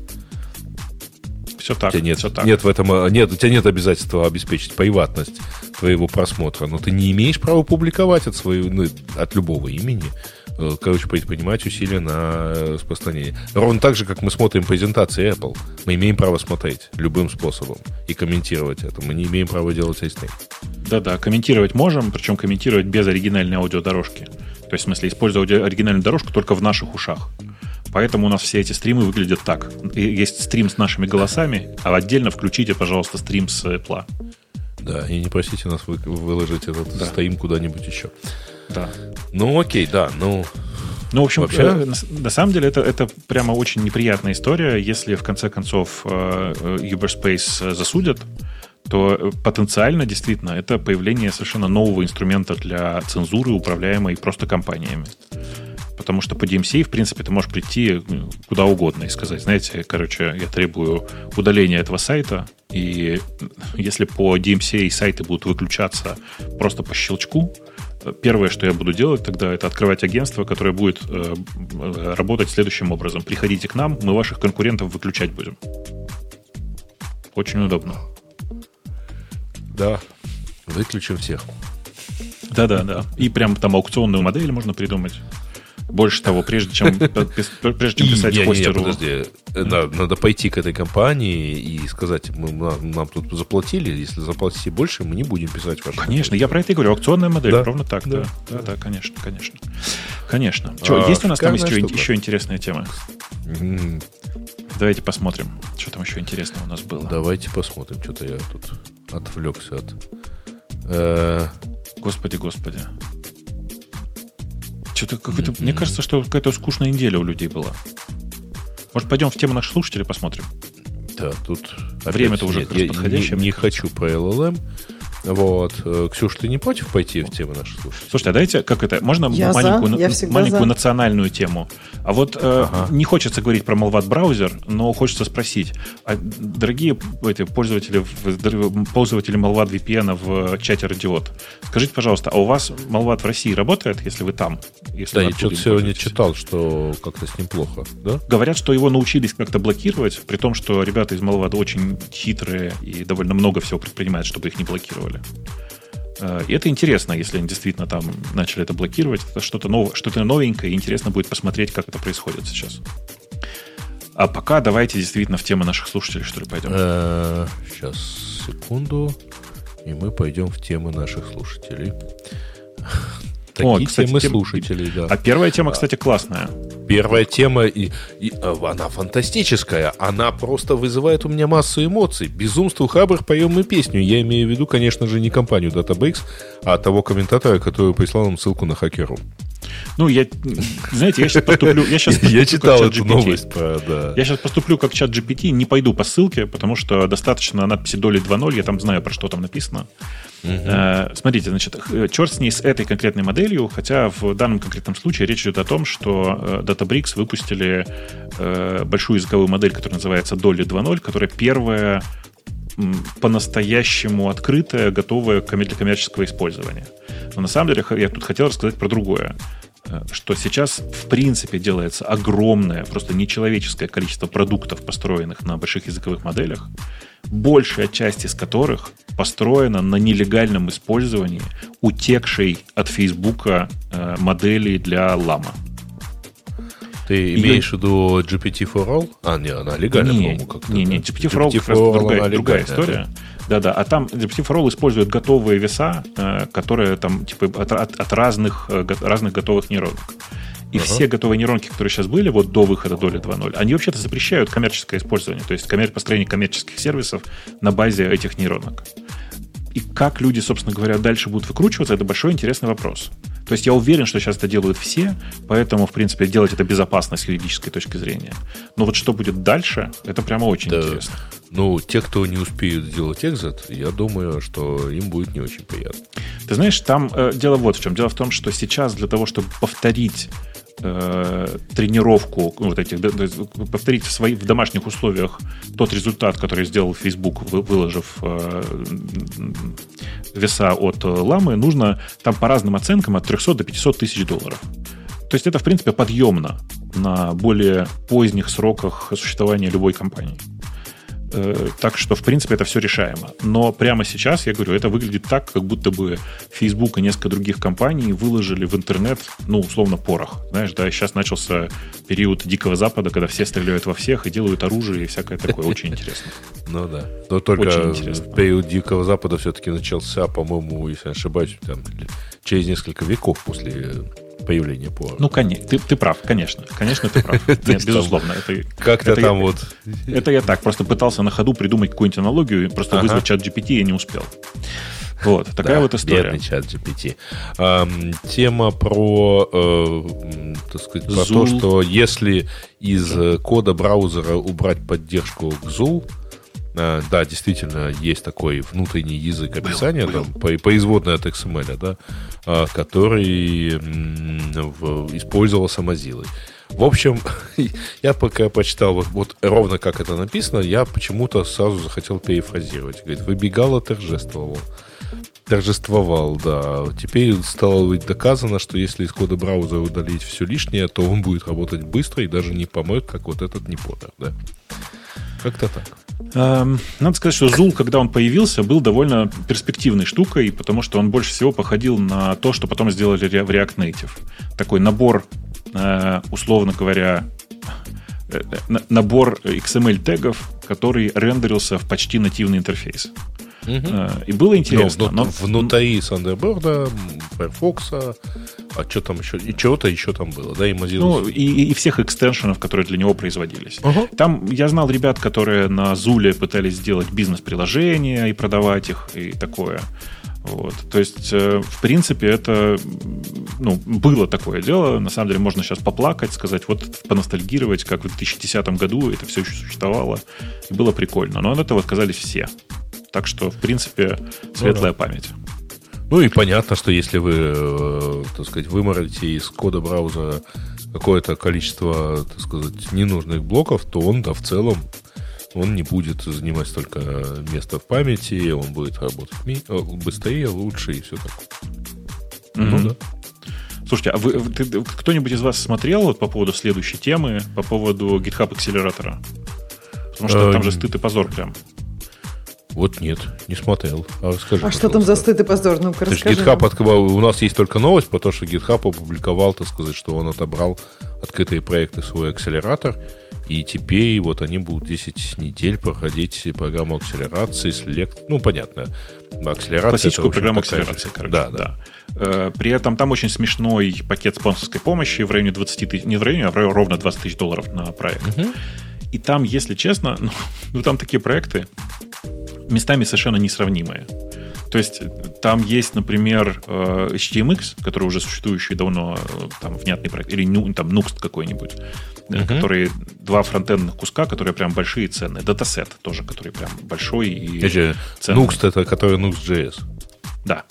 Все так. У тебя нет, все так. нет в этом, э, нет, у тебя нет обязательства обеспечить приватность твоего просмотра, но ты не имеешь права публиковать от своего, ну, от любого имени, э, короче, предпринимать усилия на распространение. Ровно так же, как мы смотрим презентации Apple. Мы имеем право смотреть любым способом и комментировать это. Мы не имеем права делать рестрим. Да-да, комментировать можем, причем комментировать без оригинальной аудиодорожки. То есть, в смысле, использовать оригинальную дорожку только в наших ушах. Поэтому у нас все эти стримы выглядят так. Есть стрим с нашими голосами, а отдельно включите, пожалуйста, стрим с Apple. Да, и не просите нас вы, выложить этот да. стрим куда-нибудь еще. Да. Ну, окей, да, ну... Ну, в общем, вообще... Э, на, на самом деле это, это прямо очень неприятная история. Если в конце концов э, э Uberspace засудят, то потенциально действительно это появление совершенно нового инструмента для цензуры, управляемой просто компаниями потому что по DMCA, в принципе, ты можешь прийти куда угодно и сказать, знаете, короче, я требую удаления этого сайта, и если по DMCA сайты будут выключаться просто по щелчку, первое, что я буду делать тогда, это открывать агентство, которое будет э, работать следующим образом. Приходите к нам, мы ваших конкурентов выключать будем. Очень удобно. Да, выключим всех. Да-да, да. И прям там аукционную модель можно придумать. Больше того, прежде чем, прежде чем писать не, хостеру... Не, подожди, надо, надо пойти к этой компании и сказать, мы, нам, нам тут заплатили, если заплатите больше, мы не будем писать вашу Конечно, я про это и говорю, аукционная модель, да. ровно так, да. Да, да, да конечно, конечно. Конечно. Что, а, есть у нас там еще, еще интересная тема? Mm. Давайте посмотрим, что там еще интересного у нас было. Давайте посмотрим, что-то я тут отвлекся от... Э, господи, господи. Что-то какой-то, mm-hmm. Мне кажется, что какая-то скучная неделя у людей была. Может, пойдем в тему наших слушателей посмотрим? Да, тут... Время-то уже нет, подходящее. Не, не хочу про LLM. Вот. Э, Ксюш, ты не против пойти в тему наших слушателей? Слушайте, а дайте, как это, можно я маленькую, за, я маленькую за. национальную тему? А вот э, ага. не хочется говорить про Malvat браузер, но хочется спросить, а, дорогие эти, пользователи, пользователи Malvat VPN в чате Радиот, скажите, пожалуйста, а у вас Malvat в России работает, если вы там? Если да, я что-то сегодня читал, что как-то с ним плохо, да? Говорят, что его научились как-то блокировать, при том, что ребята из Malvat очень хитрые и довольно много всего предпринимают, чтобы их не блокировали блокировали. Э, и это интересно, если они действительно там начали это блокировать. Это что-то новое, что-то новенькое, и интересно будет посмотреть, как это происходит сейчас. А пока давайте действительно в тему наших слушателей, что ли, пойдем. Сейчас, э, секунду. И мы пойдем в тему наших слушателей. Такие О, кстати, темы тем... слушателей, да. А первая тема, кстати, классная. Первая тема, и, и э, она фантастическая. Она просто вызывает у меня массу эмоций. Безумству хабр поем мы песню. Я имею в виду, конечно же, не компанию Database, а того комментатора, который прислал нам ссылку на хакеру. Ну, я, знаете, я сейчас поступлю... Я, сейчас я читал эту GPT. новость про, да. Я сейчас поступлю как чат GPT, не пойду по ссылке, потому что достаточно надписи доли 2.0, я там знаю, про что там написано. Угу. Смотрите, значит, черт с ней с этой конкретной моделью, хотя в данном конкретном случае речь идет о том, что э, Databricks выпустили э, большую языковую модель, которая называется Dolly 2.0, которая первая по-настоящему открытая, готовая для коммерческого использования. Но на самом деле я тут хотел рассказать про другое что сейчас в принципе делается огромное, просто нечеловеческое количество продуктов, построенных на больших языковых моделях, большая часть из которых построена на нелегальном использовании утекшей от Фейсбука э, модели для лама. Ты имеешь в виду GPT for All? А, не, она легальная, не, по-моему, как-то. Не, не, GPT for All GPT for другая, другая история. Да-да, а там GPT for All использует готовые веса, э, которые там типа от, от, от разных, э, разных готовых нейронок. И uh-huh. все готовые нейронки, которые сейчас были вот до выхода доли 2.0, они вообще-то запрещают коммерческое использование, то есть коммер- построение коммерческих сервисов на базе этих нейронок. И как люди, собственно говоря, дальше будут выкручиваться, это большой интересный вопрос. То есть я уверен, что сейчас это делают все, поэтому, в принципе, делать это безопасно с юридической точки зрения. Но вот что будет дальше, это прямо очень да. интересно. Ну, те, кто не успеют сделать экзит, я думаю, что им будет не очень приятно. Ты знаешь, там э, дело вот в чем. Дело в том, что сейчас для того, чтобы повторить э, тренировку, вот этих, повторить в, своих, в домашних условиях тот результат, который сделал Facebook, выложив э, веса от ламы, нужно там по разным оценкам от 300 до 500 тысяч долларов. То есть это, в принципе, подъемно на более поздних сроках существования любой компании. Э, так что, в принципе, это все решаемо. Но прямо сейчас, я говорю, это выглядит так, как будто бы Facebook и несколько других компаний выложили в интернет, ну, условно, порох. Знаешь, да, сейчас начался период Дикого Запада, когда все стреляют во всех и делают оружие и всякое такое. Очень интересно. Ну да. Но только период Дикого Запада все-таки начался, по-моему, если не ошибаюсь, там, через несколько веков после появления Пуаро. Ну, конечно, ты, ты прав, конечно. Конечно, ты прав. Нет, безусловно. Это, Как-то там я, вот... Это я так, просто пытался на ходу придумать какую-нибудь аналогию, просто ага. вызвать чат GPT я не успел. Вот, такая да, вот история. Бедный чат GPT. Эм, тема про, э, так сказать, про то, что если из э, кода браузера убрать поддержку к Zool, да, действительно, есть такой внутренний язык описания, был, там, был. производный от XML, да, э, который использовался Mozilla. В общем, я пока почитал вот, вот ровно как это написано, я почему-то сразу захотел перефразировать. Говорит, выбегал и торжествовал. Торжествовал, да. Теперь стало быть доказано, что если из кода браузера удалить все лишнее, то он будет работать быстро и даже не помоет, как вот этот не подер, да. Как-то так. Эм, надо сказать, что Zool, когда он появился, был довольно перспективной штукой, потому что он больше всего походил на то, что потом сделали в React Native. Такой набор, э, условно говоря, э, э, набор XML-тегов, который рендерился в почти нативный интерфейс. Угу. И было интересно. Но, но... Внутри Thunderbird, Firefox, а что там еще? И чего-то еще там было, да, и Mozilla. Ну, и, и всех экстеншенов, которые для него производились. Угу. Там я знал ребят, которые на Зуле пытались сделать бизнес-приложения и продавать их, и такое. Вот. То есть, э, в принципе, это ну, было такое дело. На самом деле, можно сейчас поплакать, сказать, вот поностальгировать, как в 2010 году это все еще существовало. И было прикольно. Но от этого отказались все. Так что, в принципе, светлая ну, да. память. Ну и понятно, что если вы, э, так сказать, выморите из кода браузера какое-то количество, так сказать, ненужных блоков, то он, да, в целом, он не будет занимать столько места в памяти, он будет работать э, быстрее, лучше и все такое. Mm-hmm. Ну да. Слушайте, а вы, ты, кто-нибудь из вас смотрел вот по поводу следующей темы, по поводу GitHub акселератора? Потому что там же стыд и позор прям. Вот нет, не смотрел. А, расскажи, а что там за стыд и позор? Ну-ка, расскажи. GitHub открывал, у нас есть только новость, потому что GitHub опубликовал, так сказать, что он отобрал открытые проекты свой акселератор И теперь вот они будут 10 недель проходить программу акселерации, селект, ну, понятно, акселерация. Классическую программу акселерации, короче. Да, да. да. При этом там очень смешной пакет спонсорской помощи в районе 20 тысяч, не в районе, а ровно 20 тысяч долларов на проект. Угу. И там, если честно, ну, ну там такие проекты местами совершенно несравнимые. То есть там есть, например, э, HTMX, который уже существующий давно, э, там, внятный проект, или там Nuxt какой-нибудь, uh-huh. которые два фронтендных куска, которые прям большие и ценные. Датасет тоже, который прям большой и ценный. Nuxt это который Nuxt.js. Да.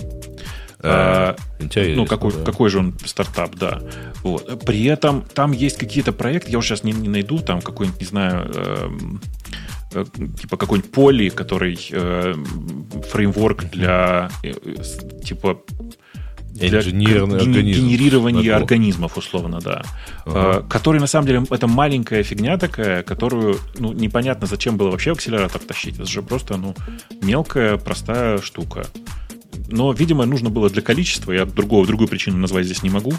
А, интересно. Ну, какой, да. какой же он стартап, да. Вот. При этом там есть какие-то проекты, я уже сейчас не, не найду, там какой-нибудь, не знаю, эм, э, типа какой-нибудь поли, который э, фреймворк для э, типа для генерирования организмов, условно, да. Ага. Э, который, на самом деле, это маленькая фигня такая, которую, ну, непонятно, зачем было вообще акселератор тащить. Это же просто, ну, мелкая, простая штука но, видимо, нужно было для количества, я другого, другую причину назвать здесь не могу.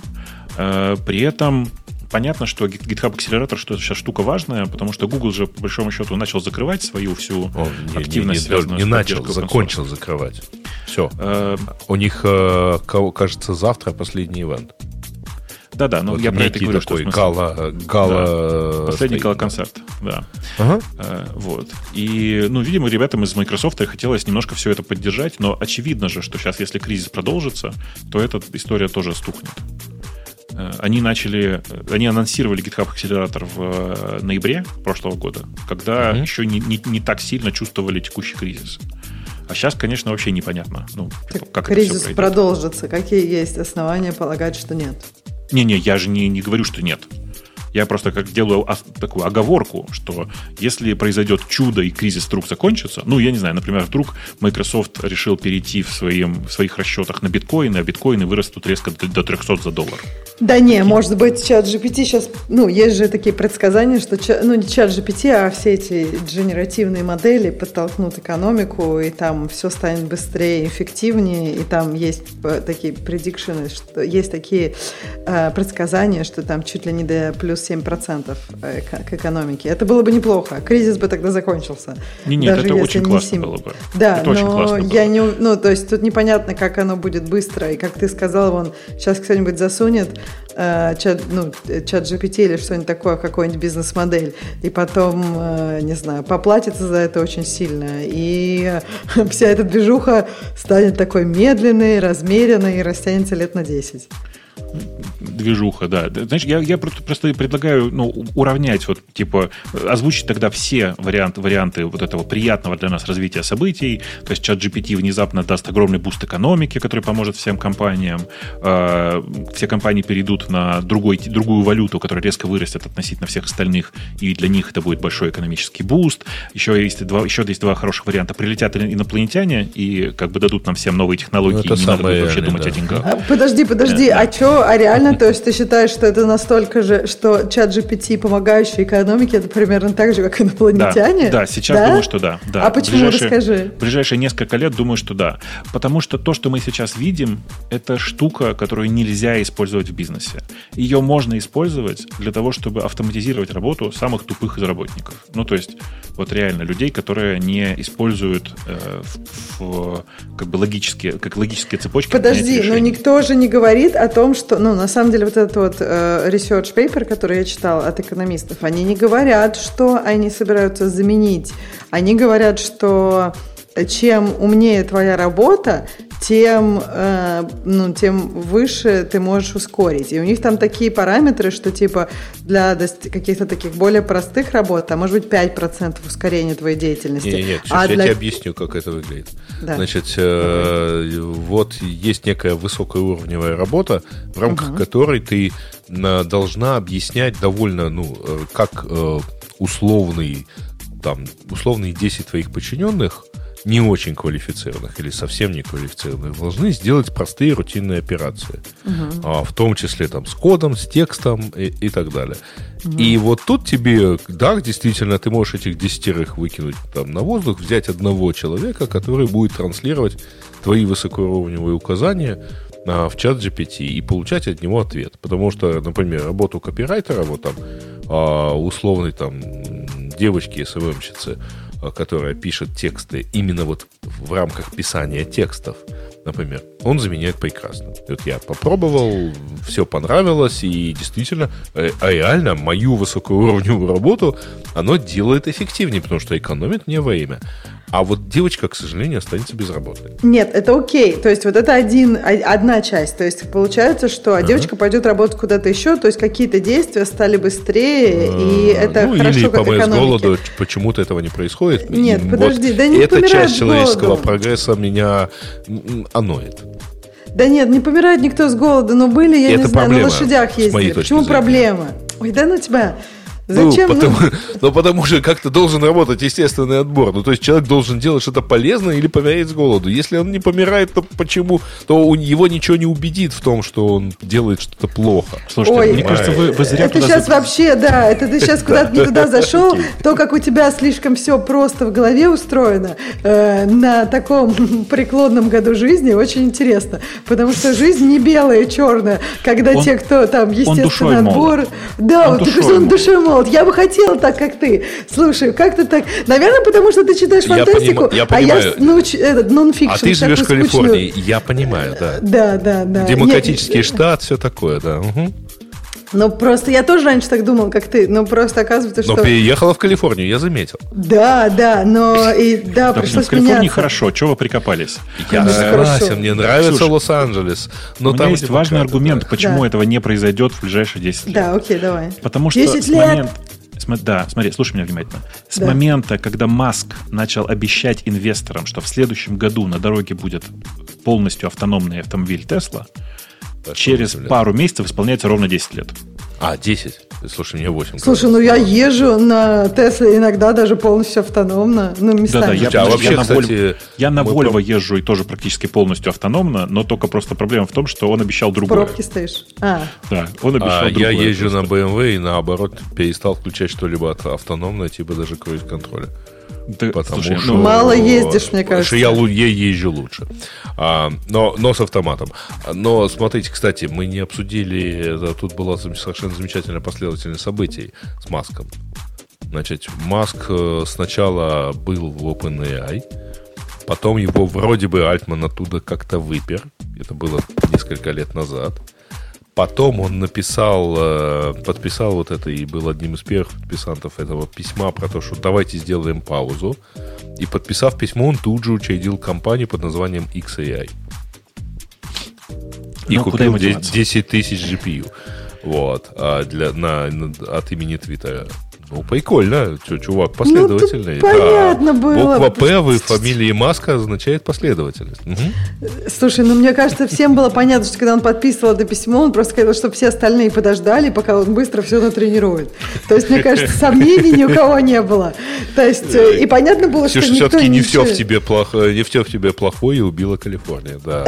Э, при этом понятно, что GitHub акселератор что сейчас штука важная, потому что Google же, по большому счету, начал закрывать свою всю О, не, активность, не, не, не, не начал, закончил закрывать. Все. Э, У них, э, кажется, завтра последний ивент. Да-да, но вот я про это говорю, такой что гала, гала да. Последний гала-концерт, да. Ага. Э, вот. И, ну, видимо, ребятам из Microsoft хотелось немножко все это поддержать, но очевидно же, что сейчас, если кризис продолжится, то эта история тоже стухнет. Э, они начали, они анонсировали GitHub акселератор в э, ноябре прошлого года, когда mm-hmm. еще не, не, не так сильно чувствовали текущий кризис. А сейчас, конечно, вообще непонятно. Ну, так как кризис продолжится. Какие есть основания полагать, что нет? Не-не, я же не, не говорю, что нет. Я просто как делаю такую оговорку, что если произойдет чудо и кризис вдруг закончится, ну, я не знаю, например, вдруг Microsoft решил перейти в, своим, в своих расчетах на биткоины, а биткоины вырастут резко до 300 за доллар. Да не, может быть, чат GPT сейчас, ну, есть же такие предсказания, что, ну, не чат GPT, а все эти генеративные модели подтолкнут экономику, и там все станет быстрее, эффективнее, и там есть э, такие предикшены, что есть такие э, предсказания, что там чуть ли не до плюс 7% э, к экономике. Это было бы неплохо. Кризис бы тогда закончился. Не, нет, даже это очень классно 7... было бы. Да, это но я не, ну, то есть тут непонятно, как оно будет быстро, и как ты сказал, вон, сейчас кто-нибудь засунет э, чат, ну, ChatGPT или что-нибудь такое, какую-нибудь бизнес-модель, и потом, э, не знаю, поплатится за это очень сильно. И вся эта движуха станет такой медленной, размеренной и растянется лет на 10 движуха, да. Знаешь, я, я просто предлагаю ну, уравнять, вот, типа, озвучить тогда все варианты, варианты вот этого приятного для нас развития событий. То есть ChatGPT внезапно даст огромный буст экономики, который поможет всем компаниям. Э, все компании перейдут на другой, другую валюту, которая резко вырастет относительно всех остальных, и для них это будет большой экономический буст. Еще есть два, еще есть два хороших варианта. Прилетят инопланетяне и как бы дадут нам всем новые технологии, ну, и не надо будет вообще думать да. о деньгах. А, подожди, подожди, да. а что, а реально, то есть ты считаешь, что это настолько же, что ChatGPT, помогающий экономике, это примерно так же, как инопланетяне? Да, да сейчас да? думаю, что да. да. А почему, ближайшие, расскажи? ближайшие несколько лет думаю, что да. Потому что то, что мы сейчас видим, это штука, которую нельзя использовать в бизнесе. Ее можно использовать для того, чтобы автоматизировать работу самых тупых из работников. Ну, то есть, вот реально людей, которые не используют э, в, в, как бы логические, как логические цепочки. Подожди, но никто же не говорит о том, что, ну, на самом деле, вот этот вот э, research paper, который я читал от экономистов, они не говорят, что они собираются заменить. Они говорят, что чем умнее твоя работа, тем, э, ну, тем выше ты можешь ускорить. И у них там такие параметры, что типа для каких-то таких более простых работ, а может быть 5% ускорения твоей деятельности. Нет, нет, а я для... тебе объясню, как это выглядит. Да. Значит, э, вот есть некая высокоуровневая работа, в рамках угу. которой ты на, должна объяснять довольно, ну, э, как э, условный там, условные 10 твоих подчиненных не очень квалифицированных или совсем не квалифицированных должны сделать простые рутинные операции. Угу. А, в том числе там с кодом, с текстом и, и так далее. Угу. И вот тут тебе, да, действительно, ты можешь этих десятерых выкинуть там на воздух, взять одного человека, который будет транслировать твои высокоуровневые указания а, в чат GPT и получать от него ответ. Потому что, например, работу копирайтера, вот там а, условной там девочки СММщицы, которая пишет тексты именно вот в рамках писания текстов, например, он заменяет прекрасно. Вот я попробовал, все понравилось, и действительно, э, а реально мою высокоуровневую работу оно делает эффективнее, потому что экономит мне время. А вот девочка, к сожалению, останется без работы. Нет, это окей. То есть вот это один, одна часть. То есть получается, что uh-huh. девочка пойдет работать куда-то еще, то есть какие-то действия стали быстрее, и это ну, хорошо или помыть с голоду, почему-то этого не происходит. Нет, и подожди, вот да не Эта часть человеческого голоду. прогресса меня аноет. Да нет, не помирает никто с голода, но были, я это не знаю, на лошадях ездили. Почему проблема? Ой, да ну тебя. Зачем? Ну, потому, ну, потому что как-то должен работать естественный отбор. Ну, то есть человек должен делать что-то полезное или помереть с голоду. Если он не помирает, то почему? То у него ничего не убедит в том, что он делает что-то плохо. Слушайте, Ой, мне кажется, вы, вы зря Это сейчас за... вообще, да, это ты сейчас куда-то не туда зашел. То, как у тебя слишком все просто в голове устроено э, на таком преклонном году жизни, очень интересно. Потому что жизнь не белая и черная. Когда те, кто там естественный отбор... Да, он вот, он душой молод вот, я бы хотела так, как ты. Слушай, как ты так? Наверное, потому что ты читаешь фантастику, я а я ну, этот, нон-фикшн. А ты живешь в Калифорнии, я понимаю, да. Да, да, да. Демократический Нет, штат, все такое, да. Угу. Ну, просто я тоже раньше так думал, как ты. Но просто оказывается, что... Но переехала в Калифорнию, я заметил. Да, да, но и да, да пришлось В Калифорнии меняться. хорошо, чего вы прикопались? Я согласен, мне нравится Лос-Анджелес. Но у меня там есть важный аргумент, почему да. этого не произойдет в ближайшие 10 лет. Да, окей, давай. Потому что 10 лет. Момент, да, смотри, слушай меня внимательно. С да. момента, когда Маск начал обещать инвесторам, что в следующем году на дороге будет полностью автономный автомобиль Тесла, через пару месяцев исполняется ровно 10 лет. А, 10? Слушай, мне 8. Слушай, ну я езжу на Тесле иногда даже полностью автономно. Ну, местами. Да, да, я, а вообще, я на, кстати, Volvo, я на Volvo про... езжу и тоже практически полностью автономно, но только просто проблема в том, что он обещал другое. Пробки стоишь. А. Да, он обещал а, другое. Я езжу просто. на BMW и наоборот перестал включать что-либо автономное, типа даже круиз-контроля. Ты, потому слушай, что, ну, мало ездишь, мне кажется. Что я, я езжу лучше. А, но, но с автоматом. Но смотрите, кстати, мы не обсудили, тут была совершенно замечательная последовательность событий с Маском. Значит, Маск э, сначала был в OpenAI, потом его вроде бы Альтман оттуда как-то выпер. Это было несколько лет назад. Потом он написал, э, подписал вот это и был одним из первых подписантов этого письма про то, что давайте сделаем паузу. И подписав письмо, он тут же учредил компанию под названием XAI. И ну, купил 10 тысяч GPU. Вот, а для, на, на, от имени Твиттера. Ну, прикольно. Че, чувак последовательный. Ну, понятно да. было. Буква П в фамилии Маска означает последовательность. Угу. Слушай, ну мне кажется, всем было понятно, что когда он подписывал это письмо, он просто хотел, чтобы все остальные подождали, пока он быстро все натренирует. То есть, мне кажется, сомнений ни у кого не было. То есть, э, и понятно было, что никто все-таки не все в тебе плохое, не все в тебе плохое и убила Калифорния, да.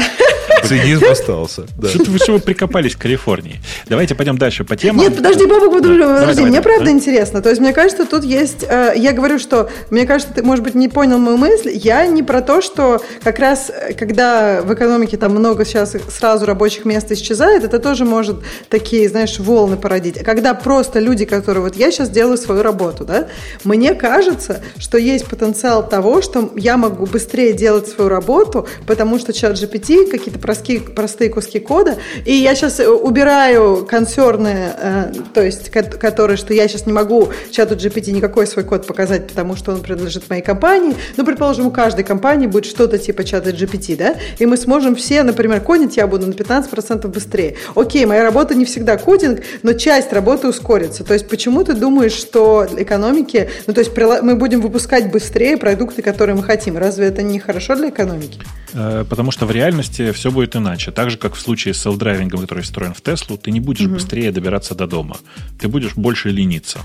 Цинизм остался. Да. Что вы, что вы прикопались к Калифорнии? Давайте пойдем дальше по темам. Нет, подожди, Бобок, подожди, подожди. Давай, мне давай, правда да? интересно. То есть, мне кажется, тут есть... Э, я говорю, что... Мне кажется, ты, может быть, не понял мою мысль. Я не про то, что как раз, э, когда в экономике там много сейчас сразу рабочих мест исчезает, это тоже может такие, знаешь, волны породить. Когда просто люди, которые... Вот я сейчас делаю свою работу, да? Мне кажется, что есть потенциал того, что я могу быстрее делать свою работу, потому что чат GPT, какие-то простые, простые куски кода. И я сейчас э, убираю консерны, э, то есть, которые, что я сейчас не могу чату GPT никакой свой код показать, потому что он принадлежит моей компании. Ну, предположим, у каждой компании будет что-то типа чата GPT, да? И мы сможем все, например, кодить я буду на 15% быстрее. Окей, моя работа не всегда кодинг, но часть работы ускорится. То есть, почему ты думаешь, что экономики, ну, то есть, мы будем выпускать быстрее продукты, которые мы хотим? Разве это не хорошо для экономики? Э, потому что в реальности все будет иначе. Так же, как в случае с селф-драйвингом, который встроен в Теслу, ты не будешь угу. быстрее добираться до дома. Ты будешь больше лениться.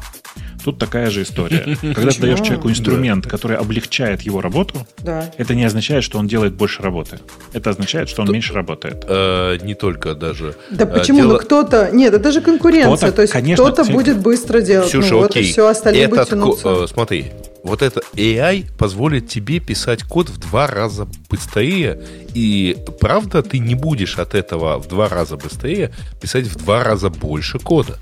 Тут такая же история. Когда ты даешь человеку инструмент, который облегчает его работу, это не означает, что он делает больше работы. Это означает, что он меньше работает. Э, не только даже. Да э, почему? Ну кто-то... Нет, это же конкуренция. То есть кто-то будет быстро делать. Ксюша, ну, вот и все, остальные будут тянуться. Смотри, вот это AI позволит тебе писать код в два раза быстрее, и правда ты не будешь от этого в два раза быстрее писать в два раза больше кода.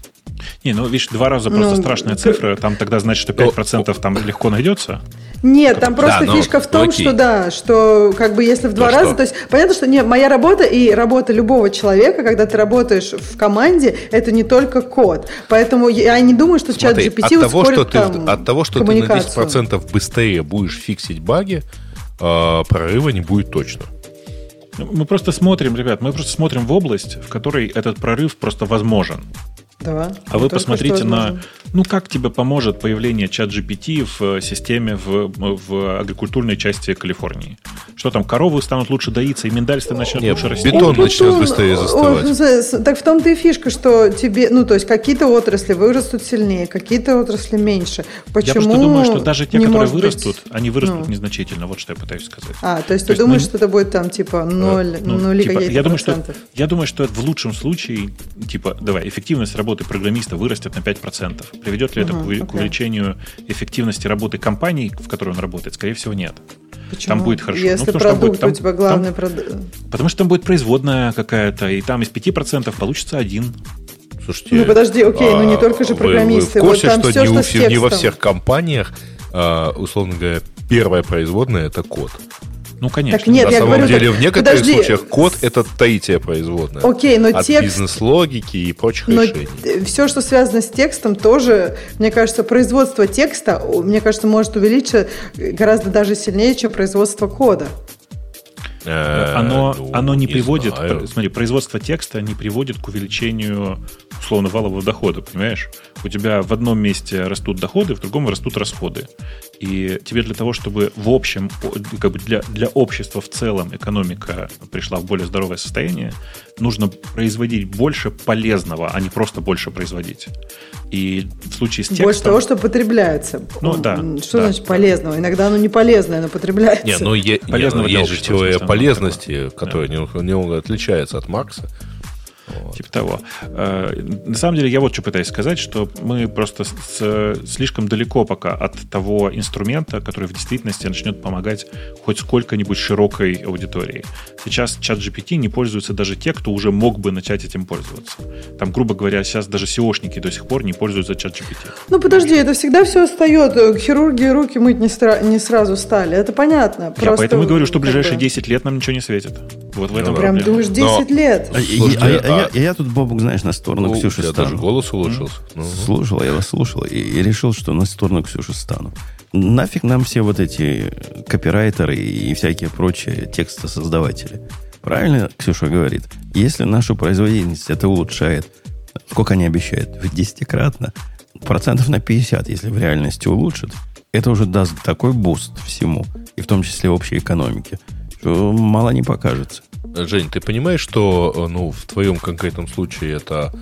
Не, ну, видишь, два раза просто ну, страшная цифра, там тогда значит, что 5% там легко найдется. Нет, там просто да, фишка в том, окей. что да, что как бы если в два ну, раза, что? то есть понятно, что не, моя работа и работа любого человека, когда ты работаешь в команде, это не только код. Поэтому я не думаю, что чат GPT от того, что ты, там, От того, что ты на 10% быстрее будешь фиксить баги, э, прорыва не будет точно. Мы просто смотрим, ребят, мы просто смотрим в область, в которой этот прорыв просто возможен. Да. А вы посмотрите на, ну как тебе поможет появление чат GPT в системе в, в агрикультурной части Калифорнии? Что там, коровы станут лучше доиться, и миндальство начнет Нет, лучше расти? Бетон начнет быстрее застывать. Ой, так в том-то и фишка, что тебе, ну то есть какие-то отрасли вырастут сильнее, какие-то отрасли меньше. Почему Я просто думаю, что даже те, которые вырастут, быть... они вырастут ну. незначительно. Вот что я пытаюсь сказать. А, то есть то ты есть, думаешь, ну, что это будет там типа ноль, ну, нули типа, какие-то я думаю, что, я думаю, что это в лучшем случае, типа, давай, эффективность работы работы программиста вырастет на 5%. Приведет ли это к, okay. к увеличению эффективности работы компаний, в которой он работает? Скорее всего, нет. Почему? Там будет хорошо. Если ну, продукт будет, там, у тебя главный там, продукт. Потому что там будет производная какая-то, и там из 5% получится один. Слушайте, ну подожди, окей, а, ну не только же программисты. Вы, вы в курсе, вот что, все, не, что у, не во всех компаниях, а, условно говоря, первая производная это код. Ну, конечно. Так нет, На я самом говорю, деле, так, в некоторых подожди. случаях код – это таития производная. Окей, но от текст... бизнес-логики и прочих но решений. Все, что связано с текстом, тоже, мне кажется, производство текста, мне кажется, может увеличиться гораздо даже сильнее, чем производство кода. Э, оно, ну, оно не, не приводит, знаю. смотри, производство текста не приводит к увеличению условно валового дохода, понимаешь? У тебя в одном месте растут доходы, в другом растут расходы. И тебе для того, чтобы в общем, как бы для, для общества в целом экономика пришла в более здоровое состояние, нужно производить больше полезного, а не просто больше производить. И в случае с текстом... Больше того, что потребляется. Ну да. Что да, значит полезного? Иногда оно не полезное, но потребляется. Не, ну е- полезного есть же теория полезности, которая да. немного отличается от Маркса. Вот. Типа того. Э, на самом деле, я вот что пытаюсь сказать, что мы просто с, слишком далеко пока от того инструмента, который в действительности начнет помогать хоть сколько-нибудь широкой аудитории. Сейчас чат GPT не пользуются даже те, кто уже мог бы начать этим пользоваться. Там, грубо говоря, сейчас даже SEOшники до сих пор не пользуются чат GPT. Ну, подожди, это всегда все остается. Хирурги руки мыть не, стра- не сразу стали. Это понятно. Просто, я поэтому и говорю, что в ближайшие 10 лет нам ничего не светит. Вот в этом Прям думаешь, 10 Но... лет. А, Слушайте, а, я, я тут, Бобук, знаешь, на сторону ну, Ксюши стану. даже голос улучшился. Ну. Слушал, я вас слушал и, и решил, что на сторону Ксюши стану. Нафиг нам все вот эти копирайтеры и всякие прочие текстосоздаватели. Правильно Ксюша говорит? Если нашу производительность это улучшает, сколько они обещают? В десятикратно. Процентов на 50, если в реальности улучшит, это уже даст такой буст всему, и в том числе общей экономике, что мало не покажется. Жень, ты понимаешь, что э, ну, в твоем конкретном случае это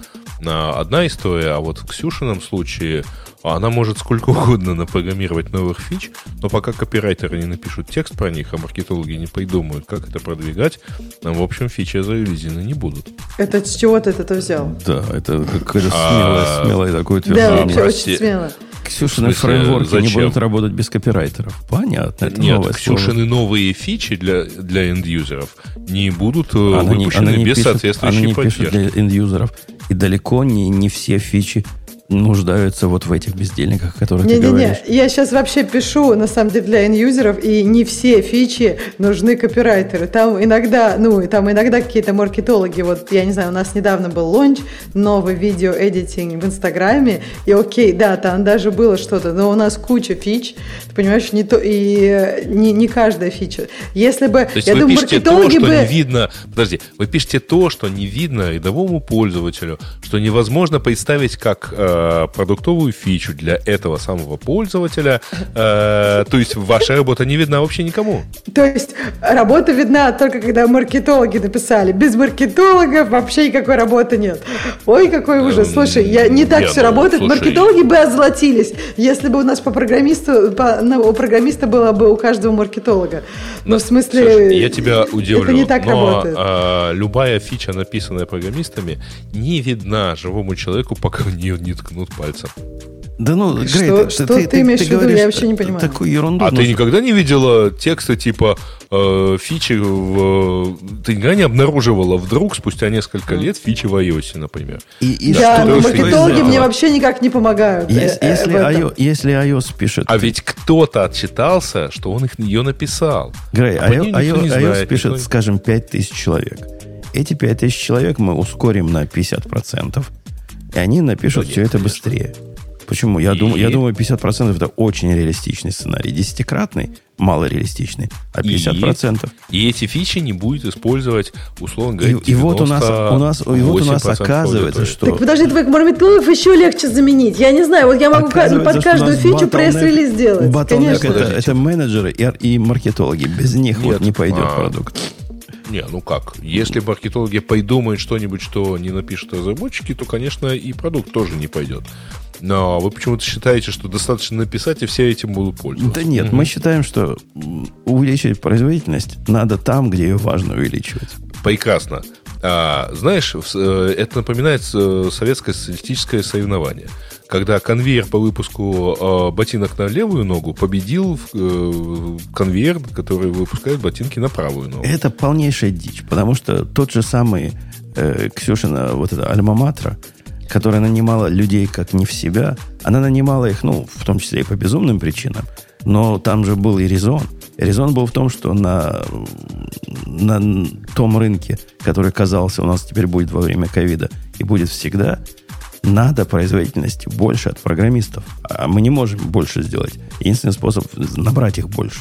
одна история, а вот в Ксюшином случае она может сколько угодно напрограммировать новых фич, но пока копирайтеры не напишут текст про них, а маркетологи не придумают, как это продвигать, в общем, фичи зарелизены не будут. Это с чего ты это взял? Да, это какое-то смелое, а, смелое такое утверждение. Да, вообще очень смело. Ксюшины фреймворки зачем? не будут работать без копирайтеров. Понятно. Это Нет, Ксюшины слово. новые фичи для, для энд-юзеров не будут э, она выпущены не, она не без пишет, соответствующей она не поддержки. пишет для энд-юзеров. И далеко не, не все фичи нуждаются вот в этих бездельниках, которые не, ты не, говоришь. Не, я сейчас вообще пишу, на самом деле, для end-юзеров, и не все фичи нужны копирайтеры. Там иногда, ну, там иногда какие-то маркетологи, вот, я не знаю, у нас недавно был launch, новый видео-эдитинг в Инстаграме, и окей, да, там даже было что-то, но у нас куча фич, ты понимаешь, не то, и не, не каждая фича. Если бы, то есть я вы думаю, пишете то, что бы... не видно, подожди, вы пишете то, что не видно рядовому пользователю, что невозможно представить, как э, Э, продуктовую фичу для этого самого пользователя. Э, то есть ваша работа не видна вообще никому. То есть работа видна только когда маркетологи написали. Без маркетологов вообще никакой работы нет. Ой, какой ужас. Эм, слушай, я, не так все ну, работает. Маркетологи бы озолотились, если бы у нас по программисту, по, ну, у программиста было бы у каждого маркетолога. Ну, в смысле... я тебя удивлю. Это не так но, работает. А, любая фича, написанная программистами, не видна живому человеку, пока в нее не ткнут пальцем. Да ну, Грей, что, ты, что ты, ты, имеешь в виду? Я вообще не понимаю. Такую ерунду. А нужно. ты никогда не видела тексты типа э, фичи в... Ты никогда не обнаруживала вдруг спустя несколько лет фичи в iOS, например? И, и да, что, но маркетологи мне вообще никак не помогают. Если, э, если, iOS, если iOS пишет... А ведь кто-то отчитался, что он их ее написал. Грей, а iOS, iOS, знает, пишет, никто... скажем, 5000 человек. Эти 5000 человек мы ускорим на 50%, и они напишут все это быстрее. Почему? Я, и... думаю, я думаю, 50% это очень реалистичный сценарий. Десятикратный мало реалистичный, а 50%. И, и эти фичи не будет использовать, условно говоря, и, и вот у нас, у нас, и вот у нас оказывается, что... Так подожди, твоих маркетологов еще легче заменить. Я не знаю, вот я могу под каждую фичу пресс-релиз сделать. Конечно. Это, это менеджеры и, и маркетологи. Без них Нет. вот не пойдет а, продукт. Не, ну как? Если маркетологи придумают что-нибудь, что не напишут разработчики, то, конечно, и продукт тоже не пойдет. Но вы почему-то считаете, что достаточно написать, и все этим будут пользоваться. Да нет, угу. мы считаем, что увеличить производительность надо там, где ее важно увеличивать. Прекрасно. А, знаешь, э, это напоминает э, советское социалистическое соревнование когда конвейер по выпуску э, ботинок на левую ногу победил э, конвейер, который выпускает ботинки на правую ногу. Это полнейшая дичь, потому что тот же самый э, Ксюшина, вот эта альма-матра, которая нанимала людей как не в себя, она нанимала их, ну, в том числе и по безумным причинам, но там же был и резон. Резон был в том, что на, на том рынке, который казался у нас теперь будет во время ковида и будет всегда, надо производительности больше от программистов. А мы не можем больше сделать. Единственный способ набрать их больше.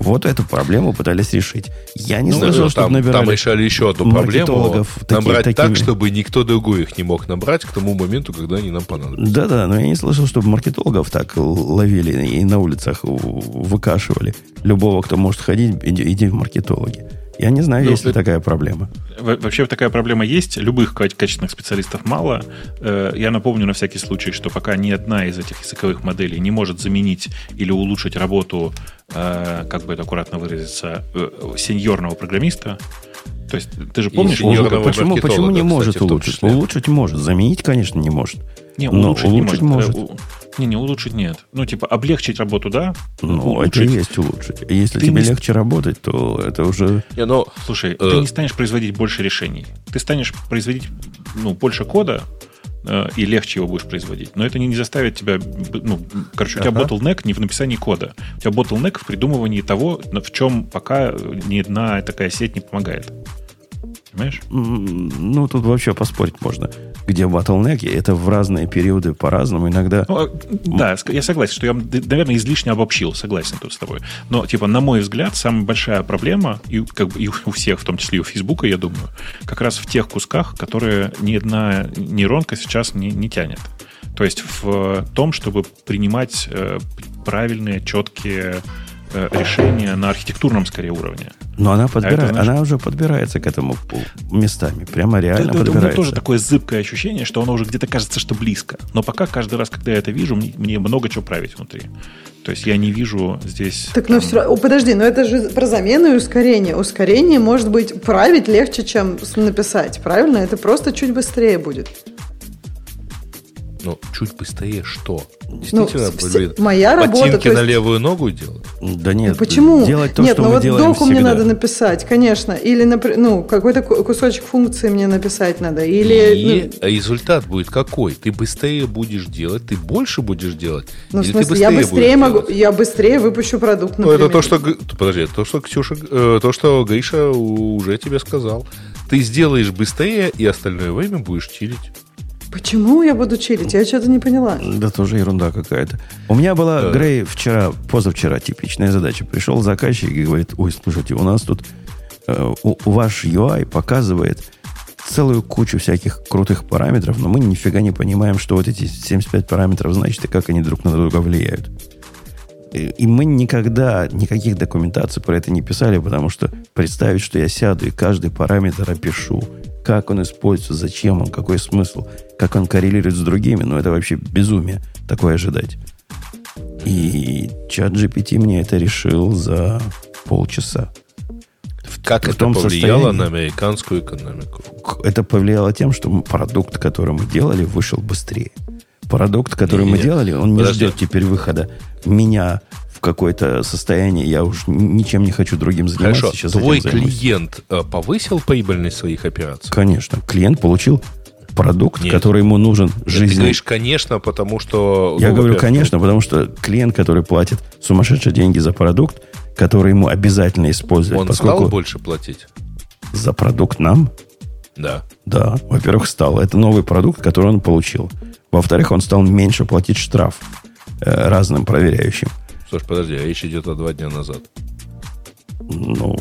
Вот эту проблему пытались решить. Я не ну, слышал, что набирали Там решали еще одну проблему. Набрать такими... так, чтобы никто другой их не мог набрать к тому моменту, когда они нам понадобятся. Да-да, но я не слышал, чтобы маркетологов так ловили и на улицах выкашивали. Любого, кто может ходить, иди, иди в маркетологи. Я не знаю, ну, есть ли такая проблема. Вообще такая проблема есть. Любых качественных специалистов мало. Э, я напомню на всякий случай, что пока ни одна из этих языковых моделей не может заменить или улучшить работу, э, как бы это аккуратно выразиться, э, сеньорного программиста, то есть ты же помнишь, почему, почему не может кстати, улучшить? Улучшить может, заменить, конечно, не может. Не, улучшить, Но улучшить не может. может. Не, не улучшить нет. Ну, типа, облегчить работу, да? Ну, улучшить. это и есть улучшить. Если ты тебе не... легче работать, то это уже... Не, но, слушай, э... ты не станешь производить больше решений. Ты станешь производить ну, больше кода, э, и легче его будешь производить. Но это не, не заставит тебя... Ну, короче, у тебя ага. bottleneck не в написании кода. У тебя bottleneck в придумывании того, в чем пока ни одна такая сеть не помогает. Понимаешь? Ну, тут вообще поспорить можно. Где bottleneck, это в разные периоды по-разному. Иногда... Ну, а, да, я согласен, что я, наверное, излишне обобщил. Согласен тут с тобой. Но, типа, на мой взгляд, самая большая проблема, и, как бы, и у всех, в том числе и у Фейсбука, я думаю, как раз в тех кусках, которые ни одна нейронка сейчас не, не тянет. То есть в том, чтобы принимать э, правильные, четкие решение на архитектурном, скорее, уровне. Но она подбирает, а это, значит, она уже подбирается к этому местами. Прямо реально это, подбирается. У меня тоже такое зыбкое ощущение, что оно уже где-то кажется, что близко. Но пока каждый раз, когда я это вижу, мне, мне много чего править внутри. То есть я не вижу здесь... Так, ну все равно... Подожди, но это же про замену и ускорение. Ускорение, может быть, править легче, чем написать. Правильно? Это просто чуть быстрее будет. Ну, чуть быстрее что? Действительно, ну, блин, моя работа, ботинки есть... на левую ногу делать? Да нет. Ну, почему? Делать то, нет, что ну мы вот делаем доку всегда. мне надо написать, конечно. Или, ну, какой-то кусочек функции мне написать надо. Или, И ну... результат будет какой? Ты быстрее будешь делать, ты больше будешь делать? Ну, в смысле, я быстрее могу, делать? я быстрее выпущу продукт, например. Ну, это то, что, подожди, то, что Ксюша, э, то, что Гриша уже тебе сказал. Ты сделаешь быстрее, и остальное время будешь чилить. Почему я буду чилить? Я что-то не поняла. Да тоже ерунда какая-то. У меня была, да. Грей, вчера, позавчера типичная задача. Пришел заказчик и говорит, ой, слушайте, у нас тут э, у, ваш UI показывает целую кучу всяких крутых параметров, но мы нифига не понимаем, что вот эти 75 параметров значит и как они друг на друга влияют. И, и мы никогда никаких документаций про это не писали, потому что представить, что я сяду и каждый параметр опишу, как он используется, зачем он, какой смысл, как он коррелирует с другими, ну это вообще безумие такое ожидать. И чат GPT мне это решил за полчаса. Как в это том повлияло на американскую экономику? Это повлияло тем, что продукт, который мы делали, вышел быстрее. Продукт, который Не, мы делали, он не Подожди. ждет теперь выхода меня в какое-то состояние. Я уж ничем не хочу другим заниматься. Хорошо, Сейчас твой клиент э, повысил прибыльность своих операций? Конечно. Клиент получил продукт, Нет. который ему нужен Ты жизненно. говоришь, конечно, потому что... Я ну, говорю, конечно, потому что клиент, который платит сумасшедшие деньги за продукт, который ему обязательно использовать, Он поскольку стал больше платить? за продукт нам, Да. да, во-первых, стал. Это новый продукт, который он получил. Во-вторых, он стал меньше платить штраф э, разным проверяющим. Слушай, подожди, а речь идет о два дня назад. Ну,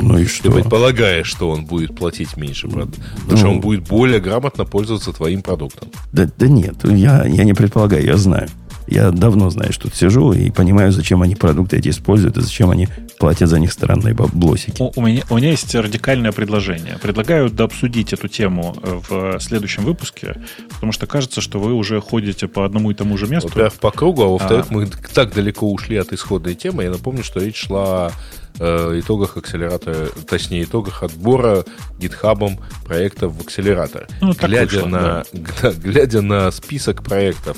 ну и Ты что? предполагаешь, что он будет платить меньше, правда? Потому Ну. что он будет более грамотно пользоваться твоим продуктом. Да, да нет, я, я не предполагаю, я знаю. Я давно, знаешь, тут сижу и понимаю, зачем они продукты эти используют и зачем они платят за них странные баблосики. У, у меня, у меня есть радикальное предложение. Предлагаю дообсудить эту тему э, в следующем выпуске, потому что кажется, что вы уже ходите по одному и тому же месту. Во-первых, по кругу, а во-вторых, А. мы так далеко ушли от исходной темы. Я напомню, что речь шла о э, итогах акселератора, точнее, итогах отбора гитхабом проектов в акселератор. Ну, так глядя, вышло, на, г- глядя на список проектов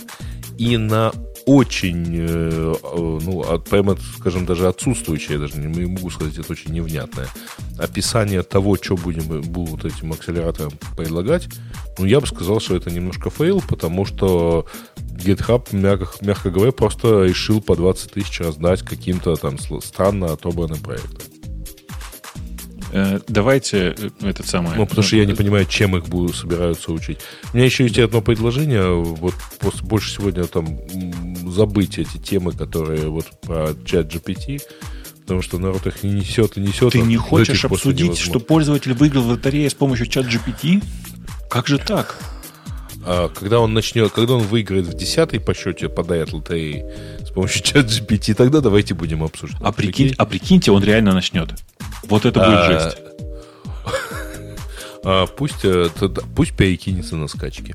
и на очень, э, э, ну, от- прямо, скажем, даже отсутствующее, даже не могу сказать, это очень невнятное, описание того, что будем, будут этим акселератором предлагать, ну, я бы сказал, что это немножко фейл, потому что GitHub, мягко, мягко говоря, просто решил по 20 тысяч раздать каким-то там странно отобранным проектам. Э, давайте э, этот самый... Ну, потому что я не понимаю, чем их будут, собираются учить. У меня еще есть одно предложение. Вот просто больше сегодня там забыть эти темы, которые вот про ChatGPT, потому что народ их не несет и несет. Ты а не хочешь обсудить, невозможно. что пользователь выиграл в лотерее с помощью ChatGPT? Как же так? А когда он начнет, когда он выиграет в десятый по счете, подает лотереи помощью чат GPT, тогда давайте будем обсуждать. А, прикинь, а прикиньте, он реально начнет. Вот это будет А, жесть. а, пусть, э, пусть перекинется на скачки.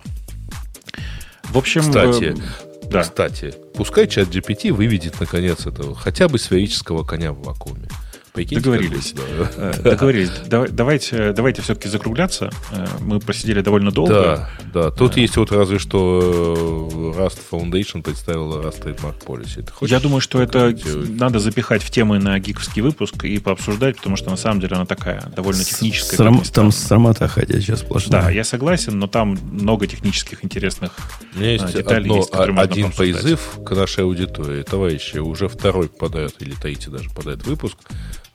В общем, Кстати, э, да. Кстати, пускай чат GPT выведет наконец этого хотя бы сферического коня в вакууме. Прикиньте, Договорились. да. Э, Договорились. Давай- Давайте, давайте все-таки закругляться. Э, Мы просидели довольно долго. Да, да. Тут есть вот разве что Rust Foundation представила Rust Trademark Policy. Я думаю, что это надо запихать в темы на гиковский выпуск и пообсуждать, потому что на самом деле она такая довольно техническая. Срам- там срамота ходячая сейчас сплошная. Да, я согласен, но там много технических интересных. У меня есть, А, детали одно- есть, которые а- можно один пообсуждать. призыв к нашей аудитории. Товарищи, уже второй попадает, или третий даже попадает выпуск.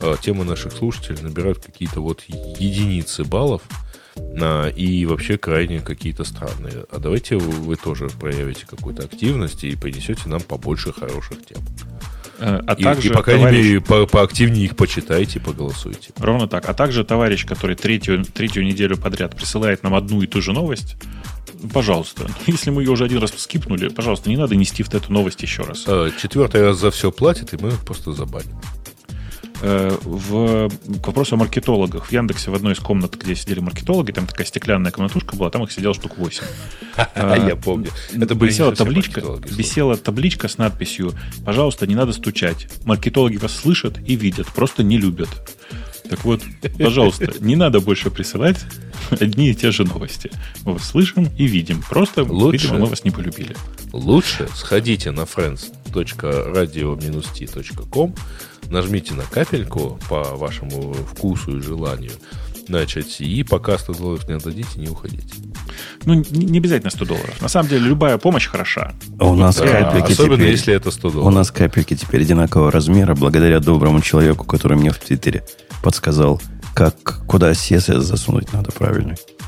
А, Темы наших слушателей набирают какие-то вот единицы баллов на, и вообще крайне какие-то странные. А давайте вы, тоже проявите какую-то активность и принесете нам побольше хороших тем. Э, А И, также и, по крайней товарищ- мере, по- поактивнее их почитайте, поголосуйте. Ровно так. А также товарищ, который третью, третью неделю подряд присылает нам одну и ту же новость, пожалуйста, если мы ее уже один раз скипнули, пожалуйста, не надо нести в эту новость еще раз. А, Четвертый раз за все платит, и мы их просто забаним. Э, В, к вопросу о маркетологах. В Яндексе в одной из комнат, где сидели маркетологи, там такая стеклянная комнатушка была, там их сидело штук 8. Я помню. Это висела табличка, висела табличка с надписью «Пожалуйста, не надо стучать. Маркетологи вас слышат и видят, просто не любят». Так вот, пожалуйста, не надо больше присылать одни и те же новости. Мы вас слышим и видим. Просто, Лучше. видимо, мы вас не полюбили. Лучше сходите на friends.radio-t.com, нажмите на капельку по вашему вкусу и желанию, значит, и пока 100 долларов не отдадите, не уходите. Ну, не, обязательно 100 долларов. На самом деле, любая помощь хороша. А у нас Да, капельки особенно теперь... если это 100 У долларов. нас капельки теперь одинакового размера, благодаря доброму человеку, который мне в Твиттере подсказал, как, куда CSS засунуть надо правильно.